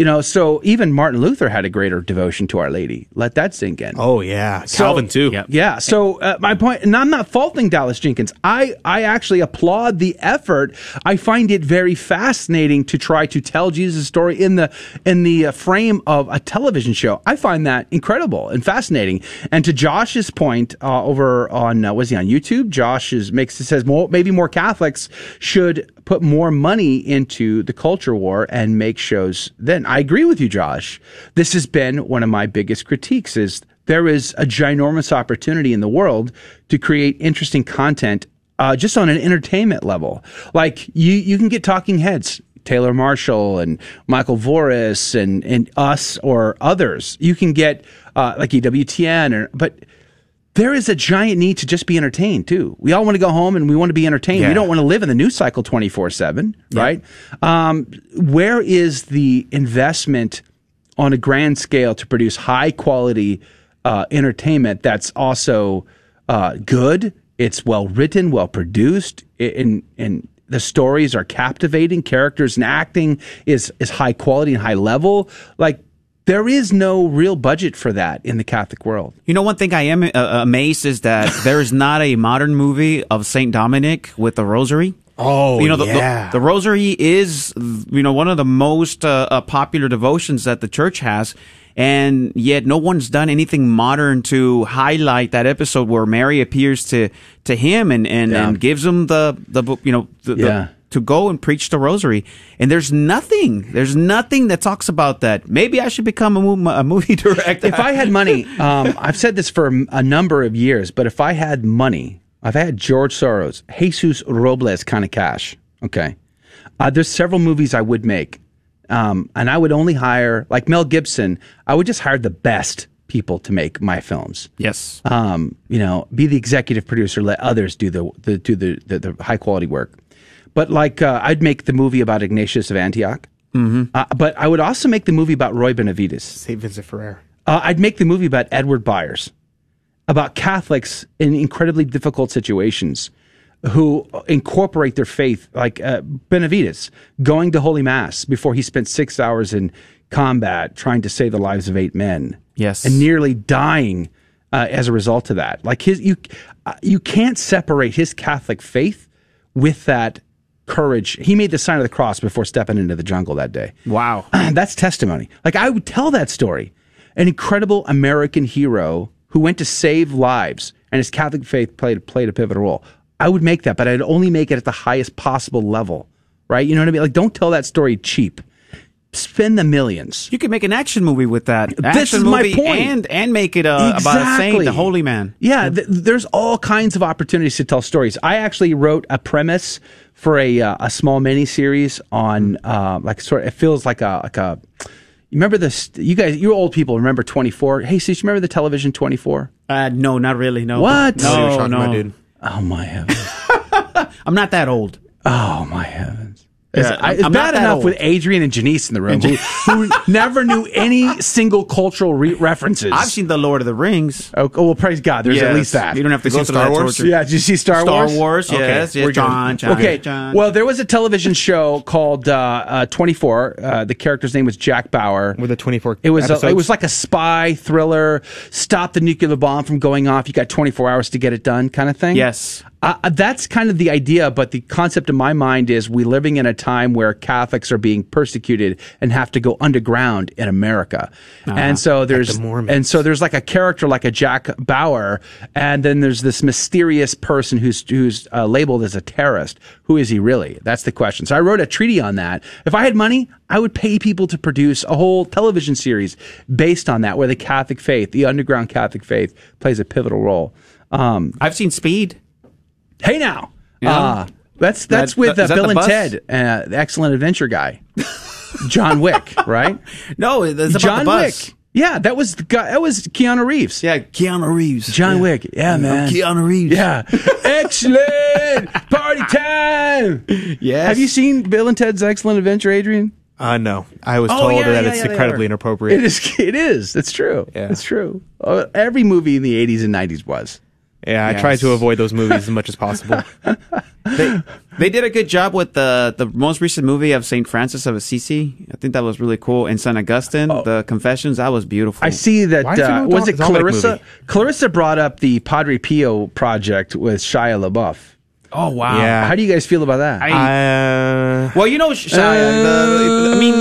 You know, so even Martin Luther had a greater devotion to Our Lady. Let that sink in. Oh yeah, So- Calvin too. Yeah. So uh, my point, and I'm not faulting Dallas Jenkins. I I actually applaud the effort. I find it very fascinating to try to tell Jesus' story in the in the uh, frame of a television show. I find that incredible and fascinating. And to Josh's point uh, over on uh, was he on YouTube? Josh is makes says more maybe more Catholics should put more money into the culture war and make shows then i agree with you josh this has been one of my biggest critiques is there is a ginormous opportunity in the world to create interesting content uh, just on an entertainment level like you you can get talking heads Taylor Marshall and Michael Voris and, and us or others. You can get uh, like EWTN or but there is a giant need to just be entertained too. We all want to go home and we want to be entertained. Yeah. We don't want to live in the news cycle 24 seven, right? Um, where is the investment on a grand scale to produce high quality uh, entertainment that's also uh, good? It's well written, well produced, and and the stories are captivating. Characters and acting is is high quality and high level. Like there is no real budget for that in the Catholic world. You know, one thing I am uh, amazed is that (laughs) there is not a modern movie of Saint Dominic with the Rosary. Oh, you know, the, yeah. the, the Rosary is, you know, one of the most uh, uh, popular devotions that the church has. And yet no one's done anything modern to highlight that episode where Mary appears to, to him and, and, Yeah. and gives him the, the, you know, the, the- Yeah. To go and preach the rosary. And there's nothing, there's nothing that talks about that. Maybe I should become a, mo- a movie (laughs) director. if I had money, um, I've said this for a number of years, but if I had money, I've had George Soros, Jesus Robles kind of cash. Okay. Uh, there's several movies I would make. Um, and I would only hire, like Mel Gibson, I would just hire the best people to make my films. Yes. Um, you know, be the executive producer, let others do the, the do the, the, the high quality work. But like, uh, I'd make the movie about Ignatius of Antioch. Mm-hmm. Uh, but I would also make the movie about Roy Benavidez. St. Vincent Ferrer. Uh, I'd make the movie about Edward Byers, about Catholics in incredibly difficult situations who incorporate their faith, like uh, Benavidez, going to Holy Mass before he spent six hours in combat trying to save the lives of eight men. Yes. And nearly dying uh, as a result of that. Like his, you, uh, you can't separate his Catholic faith with that courage. He made the sign of the cross before stepping into the jungle that day. Wow. (clears throat) That's testimony. Like I would tell that story. An incredible American hero who went to save lives and his Catholic faith played played a pivotal role. I would make that, but I'd only make it at the highest possible level. Right? You know what I mean? Like don't tell that story cheap. Spend the millions. You could make an action movie with that. This action is my point. and and make it uh, about a saint, the holy man. Yeah, th- there's all kinds of opportunities to tell stories. I actually wrote a premise for a uh, a small mini series on uh, like sort. Of, it feels like a like a. You remember this? You guys, you old people remember 24. Hey, sis, you remember the television 24? Uh, no, not really. No. What? No, no. Oh my heavens! (laughs) I'm not that old. Oh my heavens! Yeah, I- it's I'm bad not enough old. with Adrian and Janice in the room, who, who (laughs) never knew any single cultural re- references. I've seen the Lord of the Rings. Oh, oh, well, praise God. There's at least that. You don't have to You go through Star that Wars? torture. Yeah, did you see Star, Star Wars? Star Wars, yes, yes, we're. John, John, okay. John. Well, there was a television show called uh, uh, 24. Uh, the character's name was Jack Bauer. With a 24 It was a, it was like a spy thriller. Stop the nuclear bomb from going off. You got 24 hours to get it done, kind of thing. Yes. Uh, that's kind of the idea, but the concept in my mind is we living in a time where Catholics are being persecuted and have to go underground in America, and so there's and so there's like a character like a Jack Bauer, and then there's this mysterious person who's who's uh, labeled as a terrorist. Who is he really? That's the question. So I wrote a treaty on that. If I had money, I would pay people to produce a whole television series based on that, where the Catholic faith, the underground Catholic faith, plays a pivotal role. Um, I've seen Speed. Hey now, Yeah. uh, that's that's That- with uh, that Bill and? Ted, uh, the excellent adventure guy, John Wick, (laughs) right? No, it's John. Wick. Yeah, that was the guy. That was Keanu Reeves. Yeah, Keanu Reeves. John Yeah. Wick. Yeah, I'm man. Keanu Reeves. Yeah, (laughs) excellent party time. Yes. Have you seen Bill and Ted's Excellent Adventure, Adrian? Uh, no. I was Oh, told yeah, that yeah, it's yeah, incredibly inappropriate. It is. (laughs) It is. It's true. It's true. Uh, every movie in the '80s and '90s was. Yeah, I try to avoid those movies as much as possible. (laughs) They, they did a good job with the the most recent movie of Saint Francis of Assisi. I think that was really cool. And Saint Augustine, the Confessions, that was beautiful. Oh. I see that. Why did you Uh, know was it Clarissa? movie? Clarissa brought up the Padre Pio project with Shia LaBeouf. Oh wow! Yeah. How do you guys feel about that? uh, Well, you know, Shia. the, I mean,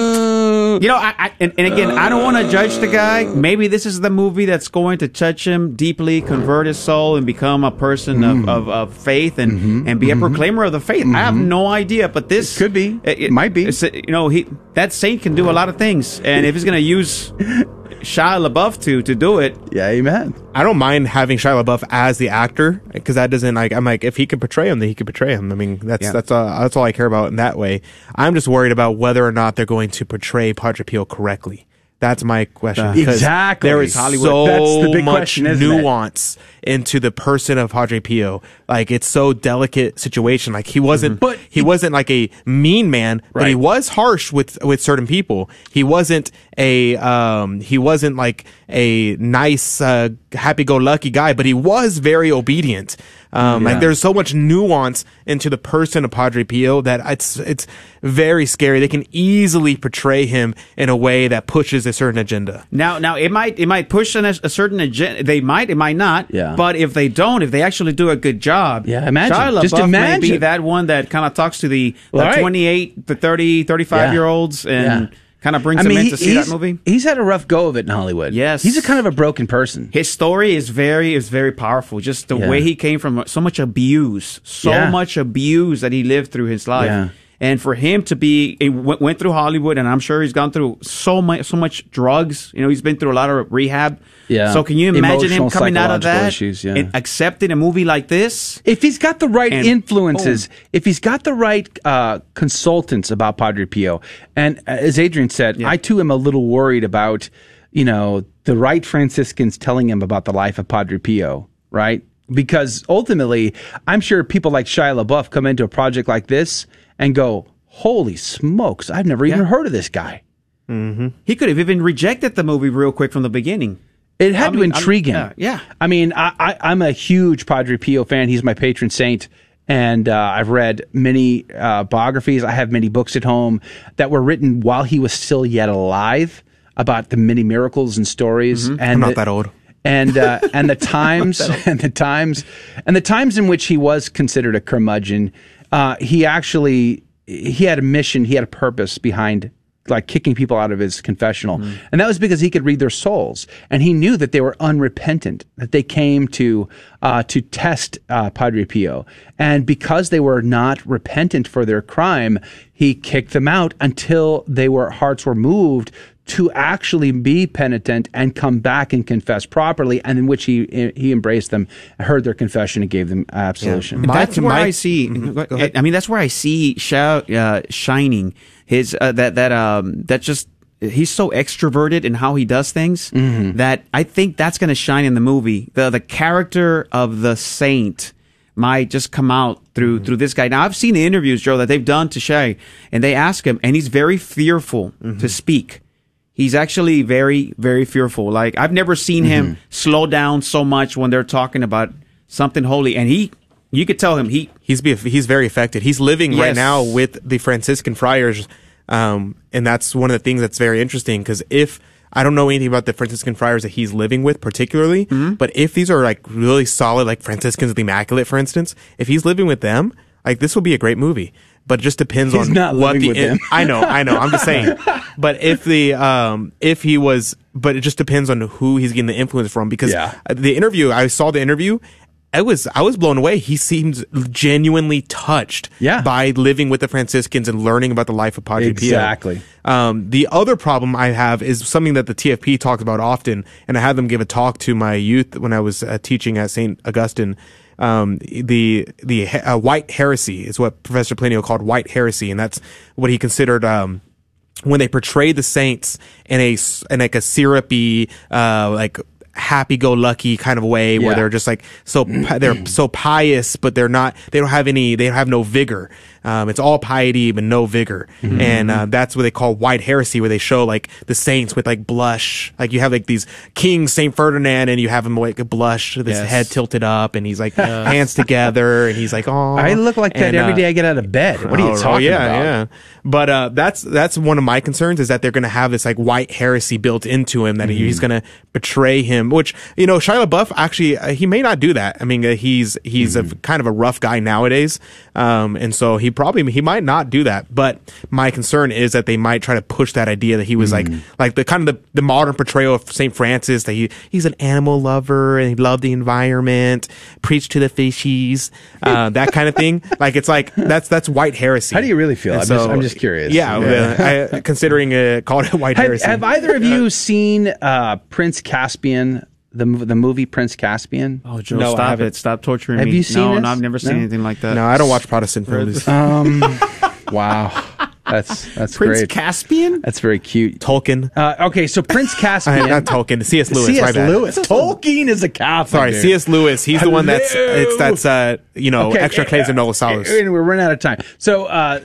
you know, I, I and, and again, I don't want to judge the guy. Maybe this is the movie that's going to touch him deeply, convert his soul, and become a person of, mm-hmm. of, of faith and mm-hmm. and be a mm-hmm. proclaimer of the faith. I have no idea, but this could be, it, might be. You know, he that saint can do a lot of things, and if he's going to use Shia LaBeouf to to do it, yeah, amen. I don't mind having Shia LaBeouf as the actor because that doesn't like I'm like if he could portray him then he could portray him. I mean that's Yeah. that's all, that's all I care about in that way. I'm just worried about whether or not they're going to portray Padre Pio correctly. That's my question. Exactly. There is Hollywood. so That's the big much question, isn't it? nuance into the person of Padre Pio. Like it's so delicate situation. Like he wasn't, but he, wasn't like a mean man, but he Right. was harsh with with certain people. He wasn't a um he wasn't like a nice uh, happy go lucky guy, but he was very obedient. Um, Yeah. like there's so much nuance into the person of Padre Pio that it's it's very scary. They can easily portray him in a way that pushes a certain agenda. Now, now it might it might push an, a certain agenda. They might, it might not. Yeah. But if they don't, if they actually do a good job, Yeah, imagine. Shia Just LaBeouf may be imagine. that one that kind of talks to the, the right. 28, the 30, 35 Yeah. year olds and Yeah. Kind of brings I mean, them in he- to see that movie. He's had a rough go of it in Hollywood. Yes. he's a kind of a broken person. His story is very is very powerful. Just the Yeah. way he came from so much abuse, so Yeah. much abuse that he lived through his life. Yeah. And for him to be, he went, went through Hollywood, and I'm sure he's gone through so much, so much drugs. You know, he's been through a lot of rehab. Yeah. So can you imagine him coming out of that issues, yeah. and accepting a movie like this? If he's got the right And influences, if he's got the right uh, consultants about Padre Pio, and uh, as Adrian said, I too am a little worried about, you know, the right Franciscans telling him about the life of Padre Pio, right? Because ultimately, I'm sure people like Shia LaBeouf come into a project like this and go, "Holy smokes, I've never even heard of this guy." Mm-hmm. He could have even rejected the movie real quick from the beginning. It had I to mean, I'm- intrigue him. yeah, yeah. I mean, I, I, I'm a huge Padre Pio fan. He's my patron saint. And uh, I've read many uh, biographies. I have many books at home that were written while he was still yet alive about the many miracles and stories. And I'm not the- that old. And uh, and the (laughs) times (laughs) and the times and the times in which he was considered a curmudgeon. Uh, he actually he had a mission. He had a purpose behind like kicking people out of his confessional. And that was because he could read their souls. And he knew that they were unrepentant, that they came to, uh, to test, uh, Padre Pio. And because they were not repentant for their crime, he kicked them out until they were, hearts were moved to actually be penitent and come back and confess properly, and in which he he embraced them, heard their confession, and gave them absolution. that's where I see. Mm-hmm. I I mean, that's where I see Shia uh, shining. His uh, that that um that just he's so extroverted in how he does things Mm-hmm. that I think that's going to shine in the movie. The the character of the saint might just come out Mm-hmm. through through this guy. Now I've seen the interviews, Joe, that they've done to Shia, and they ask him, and he's very fearful Mm-hmm. to speak. He's actually very, very fearful. Like I've never seen him Mm-hmm. slow down so much when they're talking about something holy, and he, you could tell him he he's be, he's very affected. He's living right now with the Franciscan friars, um, and that's one of the things that's very interesting because if I don't know anything about the Franciscan friars that he's living with particularly, Mm-hmm. but if these are like really solid, like Franciscans of the Immaculate, for instance, if he's living with them, like this will be a great movie. But it just depends He's on not what the in- (laughs) I know, I know. I'm just saying. (laughs) but if the um if he was, but it just depends on who he's getting the influence from because Yeah. the interview I saw the interview. I was I was blown away. He seems genuinely touched Yeah. by living with the Franciscans and learning about the life of Padre Pio. Exactly. Um, the other problem I have is something that the TFP talks about often, and I had them give a talk to my youth when I was uh, teaching at St. Augustine. Um, the the uh, white heresy is what Professor Plinio called white heresy, and that's what he considered. Um, when they portray the saints in a in like a syrupy, uh, like happy-go-lucky kind of way, where they're just like so they're (clears throat) so pious, but they're not. They don't have any. They have no vigor. Um, it's all piety but no vigor, Mm-hmm. and uh, that's what they call white heresy, where they show like the saints with like blush. Like you have like these kings, Saint Ferdinand, and you have him like a blush, with his Yes. head tilted up, and he's like (laughs) hands together, and he's like, oh, I look like that every day I get out of bed. What are you oh, talking yeah, about? Yeah, But uh, that's that's one of my concerns is that they're going to have this like white heresy built into him that Mm-hmm. he's going to betray him. Which you know, Shia LaBeouf actually uh, he may not do that. I mean, uh, he's he's Mm-hmm. a kind of a rough guy nowadays, um, and so he probably he might not do that. But my concern is that they might try to push that idea that he was Mm-hmm. like like the kind of the, the modern portrayal of Saint Francis that he he's an animal lover and he loved the environment, preached to the fishies, uh, (laughs) that kind of thing. Like it's like that's that's white heresy. How do you really feel? I'm just- I'm just curious. Yeah, Yeah. uh, I, considering uh, call it white Have, heresy. have either of you seen uh, Prince Caspian, the the movie Prince Caspian? Oh, Joe, stop it! Stop torturing Have me. you seen No, this? no, I've never seen No? anything like that. No, I don't watch Protestant films. Um, (laughs) wow, that's that's Prince great. Caspian. That's very cute. Tolkien. Uh, okay, so Prince (laughs) Caspian, not Tolkien. C.S. Lewis. C.S. bad. Lewis. Tolkien is a Catholic. Sorry, dude. C.S. Lewis. He's the one that's it's that's uh you know Okay, extra claims uh, of Novus Salus. uh, We're running out of time. So, uh,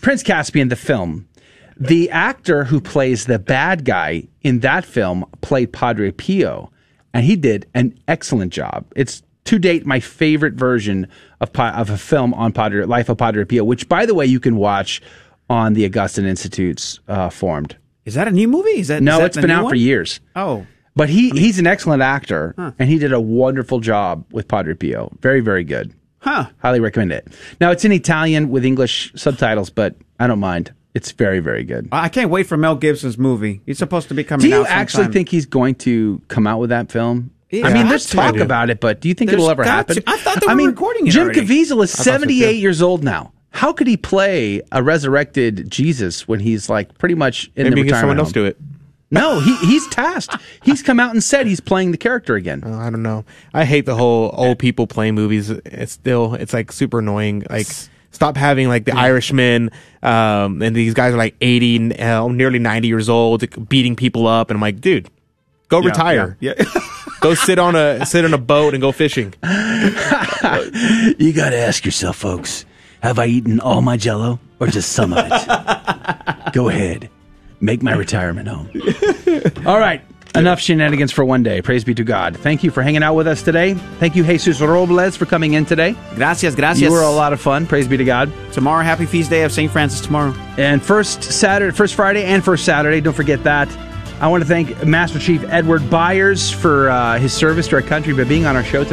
Prince Caspian, the film, the actor who plays the bad guy in that film played Padre Pio, and he did an excellent job. It's to date my favorite version of of a film on Padre Life of Padre Pio, which, by the way, you can watch on the Augustine Institute's uh, formed. Is that a new movie? Is that No, is that it's been out one? for years. Oh, But he he's an excellent actor, and he did a wonderful job with Padre Pio. Very very good. Huh. Highly recommend it. Now it's in Italian with English subtitles, but I don't mind. It's very very good. I can't wait for Mel Gibson's movie. He's supposed to be coming Do you out. actually sometime. think he's going to come out with that film? Yeah, I mean, got there's talk about it, but do you think There's it'll ever got happen? to. I thought they I were mean, recording it Jim already. Caviezel is I thought so, 78 years old now. How could he play a resurrected Jesus when he's like pretty much in Maybe the he get someone retirement else do it. No, he he's tasked. He's come out and said he's playing the character again. Oh, I don't know. I hate the whole old people playing movies. It's still it's like super annoying. Like stop having like the Irishman, um, and these guys are like eighty, uh, nearly ninety years old, beating people up, and I'm like, dude, go Yeah, retire. yeah, (laughs) go sit on a sit on a boat and go fishing. (laughs) You got to ask yourself, folks, have I eaten all my jello or just some of it? (laughs) Go ahead. Make my retirement home. All right. Enough shenanigans for one day. Praise be to God. Thank you for hanging out with us today. Thank you, Jesus Robles, for coming in today. Gracias, gracias. You were a lot of fun. Praise be to God. Tomorrow, happy feast day of St. Francis tomorrow. And first Saturday, first Friday, and first Saturday. Don't forget that. I want to thank Master Chief Edward Byers for uh, his service to our country by being on our show today.